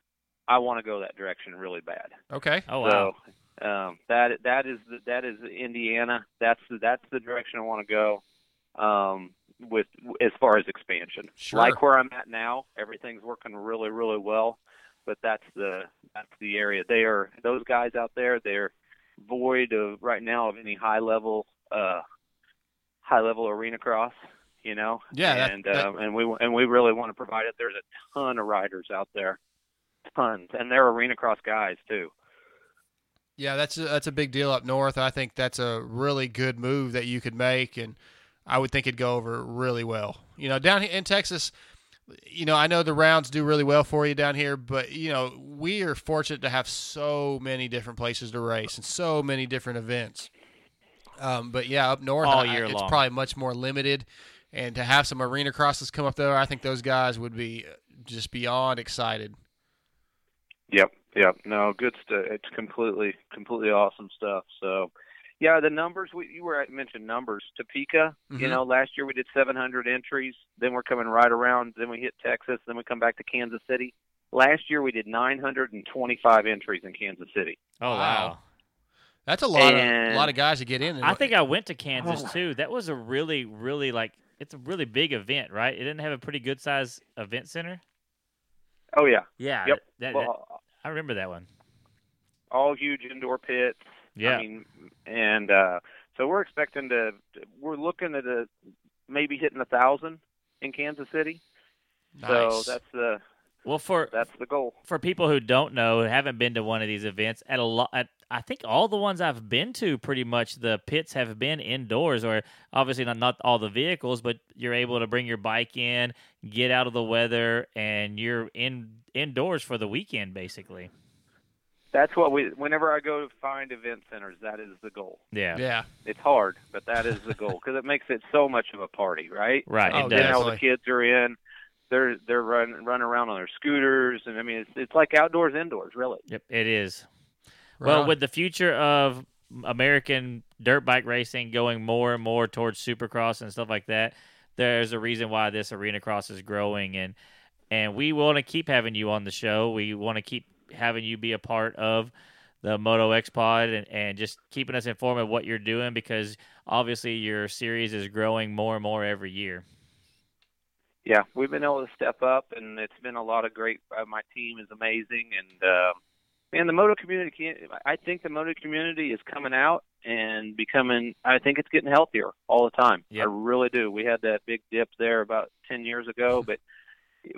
I want to go that direction really bad. Okay. Oh wow. So um, that that is the, that is Indiana. That's the, that's the direction I want to go. Um, with as far as expansion, Sure. like where I'm at now, everything's working really really well. But that's the that's the area. They are those guys out there. They're void of right now of any high level uh, high level arena cross. You know, Yeah, that- and that- um, and we and we really want to provide it. There's a ton of riders out there, tons, and they're arena cross guys too. Yeah, that's a, that's a big deal up north. I think that's a really good move that you could make, and I would think it'd go over really well. You know, down here in Texas, you know, I know the rounds do really well for you down here, but you know, we are fortunate to have so many different places to race and so many different events. Um, but yeah, up north, All I- it's long. probably much more limited. And to have some arena crosses come up there, I think those guys would be just beyond excited. Yep, yep. No, good stuff. It's completely, completely awesome stuff. So, yeah, the numbers we you were mentioned numbers. Topeka, you Mhm. know, last year we did 700 entries. Then we're coming right around. Then we hit Texas. Then we come back to Kansas City. Last year we did 925 entries in Kansas City. Oh Wow. wow. That's a lot of a lot of guys to get in. I think I went to Kansas Oh. too. That was a really, really like it's a really big event, right? It didn't have a pretty good size event center. Oh yeah. Yeah. Yep. That, that- I remember that one. all huge indoor pits. Yeah. I mean, and uh, so we're expecting to. We're looking at a maybe hitting a thousand in Kansas City. nice. So that's the Well, for that's the goal. for people who don't know, haven't been to one of these events, at a lot, at, I think all the ones I've been to, pretty much the pits have been indoors, or obviously not not all the vehicles, but you're able to bring your bike in, get out of the weather, and you're in indoors for the weekend, basically. That's what we. Whenever I go to find event centers, that is the goal. Yeah. yeah. It's hard, but that is the goal because it makes it so much of a party, right? Right. Oh, it Then does. all the kids are in. They're they're running running around on their scooters, and I mean it's it's like outdoors, indoors, really. Yep. It is. Right Well, on. with the future of American dirt bike racing going more and more towards supercross and stuff like that, there's a reason why this arena cross is growing and and we want to keep having you on the show. We want to keep having you be a part of the Moto X Pod and, and just keeping us informed of what you're doing because obviously your series is growing more and more every year. Yeah, we've been able to step up, and it's been a lot of great. Uh, my team is amazing, and uh, man, the moto community. I think the moto community is coming out and becoming. I think it's getting healthier all the time. Yep. I really do. We had that big dip there about ten years ago, <laughs> but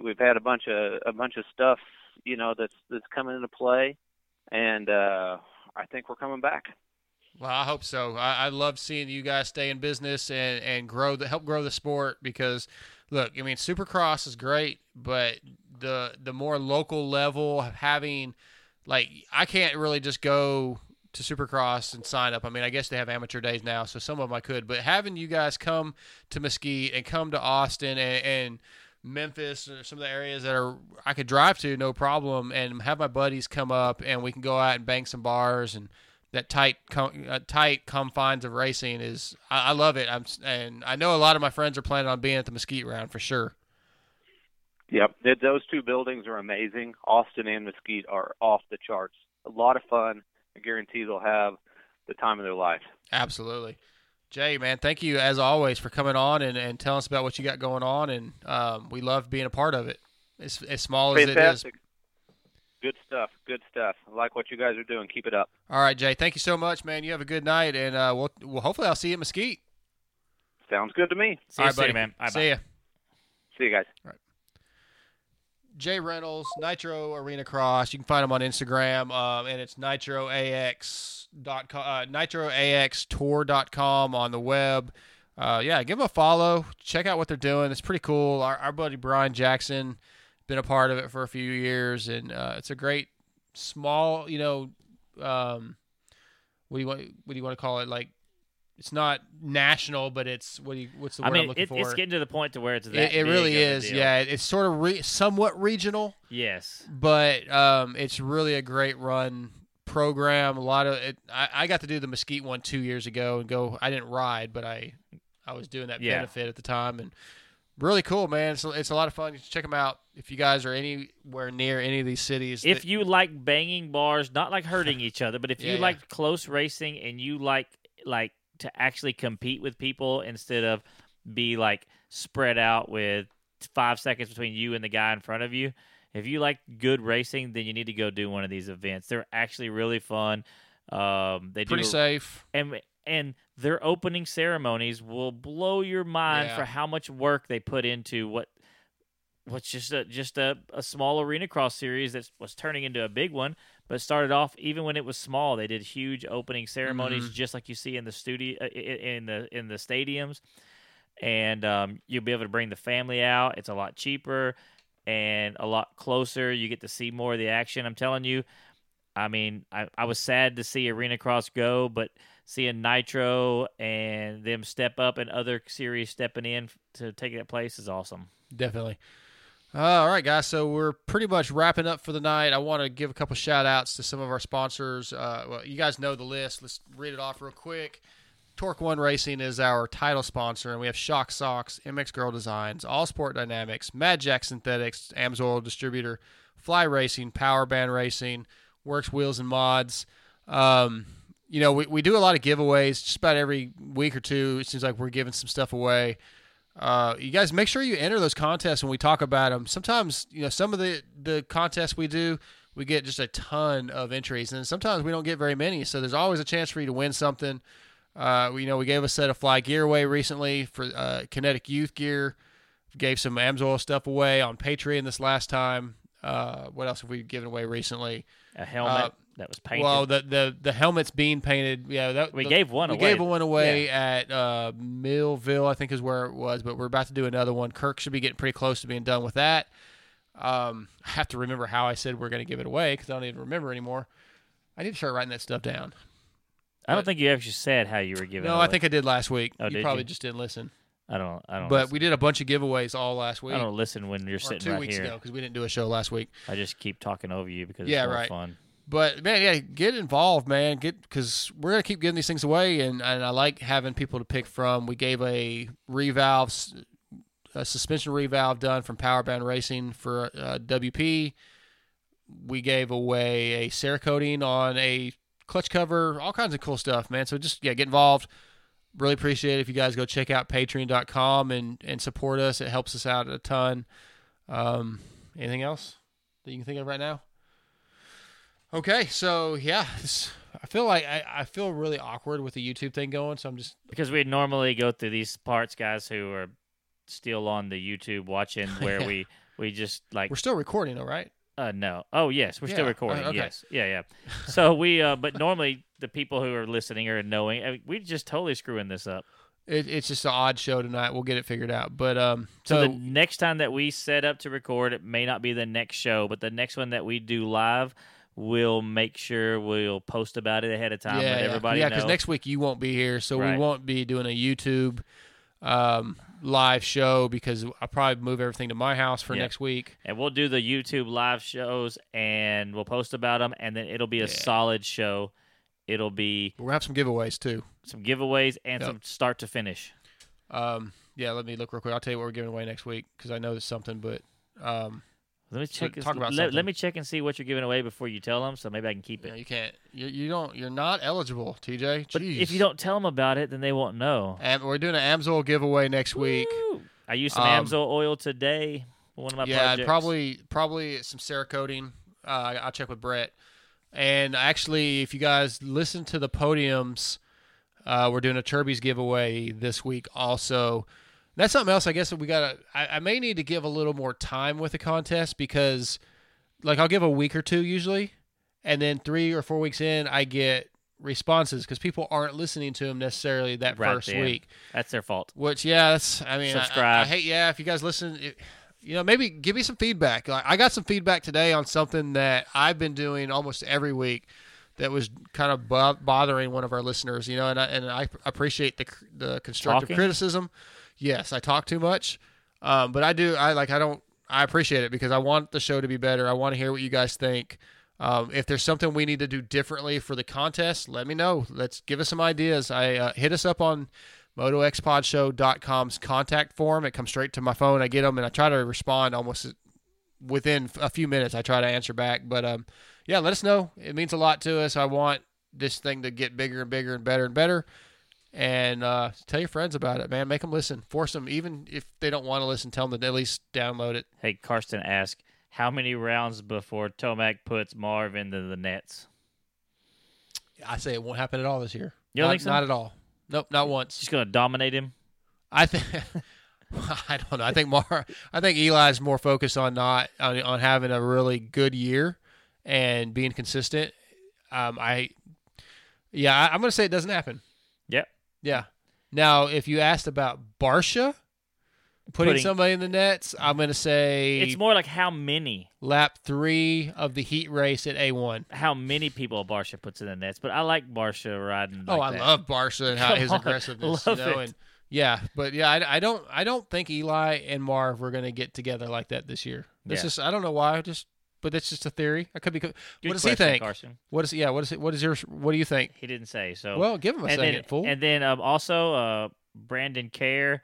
we've had a bunch of a bunch of stuff, you know, that's that's coming into play, and uh, I think we're coming back. Well, I hope so. I, I love seeing you guys stay in business and, and grow the help grow the sport because look, I mean, Supercross is great, but the the more local level of having like I can't really just go to Supercross and sign up. I mean, I guess they have amateur days now, so some of them I could, but having you guys come to Mesquite and come to Austin and, and Memphis or some of the areas that are I could drive to no problem and have my buddies come up and we can go out and bang some bars and that tight uh, tight confines of racing is I, I love it. I'm and I know a lot of my friends are planning on being at the Mesquite round for sure. Yep, Th- those two buildings are amazing. Austin and Mesquite are off the charts. A lot of fun. I guarantee they'll have the time of their life. Absolutely. Jay, man, thank you as always for coming on and, and telling us about what you got going on, and um, we love being a part of it. As, as small as it is. Good stuff. Good stuff. I like what you guys are doing. Keep it up. All right, Jay, thank you so much, man. You have a good night, and uh, we'll, well, hopefully I'll see you at Mesquite. Sounds good to me. See All you buddy. man. Bye-bye. See ya. See you guys. Jay Reynolds, Nitro Arena Cross. You can find him on Instagram, um, and it's nitroax.com, uh, nitroaxtour.com on the web. Uh, yeah, give them a follow. Check out what they're doing. It's pretty cool. Our, our buddy Brian Jackson been a part of it for a few years, and uh, it's a great small, you know, um, what do you want? What do you want to call it? Like, it's not national, but it's what do you? What's the word I am looking it, for? it's getting to the point to where it's that it, it really is. Yeah, it's sort of re- somewhat regional Yes. but um, it's really a great run program. A lot of it. I, I got to do the Mesquite one two years ago and go. I didn't ride, but I I was doing that Yeah. benefit at the time and really cool, man. It's, it's a lot of fun. You should check them out if you guys are anywhere near any of these cities. If that- you like banging bars, not like hurting <laughs> each other, but if Yeah, you yeah. like close racing and you like like to actually compete with people instead of be like spread out with five seconds between you and the guy in front of you. If you like good racing, then you need to go do one of these events. They're actually really fun. Um, they pretty do safe. and and their opening ceremonies will blow your mind Yeah. for how much work they put into what what's just a just a, a small arena cross series that was turning into a big one but started off even when it was small they did huge opening ceremonies Mhm. just like you see in the studio uh, in the in the stadiums. And um, you'll be able to bring the family out. It's a lot cheaper and a lot closer. You get to see more of the action. I'm telling you i mean i, I was sad to see arena cross go but seeing nitro and them step up and other series stepping in to take that place is awesome. Definitely. All right, guys. So we're pretty much wrapping up for the night. I want to give a couple shout outs to some of our sponsors. Uh, well, you guys know the list. Let's read it off real quick. Torque One Racing is our title sponsor, and we have Shock Socks, MX Gurl Designs, All Sport Dynamics, Mad Jack Synthetics, Amsoil Distributor, Fly Racing, Power Band Racing, Works Wheels and Mods. Um, you know, we, we do a lot of giveaways just about every week or two. It seems like we're giving some stuff away. Uh, you guys make sure you enter those contests when we talk about them. Sometimes, you know, some of the, the contests we do, we get just a ton of entries, and sometimes we don't get very many. So there's always a chance for you to win something. Uh, we- you know, we gave a set of fly gear away recently for uh, Kinetic Youth gear. Gave some Amsoil stuff away on Patreon this last time. Uh, what else have we given away recently? a helmet Uh, that was painted Well, the the the helmet's being painted. Yeah, that We the- gave one away. We away. gave one away at uh, Millville, I think is where it was. But we're about to do another one. Kirk should be getting pretty close to being done with that. Um, I have to remember how I said we're going to give it away because I don't even remember anymore. I need to start writing that stuff down. I don't but- think you actually said how you were giving. no, away. I think I did last week. Oh, you probably you? just didn't listen. I don't. I don't. But listen. we did a bunch of giveaways all last week. I don't listen when you're or sitting two right weeks here. ago because we didn't do a show last week. I just keep talking over you because Yeah, it's more right. fun. But man, yeah, get involved, man. Get because we're gonna keep giving these things away, and, and I like having people to pick from. We gave a revalve, a suspension revalve done from Power Band Racing for uh, WP. We gave away a Cerakoting on a clutch cover, all kinds of cool stuff, man. So just yeah, get involved. Really appreciate it if you guys go check out Patreon.com and and support us. It helps us out a ton. Um, anything else that you can think of right now? Okay, so yeah, I feel like I, I feel really awkward with the YouTube thing going, so I'm just Because we normally go through these parts, guys who are still on the YouTube watching, <laughs> where Yeah. we we just like we're still recording, all right? Uh, no. Oh, yes, we're still recording. uh, okay. Yes, yeah, yeah. So we, uh, but normally the people who are listening or knowing, I mean, we just totally screwing this up. It, it's just an odd show tonight. We'll get it figured out, but um, So, so, the next time that we set up to record, it may not be the next show, but the next one that we do live, we'll make sure we'll post about it ahead of time. yeah, let everybody yeah, because next week you won't be here, so Right. we won't be doing a YouTube um live show because I'll probably move everything to my house for Yeah. next week. and we'll do the YouTube live shows and we'll post about them, and then it'll be a Yeah. solid show. It'll be We'll have some giveaways too. some giveaways and Yep. some start to finish. Um, yeah, let me look real quick. I'll tell you what we're giving away next week because I know there's something, but um, Let me check. talk about let, let me check and see what you're giving away before you tell them, so maybe I can keep it. you can't. You, you don't. You're not eligible, TJ. But if you don't tell them about it, then they won't know. Am- we're doing an Amsoil giveaway next week. I used some Um, Amsoil oil today. One of my yeah, projects. and probably probably some Cerakoting. Uh, I'll check with Brett. And actually, if you guys listen to the podiums, uh, we're doing a Turbies giveaway this week also. That's something else. I guess that we gotta. I, I may need to give a little more time with the contest because, like, I'll give a week or two usually, and then three or four weeks in, I get responses because people aren't listening to them necessarily that Right first week. That's their fault. Which yeah, that's I mean I- I, I, hate yeah if you guys listen, it, you know maybe give me some feedback. Like, I got some feedback today on something that I've been doing almost every week that was kind of bo- bothering one of our listeners. You know, and I, and I appreciate the the constructive Talking? criticism. Yes, I talk too much, um, but I do. I like I don't. I appreciate it because I want the show to be better. I want to hear what you guys think. Um, if there's something we need to do differently for the contest, let me know. Let's give us some ideas. I uh, hit us up on motoxpodshow.com's contact form. It comes straight to my phone. I get them and I try to respond almost within a few minutes. I try to answer back, but um, yeah, let us know. It means a lot to us. I want this thing to get bigger and bigger and better and better. And uh, tell your friends about it, man. Make them listen. Force them, even if they don't want to listen. Tell them to at least download it. Hey, Karsten asked, how many rounds before Tomac puts Marv into the nets? I say it won't happen at all this year. You don't not, think so? Not at all. Nope, not once. Just gonna dominate him. I think. <laughs> I don't know. I think Mar. I think Eli's more focused on not on, on having a really good year and being consistent. Um, I, yeah, I, I'm going to say it doesn't happen. Yeah. Now, if you asked about Barcia putting, Putting- somebody in the nets, I'm going to say It's more like how many lap three of the heat race at A1. how many people Barcia puts in the nets, but I like Barcia riding. oh, like I that. love Barcia and how Come his on. aggressiveness. Love you know, it. and yeah, but yeah, I, I don't I don't think Eli and Marv were going to get together like that this year. This Yeah. is I don't know why. I just but that's just a theory. I could be. Good what does he question, think? Carson. What is yeah? What is it? What is your? What do you think? He didn't say so. Well, give him a and second, then, fool. And then um, also uh, Brandon Care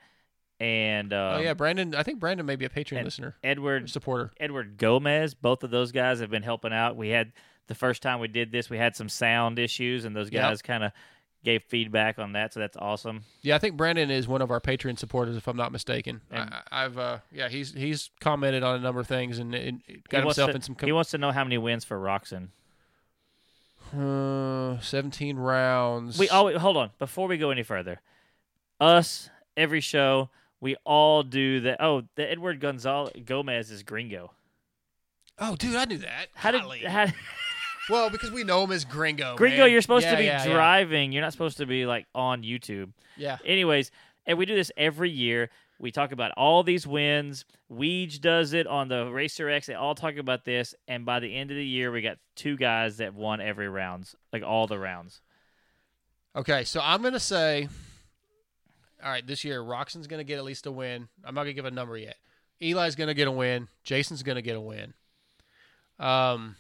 and um, oh yeah, Brandon. I think Brandon may be a Patreon listener Edward supporter. Edward Gomez. Both of those guys have been helping out. We had the first time we did this, we had some sound issues, and those Yep. guys kind of gave feedback on that. So that's awesome. Yeah, I think Brandon is one of our Patreon supporters, if I'm not mistaken. And- I, I've uh, yeah, he's he's commented on a number of things and, and got himself to, in some. he wants to know how many wins for Roczen. uh, 17 rounds. We always hold on before we go any further. Us every show we all do that. Oh, the Edward Gonzalez Gomez is Gringo. Oh, dude, I knew that. How did Golly. how, Well, because we know him as Gringo. Gringo? man. You're supposed Yeah, to be yeah, yeah. driving. You're not supposed to be like on YouTube. Yeah. Anyways, and we do this every year. We talk about all these wins. Weege does it on the Racer X. They all talk about this, and by the end of the year, we got two guys that won every rounds, like all the rounds. Okay, so I'm gonna say, all right, this year Roczen's gonna get at least a win. I'm not gonna give a number yet. Eli's gonna get a win. Jason's gonna get a win. Um,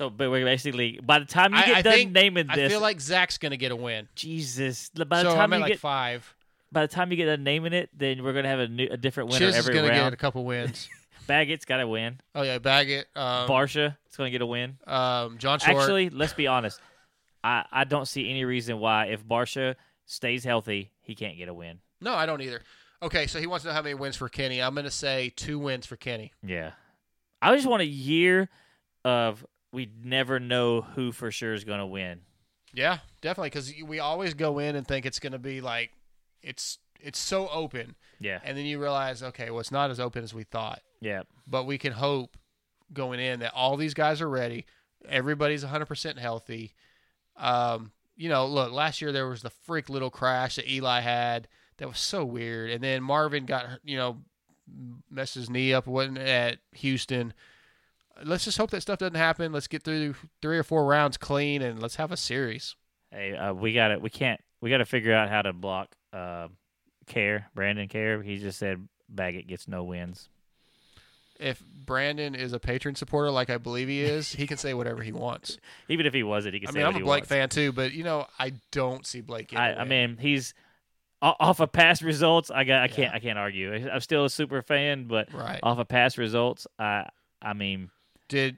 So, but we're basically by the time you get I done think naming this, I feel like Zach's gonna get a win. Jesus. By the so time I'm you like get five. by the time you get done naming it, then we're gonna have a new, a different winner Chiz is every gonna get round. a couple wins. <laughs> Baggett's got to win. oh yeah, Baggett. Um, Barcia is gonna get a win. um, John Short. Actually, let's be honest. I, I don't see any reason why if Barcia stays healthy, he can't get a win. no, I don't either. Okay, so he wants to know how many wins for Kenny. I'm gonna say two wins for Kenny. Yeah. I just want a year of we never know who for sure is going to win. Yeah, definitely, because we always go in and think it's gonna be like, it's it's so open, Yeah. and then you realize, okay, well, it's not as open as we thought. Yeah. but we can hope going in that all these guys are ready. Everybody's 100% healthy. Um, you know, look, last year there was the freak little crash that Eli had that was so weird. And then Marvin got, you know, messed his knee up wasn't at Houston. Let's just hope that stuff doesn't happen. Let's get through three or four rounds clean and let's have a series. Hey, uh, we got to We can't. We got to figure out how to block uh, Care Brandon Care. He just said Baggett gets no wins. If Brandon is a patron supporter like I believe he is, he can say whatever he wants. <laughs> Even if he wasn't, he could I say mean, I'm a Blake wants. fan too, but you know, I don't see Blake. I, I, a I win. mean, he's off of past results. I got. I can't. Yeah. I can't argue. I'm still a super fan, but right? off of past results, I. I mean, Did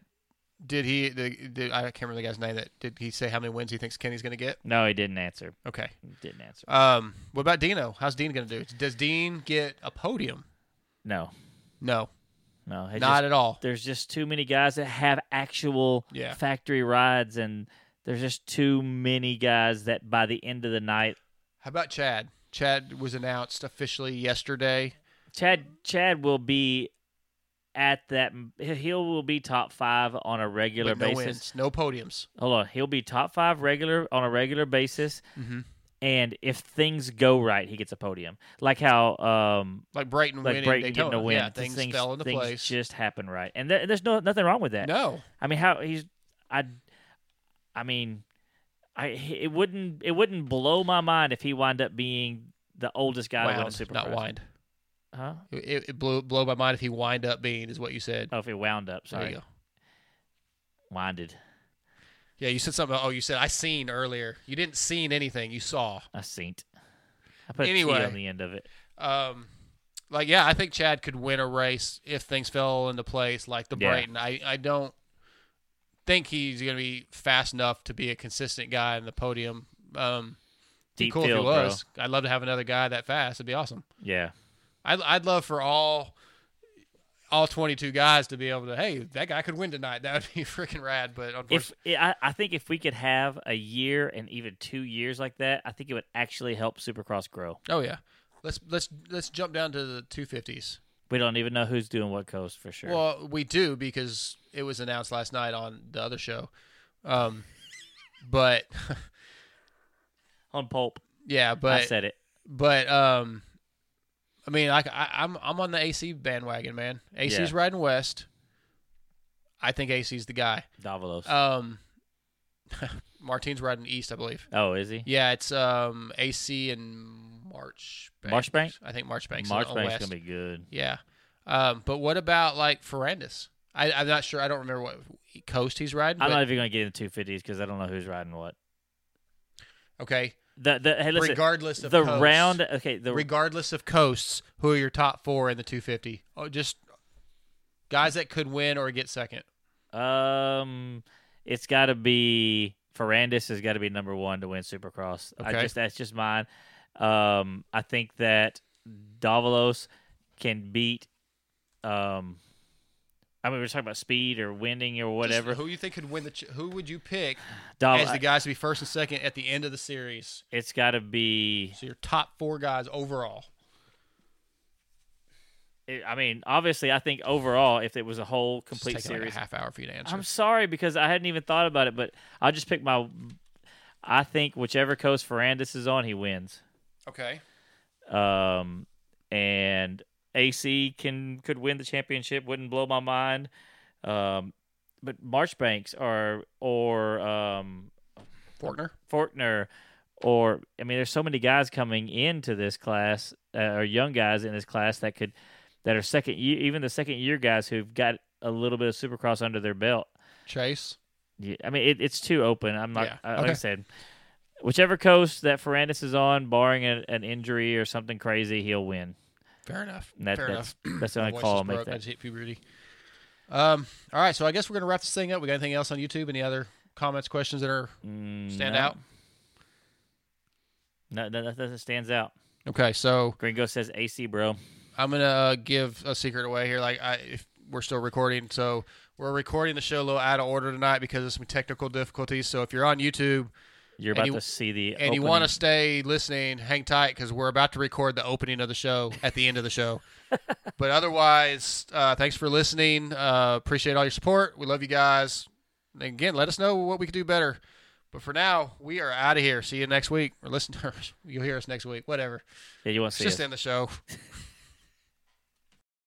did he? Did, did, I can't remember the guy's name. That did he say how many wins he thinks Kenny's going to get? no, he didn't answer. Okay. Didn't answer. Um. What about Dino? How's Dean going to do? Does Dean get a podium? No, No, no. not just- at all. there's just too many guys that have actual Yeah. factory rides, and there's just too many guys that by the end of the night, How about Chad? Chad was announced officially yesterday. Chad Chad will be at that. He will be top five on a regular no basis. wins, no podiums. Hold on, he'll be top five regular on a regular basis, Mm-hmm. and if things go right, he gets a podium. Like how um Like Brayton like winning Daytona. getting a win. Yeah, things, fell into things place. just happen right, and th- there's no nothing wrong with that. No, I mean, how he's I, I mean, I it wouldn't it wouldn't blow my mind if he wound up being the oldest guy to win a wound, super not wind. Huh? It, it blew blow my mind if he wind up being is what you said. Oh, if he wound up, there you go. winded. Yeah, you said something. Oh, you said I seen earlier. You didn't seen anything. You saw. I seen. I put a Anyway. T on the end of it. Um, like yeah, I think Chad could win a race if things fell into place, like the Yeah. Brayton. I I don't think he's going to be fast enough to be a consistent guy in the podium. Um, be Deep cool if he was. I'd love to have another guy that fast. It'd be awesome. Yeah. I'd I'd love for all all 22 guys to be able to, hey, that guy could win tonight. That would be <laughs> freaking rad. But If I, I think if we could have a year and even two years like that, I think it would actually help Supercross grow. oh yeah, let's let's let's jump down to the 250s. We don't even know who's doing what coast for sure. Well, we do because it was announced last night on the other show. Um, but <laughs> on Pulp, yeah, but I said it. But um, I mean, like I, I'm I'm on the AC bandwagon, man. AC's Yeah. riding west. I think AC's the guy. Davalos. Um, <laughs> Martine's riding east, I believe. oh, is he? Yeah, it's um AC and March. Marchbank? I think Marchbank's Marchbank's gonna be good. Yeah. Um, but what about like Ferrandis? I, I'm not sure. I don't remember what coast he's riding. I'm not even gonna get into 250s because I don't know who's riding what. okay. The the hey, listen, regardless of the coast, round. Okay, the regardless of coasts, who are your top four in the 250? Oh, just guys that could win or get second. Um, it's got to be Ferrandis has got to be number one to win Supercross. I Okay. just that's just mine. Um, I think that Davalos can beat. Um, I mean, we're talking about speed or winning or whatever. Just who you think could win the? Ch- who would you pick Dav- as the guys to be first and second at the end of the series? It's got to be. So your top four guys overall. it- I mean, obviously, I think overall, if it was a whole complete like series, a half hour for you to answer. I'm sorry because I hadn't even thought about it, but I'll just pick my. I think whichever coast Ferrandis is on, he wins. okay. Um, and AC can could win the championship. Wouldn't blow my mind. Um, but Marchbanks or or um, Fortner. Fortner or I mean, there's so many guys coming into this class uh, or young guys in this class that could that are second year, even the second year guys who've got a little bit of Supercross under their belt. Chase. Yeah, I mean, it, it's too open. I'm not. Yeah, uh, Like okay. I said, whichever coast that Ferrandis is on, barring a, an injury or something crazy, he'll win. Fair enough. That- Fair that's- enough. that's the only call I'll make broke. I that. just hit puberty. Um. All right. So I guess we're gonna wrap this thing up. We got anything else on YouTube? Any other comments, questions that are Mm, stand no. out? No, no, that, that stands out. Okay. So Gringo says AC, bro. I'm gonna uh, give a secret away here. Like, I, if we're still recording, so we're recording the show a little out of order tonight because of some technical difficulties. So if you're on YouTube You're about you- to see the and you want to stay listening, hang tight because we're about to record the opening of the show at the end of the show. <laughs> but otherwise, uh, thanks for listening. Uh, appreciate all your support. We love you guys. And again, let us know what we could do better. But for now, we are out of here. See you next week. Or listen to us. <laughs> You'll hear us next week. Whatever. Yeah, you want to see Just us. end the show. <laughs>